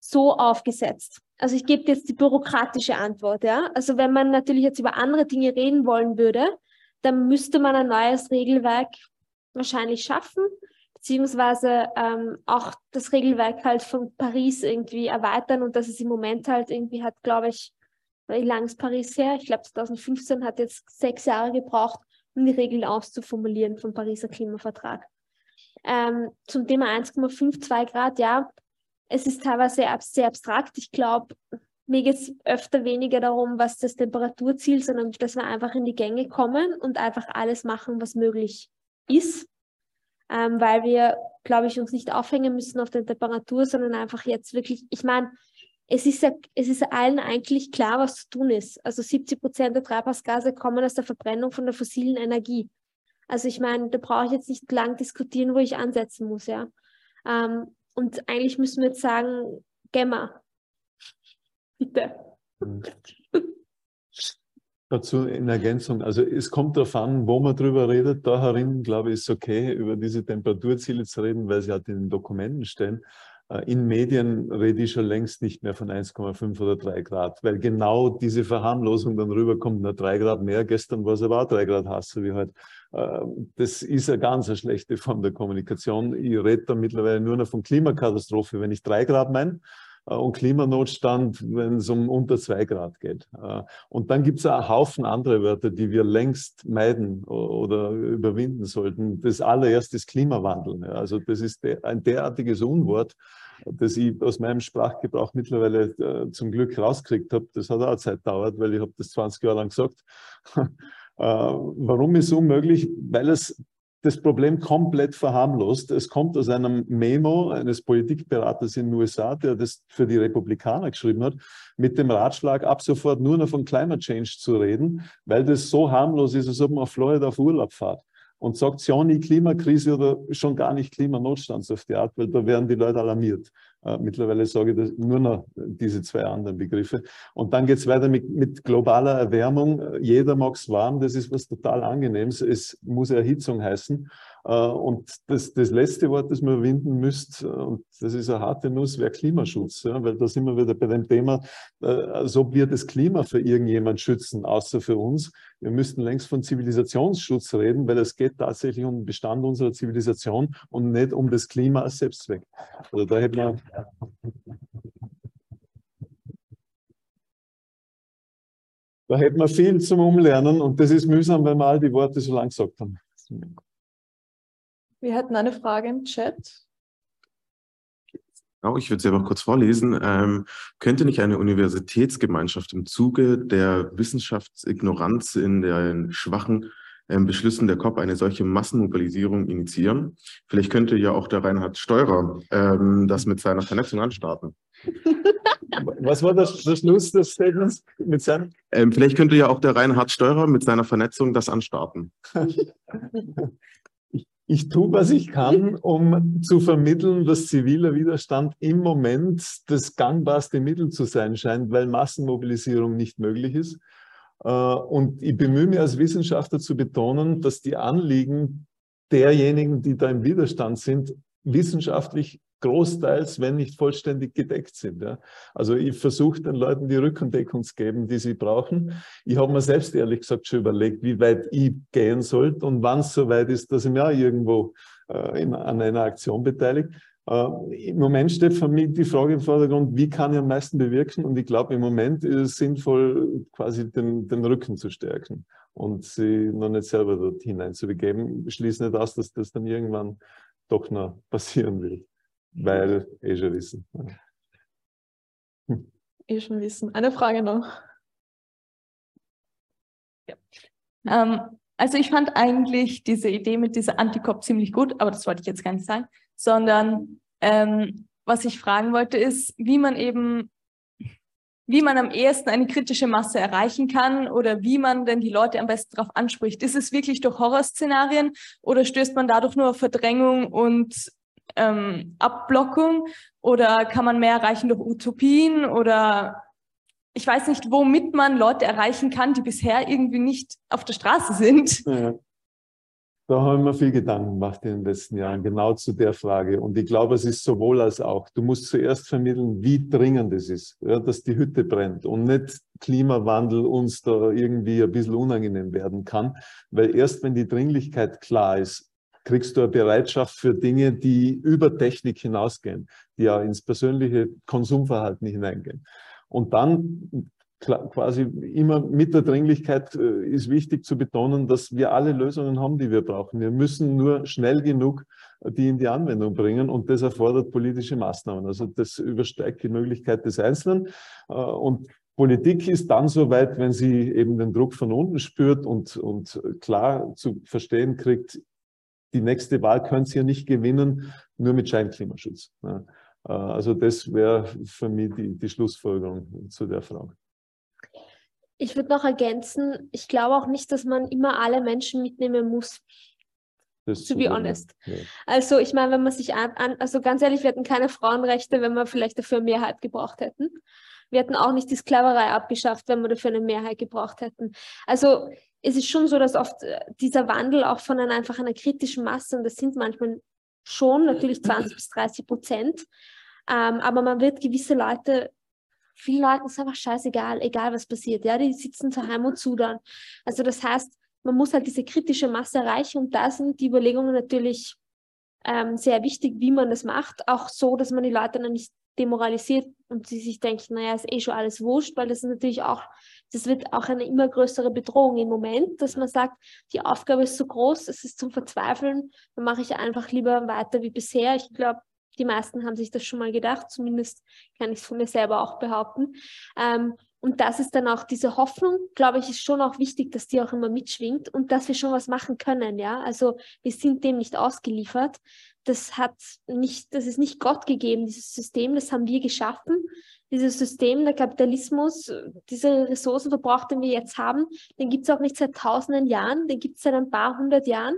so aufgesetzt. Also ich gebe jetzt die bürokratische Antwort, ja. Also wenn man natürlich jetzt über andere Dinge reden wollen würde, dann müsste man ein neues Regelwerk wahrscheinlich schaffen, beziehungsweise ähm, auch das Regelwerk halt von Paris irgendwie erweitern und das ist im Moment halt irgendwie hat, glaube ich, wie lange ist Paris her? Ich glaube 2015 hat jetzt sechs Jahre gebraucht, um die Regeln auszuformulieren vom Pariser Klimavertrag. Ähm, zum Thema 1,52 Grad, ja, es ist teilweise sehr abstrakt. Ich glaube, mir geht es öfter weniger darum, was das Temperaturziel, sondern dass wir einfach in die Gänge kommen und einfach alles machen, was möglich ist. Ähm, weil wir, glaube ich, uns nicht aufhängen müssen auf der Temperatur, sondern einfach jetzt wirklich, ich meine, es ist, ja, es ist allen eigentlich klar, was zu tun ist. Also 70 Prozent der Treibhausgase kommen aus der Verbrennung von der fossilen Energie. Also ich meine, da brauche ich jetzt nicht lang diskutieren, wo ich ansetzen muss, ja. Ähm, und eigentlich müssen wir jetzt sagen, Gemma. *laughs* Bitte. Dazu in Ergänzung, also es kommt darauf an, wo man drüber redet. Da herin, glaube ich, ist es okay, über diese Temperaturziele zu reden, weil sie halt in den Dokumenten stehen. Äh, in Medien rede ich schon längst nicht mehr von 1,5 oder 3 Grad, weil genau diese Verharmlosung dann rüberkommt, na 3 Grad mehr, gestern war es aber auch 3 Grad Hasse wie heute. Ähm, das ist eine ganz schlechte Form der Kommunikation. Ich rede da mittlerweile nur noch von Klimakatastrophe, wenn ich drei Grad meine äh, und Klimanotstand, wenn es um unter zwei Grad geht. Äh, und dann gibt es einen Haufen andere Wörter, die wir längst meiden oder überwinden sollten. Das allererste ist Klimawandel. Also das ist ein derartiges Unwort, das ich aus meinem Sprachgebrauch mittlerweile äh, zum Glück rauskriegt habe. Das hat auch Zeit gedauert, weil ich habe das 20 Jahre lang gesagt. *laughs* Äh, warum ist es unmöglich? Weil es das Problem komplett verharmlost. Es kommt aus einem Memo eines Politikberaters in den USA, der das für die Republikaner geschrieben hat, mit dem Ratschlag, ab sofort nur noch von Climate Change zu reden, weil das so harmlos ist, als ob man auf Florida auf Urlaub fährt und sagt ja nie Klimakrise oder schon gar nicht Klimanotstand auf die Art, weil da werden die Leute alarmiert. Äh, mittlerweile sage ich das nur noch diese zwei anderen Begriffe. Und dann geht es weiter mit, mit, globaler Erwärmung. Jeder mag es warm, das ist was total Angenehmes. Es muss Erhitzung heißen. Äh, und das, das letzte Wort, das man überwinden müsst, äh, und das ist eine harte Nuss, wäre Klimaschutz. Ja, weil da sind wir wieder bei dem Thema, äh, als ob wir das Klima für irgendjemand schützen, außer für uns. Wir müssten längst von Zivilisationsschutz reden, weil es geht tatsächlich um den Bestand unserer Zivilisation und nicht um das Klima als Selbstzweck. Also da hätte man da hätten wir viel zum Umlernen und das ist mühsam, wenn wir all die Worte so lang gesagt haben. Wir hatten eine Frage im Chat. Genau, ich würde sie aber kurz vorlesen. Ähm, könnte nicht eine Universitätsgemeinschaft im Zuge der Wissenschaftsignoranz in den schwachen ähm, Beschlüssen der COP eine solche Massenmobilisierung initiieren? Vielleicht könnte ja auch der Reinhard Steurer ähm, das mit seiner Vernetzung anstarten. *laughs* Was war das, der Schluss des Statements mit seinem? Ähm, vielleicht könnte ja auch der Reinhard Steurer mit seiner Vernetzung das anstarten. *laughs* ich tue, was ich kann, um zu vermitteln, dass ziviler Widerstand im Moment das gangbarste Mittel zu sein scheint, weil Massenmobilisierung nicht möglich ist. Äh, und ich bemühe mich als Wissenschaftler zu betonen, dass die Anliegen derjenigen, die da im Widerstand sind, wissenschaftlich großteils, wenn nicht vollständig gedeckt sind. Ja. Also ich versuche den Leuten die Rückendeckung zu geben, die sie brauchen. Ich habe mir selbst ehrlich gesagt schon überlegt, wie weit ich gehen sollte und wann es soweit ist, dass ich mich auch irgendwo äh, in, an einer Aktion beteiligt. Äh, Im Moment steht für mich die Frage im Vordergrund, wie kann ich am meisten bewirken? Und ich glaube, im Moment ist es sinnvoll, quasi den, den Rücken zu stärken und sie noch nicht selber dort hineinzubegeben. Ich schließe nicht aus, dass das dann irgendwann doch noch passieren will, weil eh schon wissen. Eh schon wissen. Eine Frage noch. Ja. Ähm, also ich fand eigentlich diese Idee mit dieser Antikop ziemlich gut, aber das wollte ich jetzt gar nicht sagen, sondern ähm, was ich fragen wollte ist, wie man eben, wie man am ehesten eine kritische Masse erreichen kann oder wie man denn die Leute am besten darauf anspricht. Ist es wirklich durch Horrorszenarien oder stößt man dadurch nur auf Verdrängung und ähm, Abblockung oder kann man mehr erreichen durch Utopien oder ich weiß nicht, womit man Leute erreichen kann, die bisher irgendwie nicht auf der Straße sind. Ja. Da haben wir viel Gedanken gemacht in den letzten Jahren, genau zu der Frage. Und ich glaube, es ist sowohl als auch. Du musst zuerst vermitteln, wie dringend es ist, ja, dass die Hütte brennt und nicht Klimawandel uns da irgendwie ein bisschen unangenehm werden kann. Weil erst wenn die Dringlichkeit klar ist, kriegst du eine Bereitschaft für Dinge, die über Technik hinausgehen, die ja ins persönliche Konsumverhalten hineingehen. Und dann quasi immer mit der Dringlichkeit äh, ist wichtig zu betonen, dass wir alle Lösungen haben, die wir brauchen. Wir müssen nur schnell genug äh, die in die Anwendung bringen und das erfordert politische Maßnahmen. Also das übersteigt die Möglichkeit des Einzelnen äh, und Politik ist dann soweit, wenn sie eben den Druck von unten spürt und, und klar zu verstehen kriegt, die nächste Wahl können sie ja nicht gewinnen, nur mit Scheinklimaschutz. Äh, also das wäre für mich die, die Schlussfolgerung zu der Frage. Ich würde noch ergänzen, ich glaube auch nicht, dass man immer alle Menschen mitnehmen muss. Das to be honest. Ja. Also ich meine, wenn man sich an, also ganz ehrlich, wir hätten keine Frauenrechte, wenn wir vielleicht dafür Mehrheit gebraucht hätten. Wir hätten auch nicht die Sklaverei abgeschafft, wenn wir dafür eine Mehrheit gebraucht hätten. Also es ist schon so, dass oft äh, dieser Wandel auch von einer, einfach einer kritischen Masse, und das sind manchmal schon natürlich 20 bis 30 Prozent. Ähm, aber man wird gewisse Leute, vielen Leuten ist einfach scheißegal, egal was passiert. Ja, die sitzen zu Heim und zudern. Also das heißt, man muss halt diese kritische Masse erreichen und da sind die Überlegungen natürlich ähm, sehr wichtig, wie man das macht. Auch so, dass man die Leute dann nicht demoralisiert und sie sich denken, naja, ist eh schon alles wurscht, weil das ist natürlich auch, das wird auch eine immer größere Bedrohung im Moment, dass man sagt, die Aufgabe ist so groß, es ist zum Verzweifeln, dann mache ich einfach lieber weiter wie bisher. Ich glaube, die meisten haben sich das schon mal gedacht, zumindest kann ich es von mir selber auch behaupten. Ähm, und das ist dann auch diese Hoffnung, glaube ich, ist schon auch wichtig, dass die auch immer mitschwingt und dass wir schon was machen können, ja. Also wir sind dem nicht ausgeliefert. Das hat nicht, das ist nicht Gott gegeben, dieses System, das haben wir geschaffen. Dieses System, der Kapitalismus, diese Ressourcenverbrauch, den wir jetzt haben, den gibt es auch nicht seit tausenden Jahren, den gibt es seit ein paar hundert Jahren.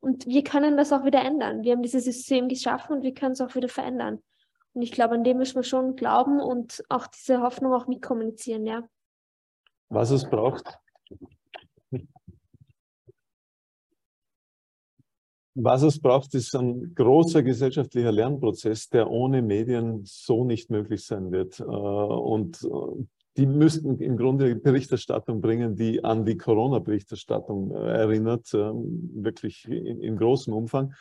Und wir können das auch wieder ändern. Wir haben dieses System geschaffen und wir können es auch wieder verändern. Und ich glaube, an dem müssen wir schon glauben und auch diese Hoffnung auch mitkommunizieren, ja. Was es braucht. Was es braucht, ist ein großer gesellschaftlicher Lernprozess, der ohne Medien so nicht möglich sein wird. Äh, und äh, die müssten im Grunde Berichterstattung bringen, die an die Corona-Berichterstattung äh, erinnert, wirklich in, großem Umfang.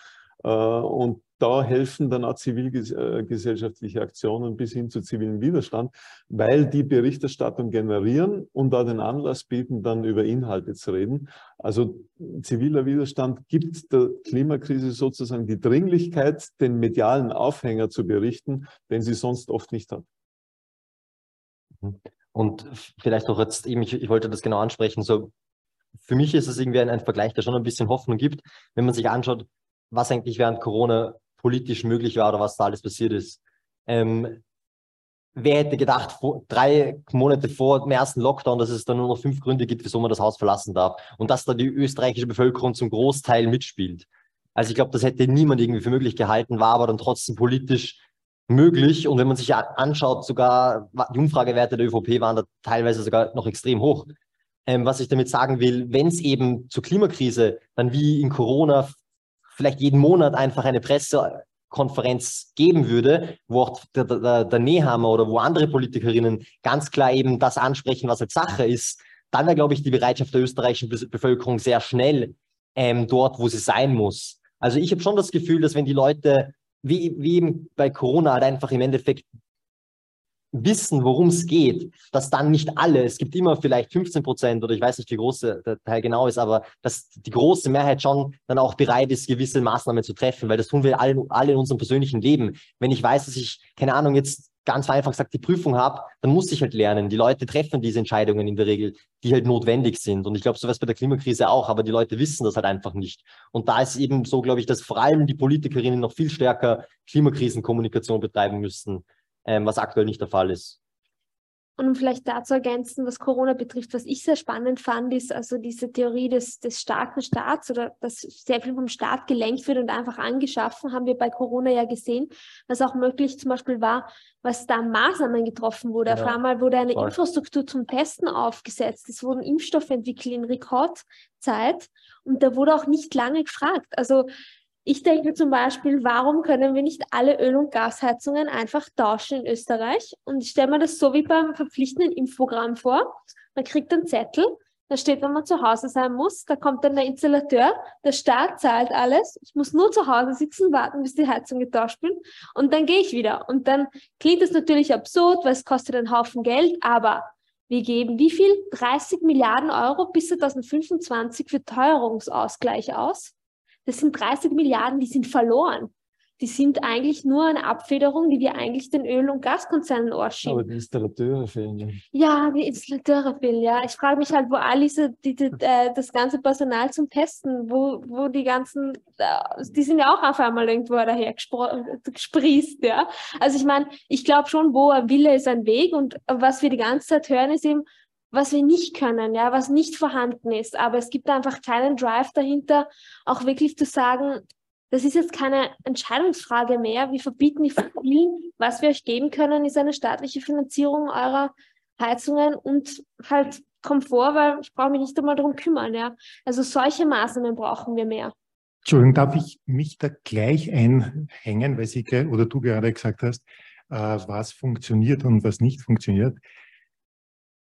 Und da helfen dann auch zivilgesellschaftliche Aktionen bis hin zu zivilen Widerstand, weil die Berichterstattung generieren und da den Anlass bieten, dann über Inhalte zu reden. Also ziviler Widerstand gibt der Klimakrise sozusagen die Dringlichkeit, den medialen Aufhänger zu berichten, den sie sonst oft nicht hat. Und vielleicht auch jetzt eben, ich, ich wollte das genau ansprechen, so für mich ist es irgendwie ein, ein Vergleich, der schon ein bisschen Hoffnung gibt, wenn man sich anschaut, was eigentlich während Corona politisch möglich war oder was da alles passiert ist. Ähm, wer hätte gedacht, vor, drei Monate vor dem ersten Lockdown, dass es da nur noch fünf Gründe gibt, wieso man das Haus verlassen darf und dass da die österreichische Bevölkerung zum Großteil mitspielt. Also ich glaube, das hätte niemand irgendwie für möglich gehalten, war aber dann trotzdem politisch möglich. Und wenn man sich anschaut, sogar die Umfragewerte der ÖVP waren da teilweise sogar noch extrem hoch. Ähm, was ich damit sagen will, wenn es eben zur Klimakrise dann wie in Corona vielleicht jeden Monat einfach eine Presse Konferenz geben würde, wo auch der, der, der Nehammer oder wo andere Politikerinnen ganz klar eben das ansprechen, was als Sache ist, dann wäre, glaube ich, die Bereitschaft der österreichischen Bevölkerung sehr schnell ähm, dort, wo sie sein muss. Also ich habe schon das Gefühl, dass wenn die Leute, wie, wie eben bei Corona, halt einfach im Endeffekt wissen, worum es geht, dass dann nicht alle, es gibt immer vielleicht 15 Prozent oder ich weiß nicht, wie groß der Teil genau ist, aber dass die große Mehrheit schon dann auch bereit ist, gewisse Maßnahmen zu treffen, weil das tun wir alle, alle in unserem persönlichen Leben. Wenn ich weiß, dass ich, keine Ahnung, jetzt ganz einfach gesagt die Prüfung habe, dann muss ich halt lernen. Die Leute treffen diese Entscheidungen in der Regel, die halt notwendig sind. Und ich glaube, so was bei der Klimakrise auch, aber die Leute wissen das halt einfach nicht. Und da ist eben so, glaube ich, dass vor allem die Politikerinnen noch viel stärker Klimakrisenkommunikation betreiben müssten ähm, was aktuell nicht der Fall ist. Und um vielleicht da zu ergänzen, was Corona betrifft, was ich sehr spannend fand, ist also diese Theorie des, des starken Staats oder dass sehr viel vom Staat gelenkt wird und einfach angeschaffen, haben wir bei Corona ja gesehen, was auch möglich zum Beispiel war, was da Maßnahmen getroffen wurde. Ja. Auf einmal wurde eine Voll. Infrastruktur zum Testen aufgesetzt. Es wurden Impfstoffe entwickelt in Rekordzeit und da wurde auch nicht lange gefragt. Also ich denke zum Beispiel, warum können wir nicht alle Öl- und Gasheizungen einfach tauschen in Österreich? Und ich stelle mir das so wie beim verpflichtenden Impfprogramm vor. Man kriegt einen Zettel, da steht, wenn man zu Hause sein muss, da kommt dann der Installateur, der Staat zahlt alles. Ich muss nur zu Hause sitzen, warten, bis die Heizung getauscht wird und dann gehe ich wieder. Und dann klingt es natürlich absurd, weil es kostet einen Haufen Geld, aber wir geben wie viel? 30 Milliarden Euro bis 2025 für Teuerungsausgleich aus. Das sind 30 Milliarden, die sind verloren. Die sind eigentlich nur eine Abfederung, die wir eigentlich den Öl- und Gaskonzernen ausschieben. Aber die Installateure fehlen. Ja, die Installateure fehlen, ja. Ich frage mich halt, wo all diese, die, die, *laughs* äh, das ganze Personal zum Testen, wo, wo die ganzen, äh, die sind ja auch auf einmal irgendwo daher gesprießt, ja. Also ich meine, ich glaube schon, wo ein Wille ist ein Weg und was wir die ganze Zeit hören, ist eben, was wir nicht können, ja, was nicht vorhanden ist. Aber es gibt einfach keinen Drive dahinter, auch wirklich zu sagen, das ist jetzt keine Entscheidungsfrage mehr. Wir verbieten die vielen. Was wir euch geben können, ist eine staatliche Finanzierung eurer Heizungen und halt Komfort, weil ich brauche mich nicht einmal darum kümmern. Ja. Also solche Maßnahmen brauchen wir mehr. Entschuldigung, darf ich mich da gleich einhängen, weil Sie oder du gerade gesagt hast, äh, was funktioniert und was nicht funktioniert.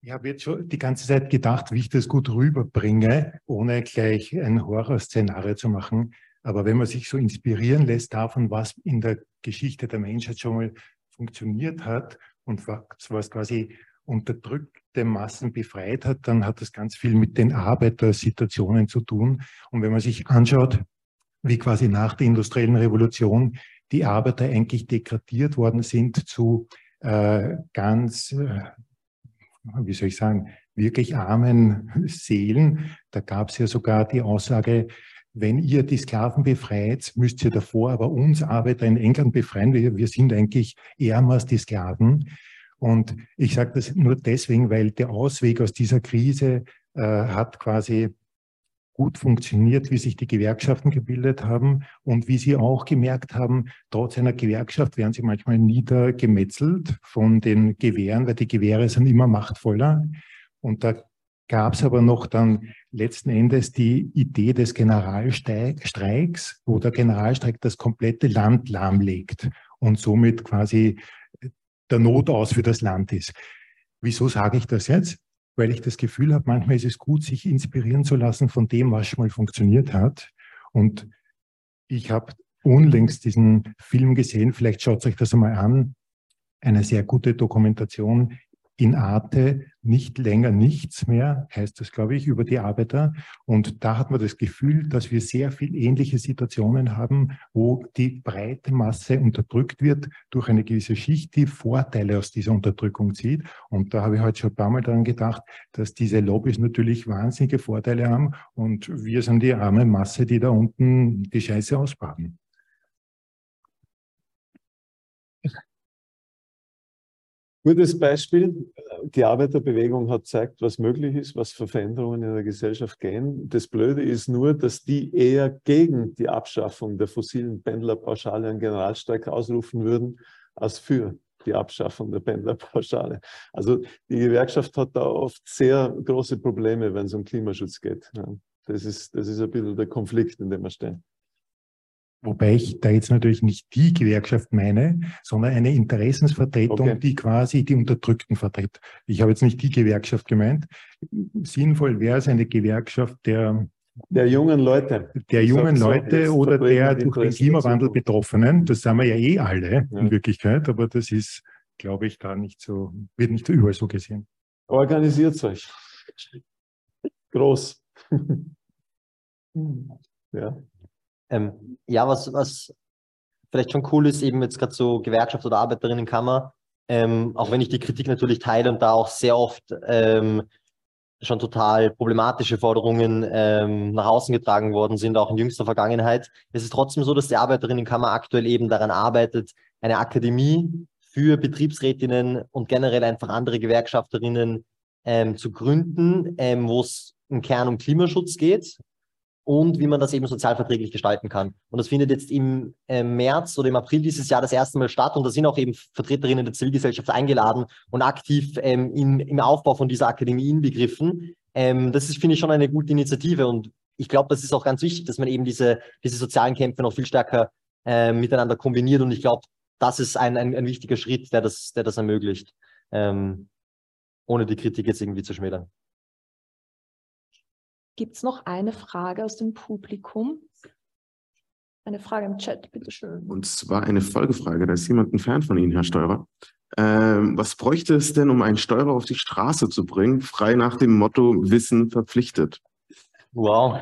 Ich habe jetzt schon die ganze Zeit gedacht, wie ich das gut rüberbringe, ohne gleich ein Horrorszenario zu machen. Aber wenn man sich so inspirieren lässt davon, was in der Geschichte der Menschheit schon mal funktioniert hat und was quasi unterdrückte Massen befreit hat, dann hat das ganz viel mit den Arbeitersituationen zu tun. Und wenn man sich anschaut, wie quasi nach der industriellen Revolution die Arbeiter eigentlich degradiert worden sind zu äh, ganz äh, wie soll ich sagen, wirklich armen Seelen. Da gab es ja sogar die Aussage, wenn ihr die Sklaven befreit, müsst ihr davor aber uns Arbeiter in England befreien. Wir, wir sind eigentlich ärmer als die Sklaven. Und ich sage das nur deswegen, weil der Ausweg aus dieser Krise äh, hat quasi gut funktioniert, wie sich die Gewerkschaften gebildet haben und wie sie auch gemerkt haben, trotz einer Gewerkschaft werden sie manchmal niedergemetzelt von den Gewehren, weil die Gewehre sind immer machtvoller. Und da gab es aber noch dann letzten Endes die Idee des Generalstreiks, wo der Generalstreik das komplette Land lahmlegt und somit quasi der Notaus für das Land ist. Wieso sage ich das jetzt? Weil ich das Gefühl habe, manchmal ist es gut, sich inspirieren zu lassen von dem, was schon mal funktioniert hat. Und ich habe unlängst diesen Film gesehen, vielleicht schaut euch das einmal an, eine sehr gute Dokumentation in Arte nicht länger nichts mehr, heißt das, glaube ich, über die Arbeiter. Und da hat man das Gefühl, dass wir sehr viel ähnliche Situationen haben, wo die breite Masse unterdrückt wird durch eine gewisse Schicht, die Vorteile aus dieser Unterdrückung zieht. Und da habe ich heute schon ein paar Mal daran gedacht, dass diese Lobbys natürlich wahnsinnige Vorteile haben und wir sind die arme Masse, die da unten die Scheiße ausbaden. Gutes Beispiel. Die Arbeiterbewegung hat gezeigt, was möglich ist, was für Veränderungen in der Gesellschaft gehen. Das Blöde ist nur, dass die eher gegen die Abschaffung der fossilen Pendlerpauschale einen Generalstreik ausrufen würden, als für die Abschaffung der Pendlerpauschale. Also die Gewerkschaft hat da oft sehr große Probleme, wenn es um Klimaschutz geht. Das ist, das ist ein bisschen der Konflikt, in dem wir stehen. Wobei ich da jetzt natürlich nicht die Gewerkschaft meine, sondern eine Interessensvertretung, Okay. die quasi die Unterdrückten vertritt. Ich habe jetzt nicht die Gewerkschaft gemeint. Sinnvoll wäre es eine Gewerkschaft der, Der jungen Leute. der jungen so, Leute oder der durch den Klimawandel. Betroffenen. Das sind wir ja eh alle Ja. in Wirklichkeit, aber das ist, glaube ich, da nicht so, wird nicht überall so gesehen. Organisiert euch. Groß. *laughs* ja. Ähm, ja, was, was vielleicht schon cool ist, eben jetzt gerade so Gewerkschaft oder Arbeiterinnenkammer, ähm, auch wenn ich die Kritik natürlich teile und da auch sehr oft ähm, schon total problematische Forderungen ähm, nach außen getragen worden sind, auch in jüngster Vergangenheit. Es ist trotzdem so, dass die Arbeiterinnenkammer aktuell eben daran arbeitet, eine Akademie für Betriebsrätinnen und generell einfach andere Gewerkschafterinnen ähm, zu gründen, ähm, wo es im Kern um Klimaschutz geht und wie man das eben sozialverträglich gestalten kann. Und das findet jetzt im äh, März oder im April dieses Jahr das erste Mal statt und da sind auch eben Vertreterinnen der Zivilgesellschaft eingeladen und aktiv ähm, im, im Aufbau von dieser Akademie inbegriffen. Ähm, das ist, finde ich, schon eine gute Initiative und ich glaube, das ist auch ganz wichtig, dass man eben diese, diese sozialen Kämpfe noch viel stärker äh, miteinander kombiniert und ich glaube, das ist ein, ein, ein wichtiger Schritt, der das, der das ermöglicht, ähm, ohne die Kritik jetzt irgendwie zu schmälern. Gibt es noch eine Frage aus dem Publikum? Eine Frage im Chat, bitteschön. Und zwar eine Folgefrage. Da ist jemand entfernt von Ihnen, Herr Steurer. Ähm, was bräuchte es denn, um einen Steurer auf die Straße zu bringen, frei nach dem Motto Wissen verpflichtet? Wow.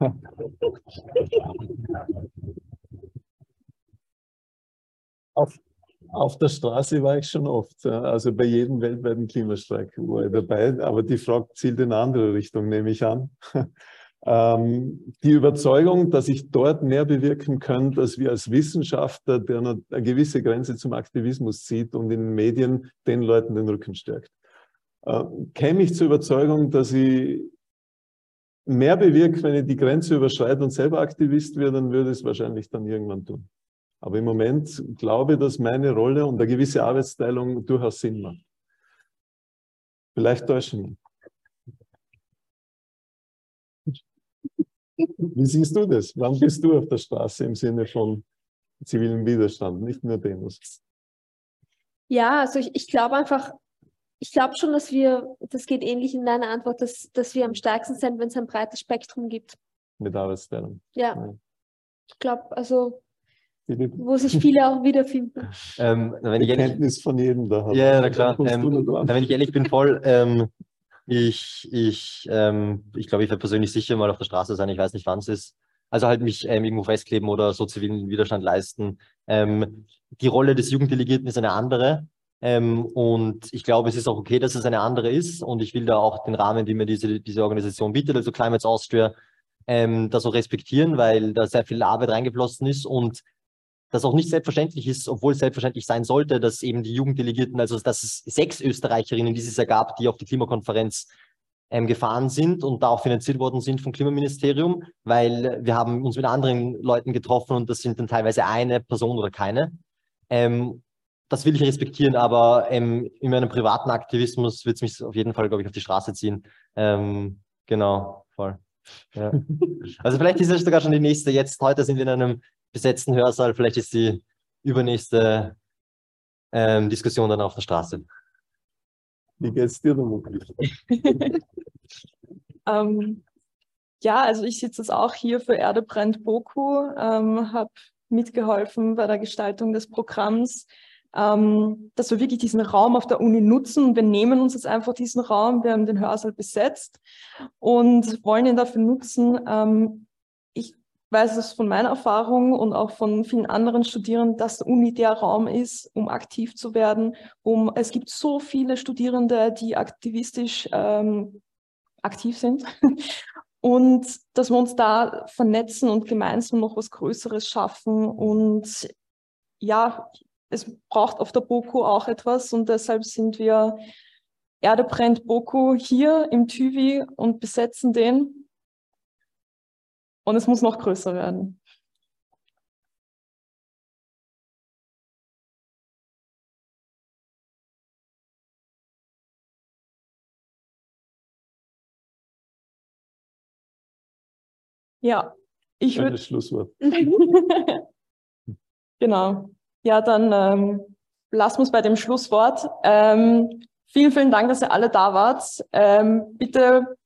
*laughs* Auf, auf der Straße war ich schon oft. Also bei jedem weltweiten Klimastreik war ich dabei. Aber die Frage zielt in eine andere Richtung, nehme ich an. *laughs* Ähm, die Überzeugung, dass ich dort mehr bewirken könnte, als wir als Wissenschaftler, der noch eine gewisse Grenze zum Aktivismus zieht und in den Medien den Leuten den Rücken stärkt. Äh, käme ich zur Überzeugung, dass ich mehr bewirke, wenn ich die Grenze überschreite und selber Aktivist werde, dann würde ich es wahrscheinlich dann irgendwann tun. Aber im Moment glaube ich, dass meine Rolle und eine gewisse Arbeitsteilung durchaus Sinn macht. Vielleicht täuschen wir. Wie siehst du das? Wann bist du auf der Straße im Sinne von zivilen Widerstand, nicht nur Demos? Ja, also ich, ich glaube einfach, ich glaube schon, dass wir, das geht ähnlich in deiner Antwort, dass, dass wir am stärksten sind, wenn es ein breites Spektrum gibt. Mit Arbeitsteilung. Ja, ich glaube, also wo sich viele auch wiederfinden. *laughs* Ähm, wenn ich die ehrlich, Kenntnis von jedem da. Ja, na klar. Ähm, wenn ich ehrlich bin, voll. Ähm, ich ich, ähm, ich glaube, ich werde persönlich sicher mal auf der Straße sein. Ich weiß nicht, wann es ist. Also halt mich ähm, irgendwo festkleben oder so zivilen Widerstand leisten. Ähm, die Rolle des Jugenddelegierten ist eine andere. Ähm, und ich glaube, es ist auch okay, dass es eine andere ist. Und ich will da auch den Rahmen, den mir diese, diese Organisation bietet, also Climates Austria, ähm, das auch respektieren, weil da sehr viel Arbeit reingeflossen ist und das auch nicht selbstverständlich ist, obwohl es selbstverständlich sein sollte, dass eben die Jugenddelegierten, also dass es sechs Österreicherinnen dieses Jahr gab, die auf die Klimakonferenz ähm, gefahren sind und da auch finanziert worden sind vom Klimaministerium, weil wir haben uns mit anderen Leuten getroffen und das sind dann teilweise eine Person oder keine. Ähm, das will ich respektieren, aber ähm, in meinem privaten Aktivismus wird es mich auf jeden Fall, glaube ich, auf die Straße ziehen. Ähm, genau, voll. Ja. *laughs* Also vielleicht ist es sogar schon die nächste. Jetzt, heute sind wir in einem besetzten Hörsaal. Vielleicht ist die übernächste ähm, Diskussion dann auf der Straße. Wie geht's dir damit? *laughs* Ähm, ja, also ich sitze jetzt auch hier für Erde brennt Boku, ähm, habe mitgeholfen bei der Gestaltung des Programms, ähm, dass wir wirklich diesen Raum auf der Uni nutzen. Wir nehmen uns jetzt einfach diesen Raum, wir haben den Hörsaal besetzt und wollen ihn dafür nutzen. Weiß es von meiner Erfahrung und auch von vielen anderen Studierenden, dass die Uni der Raum ist, um aktiv zu werden. Um, es gibt so viele Studierende, die aktivistisch ähm, aktiv sind. *laughs* Und dass wir uns da vernetzen und gemeinsam noch was Größeres schaffen. Und ja, es braucht auf der BOKU auch etwas und deshalb sind wir Erde brennt BOKU hier im TÜVI und besetzen den. Und es muss noch größer werden. Ja, Ich würde Schlusswort. *laughs* genau. Ja, dann ähm, lassen wir es bei dem Schlusswort. Ähm, vielen, vielen Dank, dass ihr alle da wart. Ähm, bitte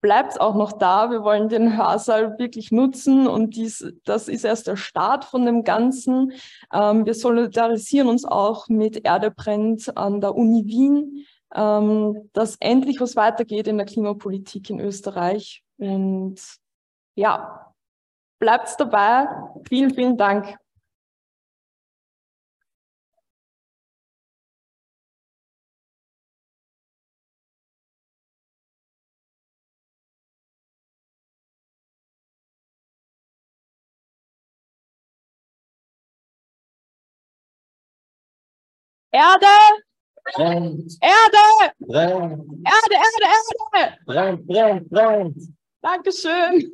bleibt auch noch da. Wir wollen den Hörsaal wirklich nutzen und dies, das ist erst der Start von dem Ganzen. Ähm, wir solidarisieren uns auch mit Erde brennt an der Uni Wien, ähm, dass endlich was weitergeht in der Klimapolitik in Österreich. Und ja, bleibt dabei. Vielen, vielen Dank. Erde! Brennt, Erde! brennt, Erde, Erde, Erde! brennt, brennt, brennt. Dankeschön.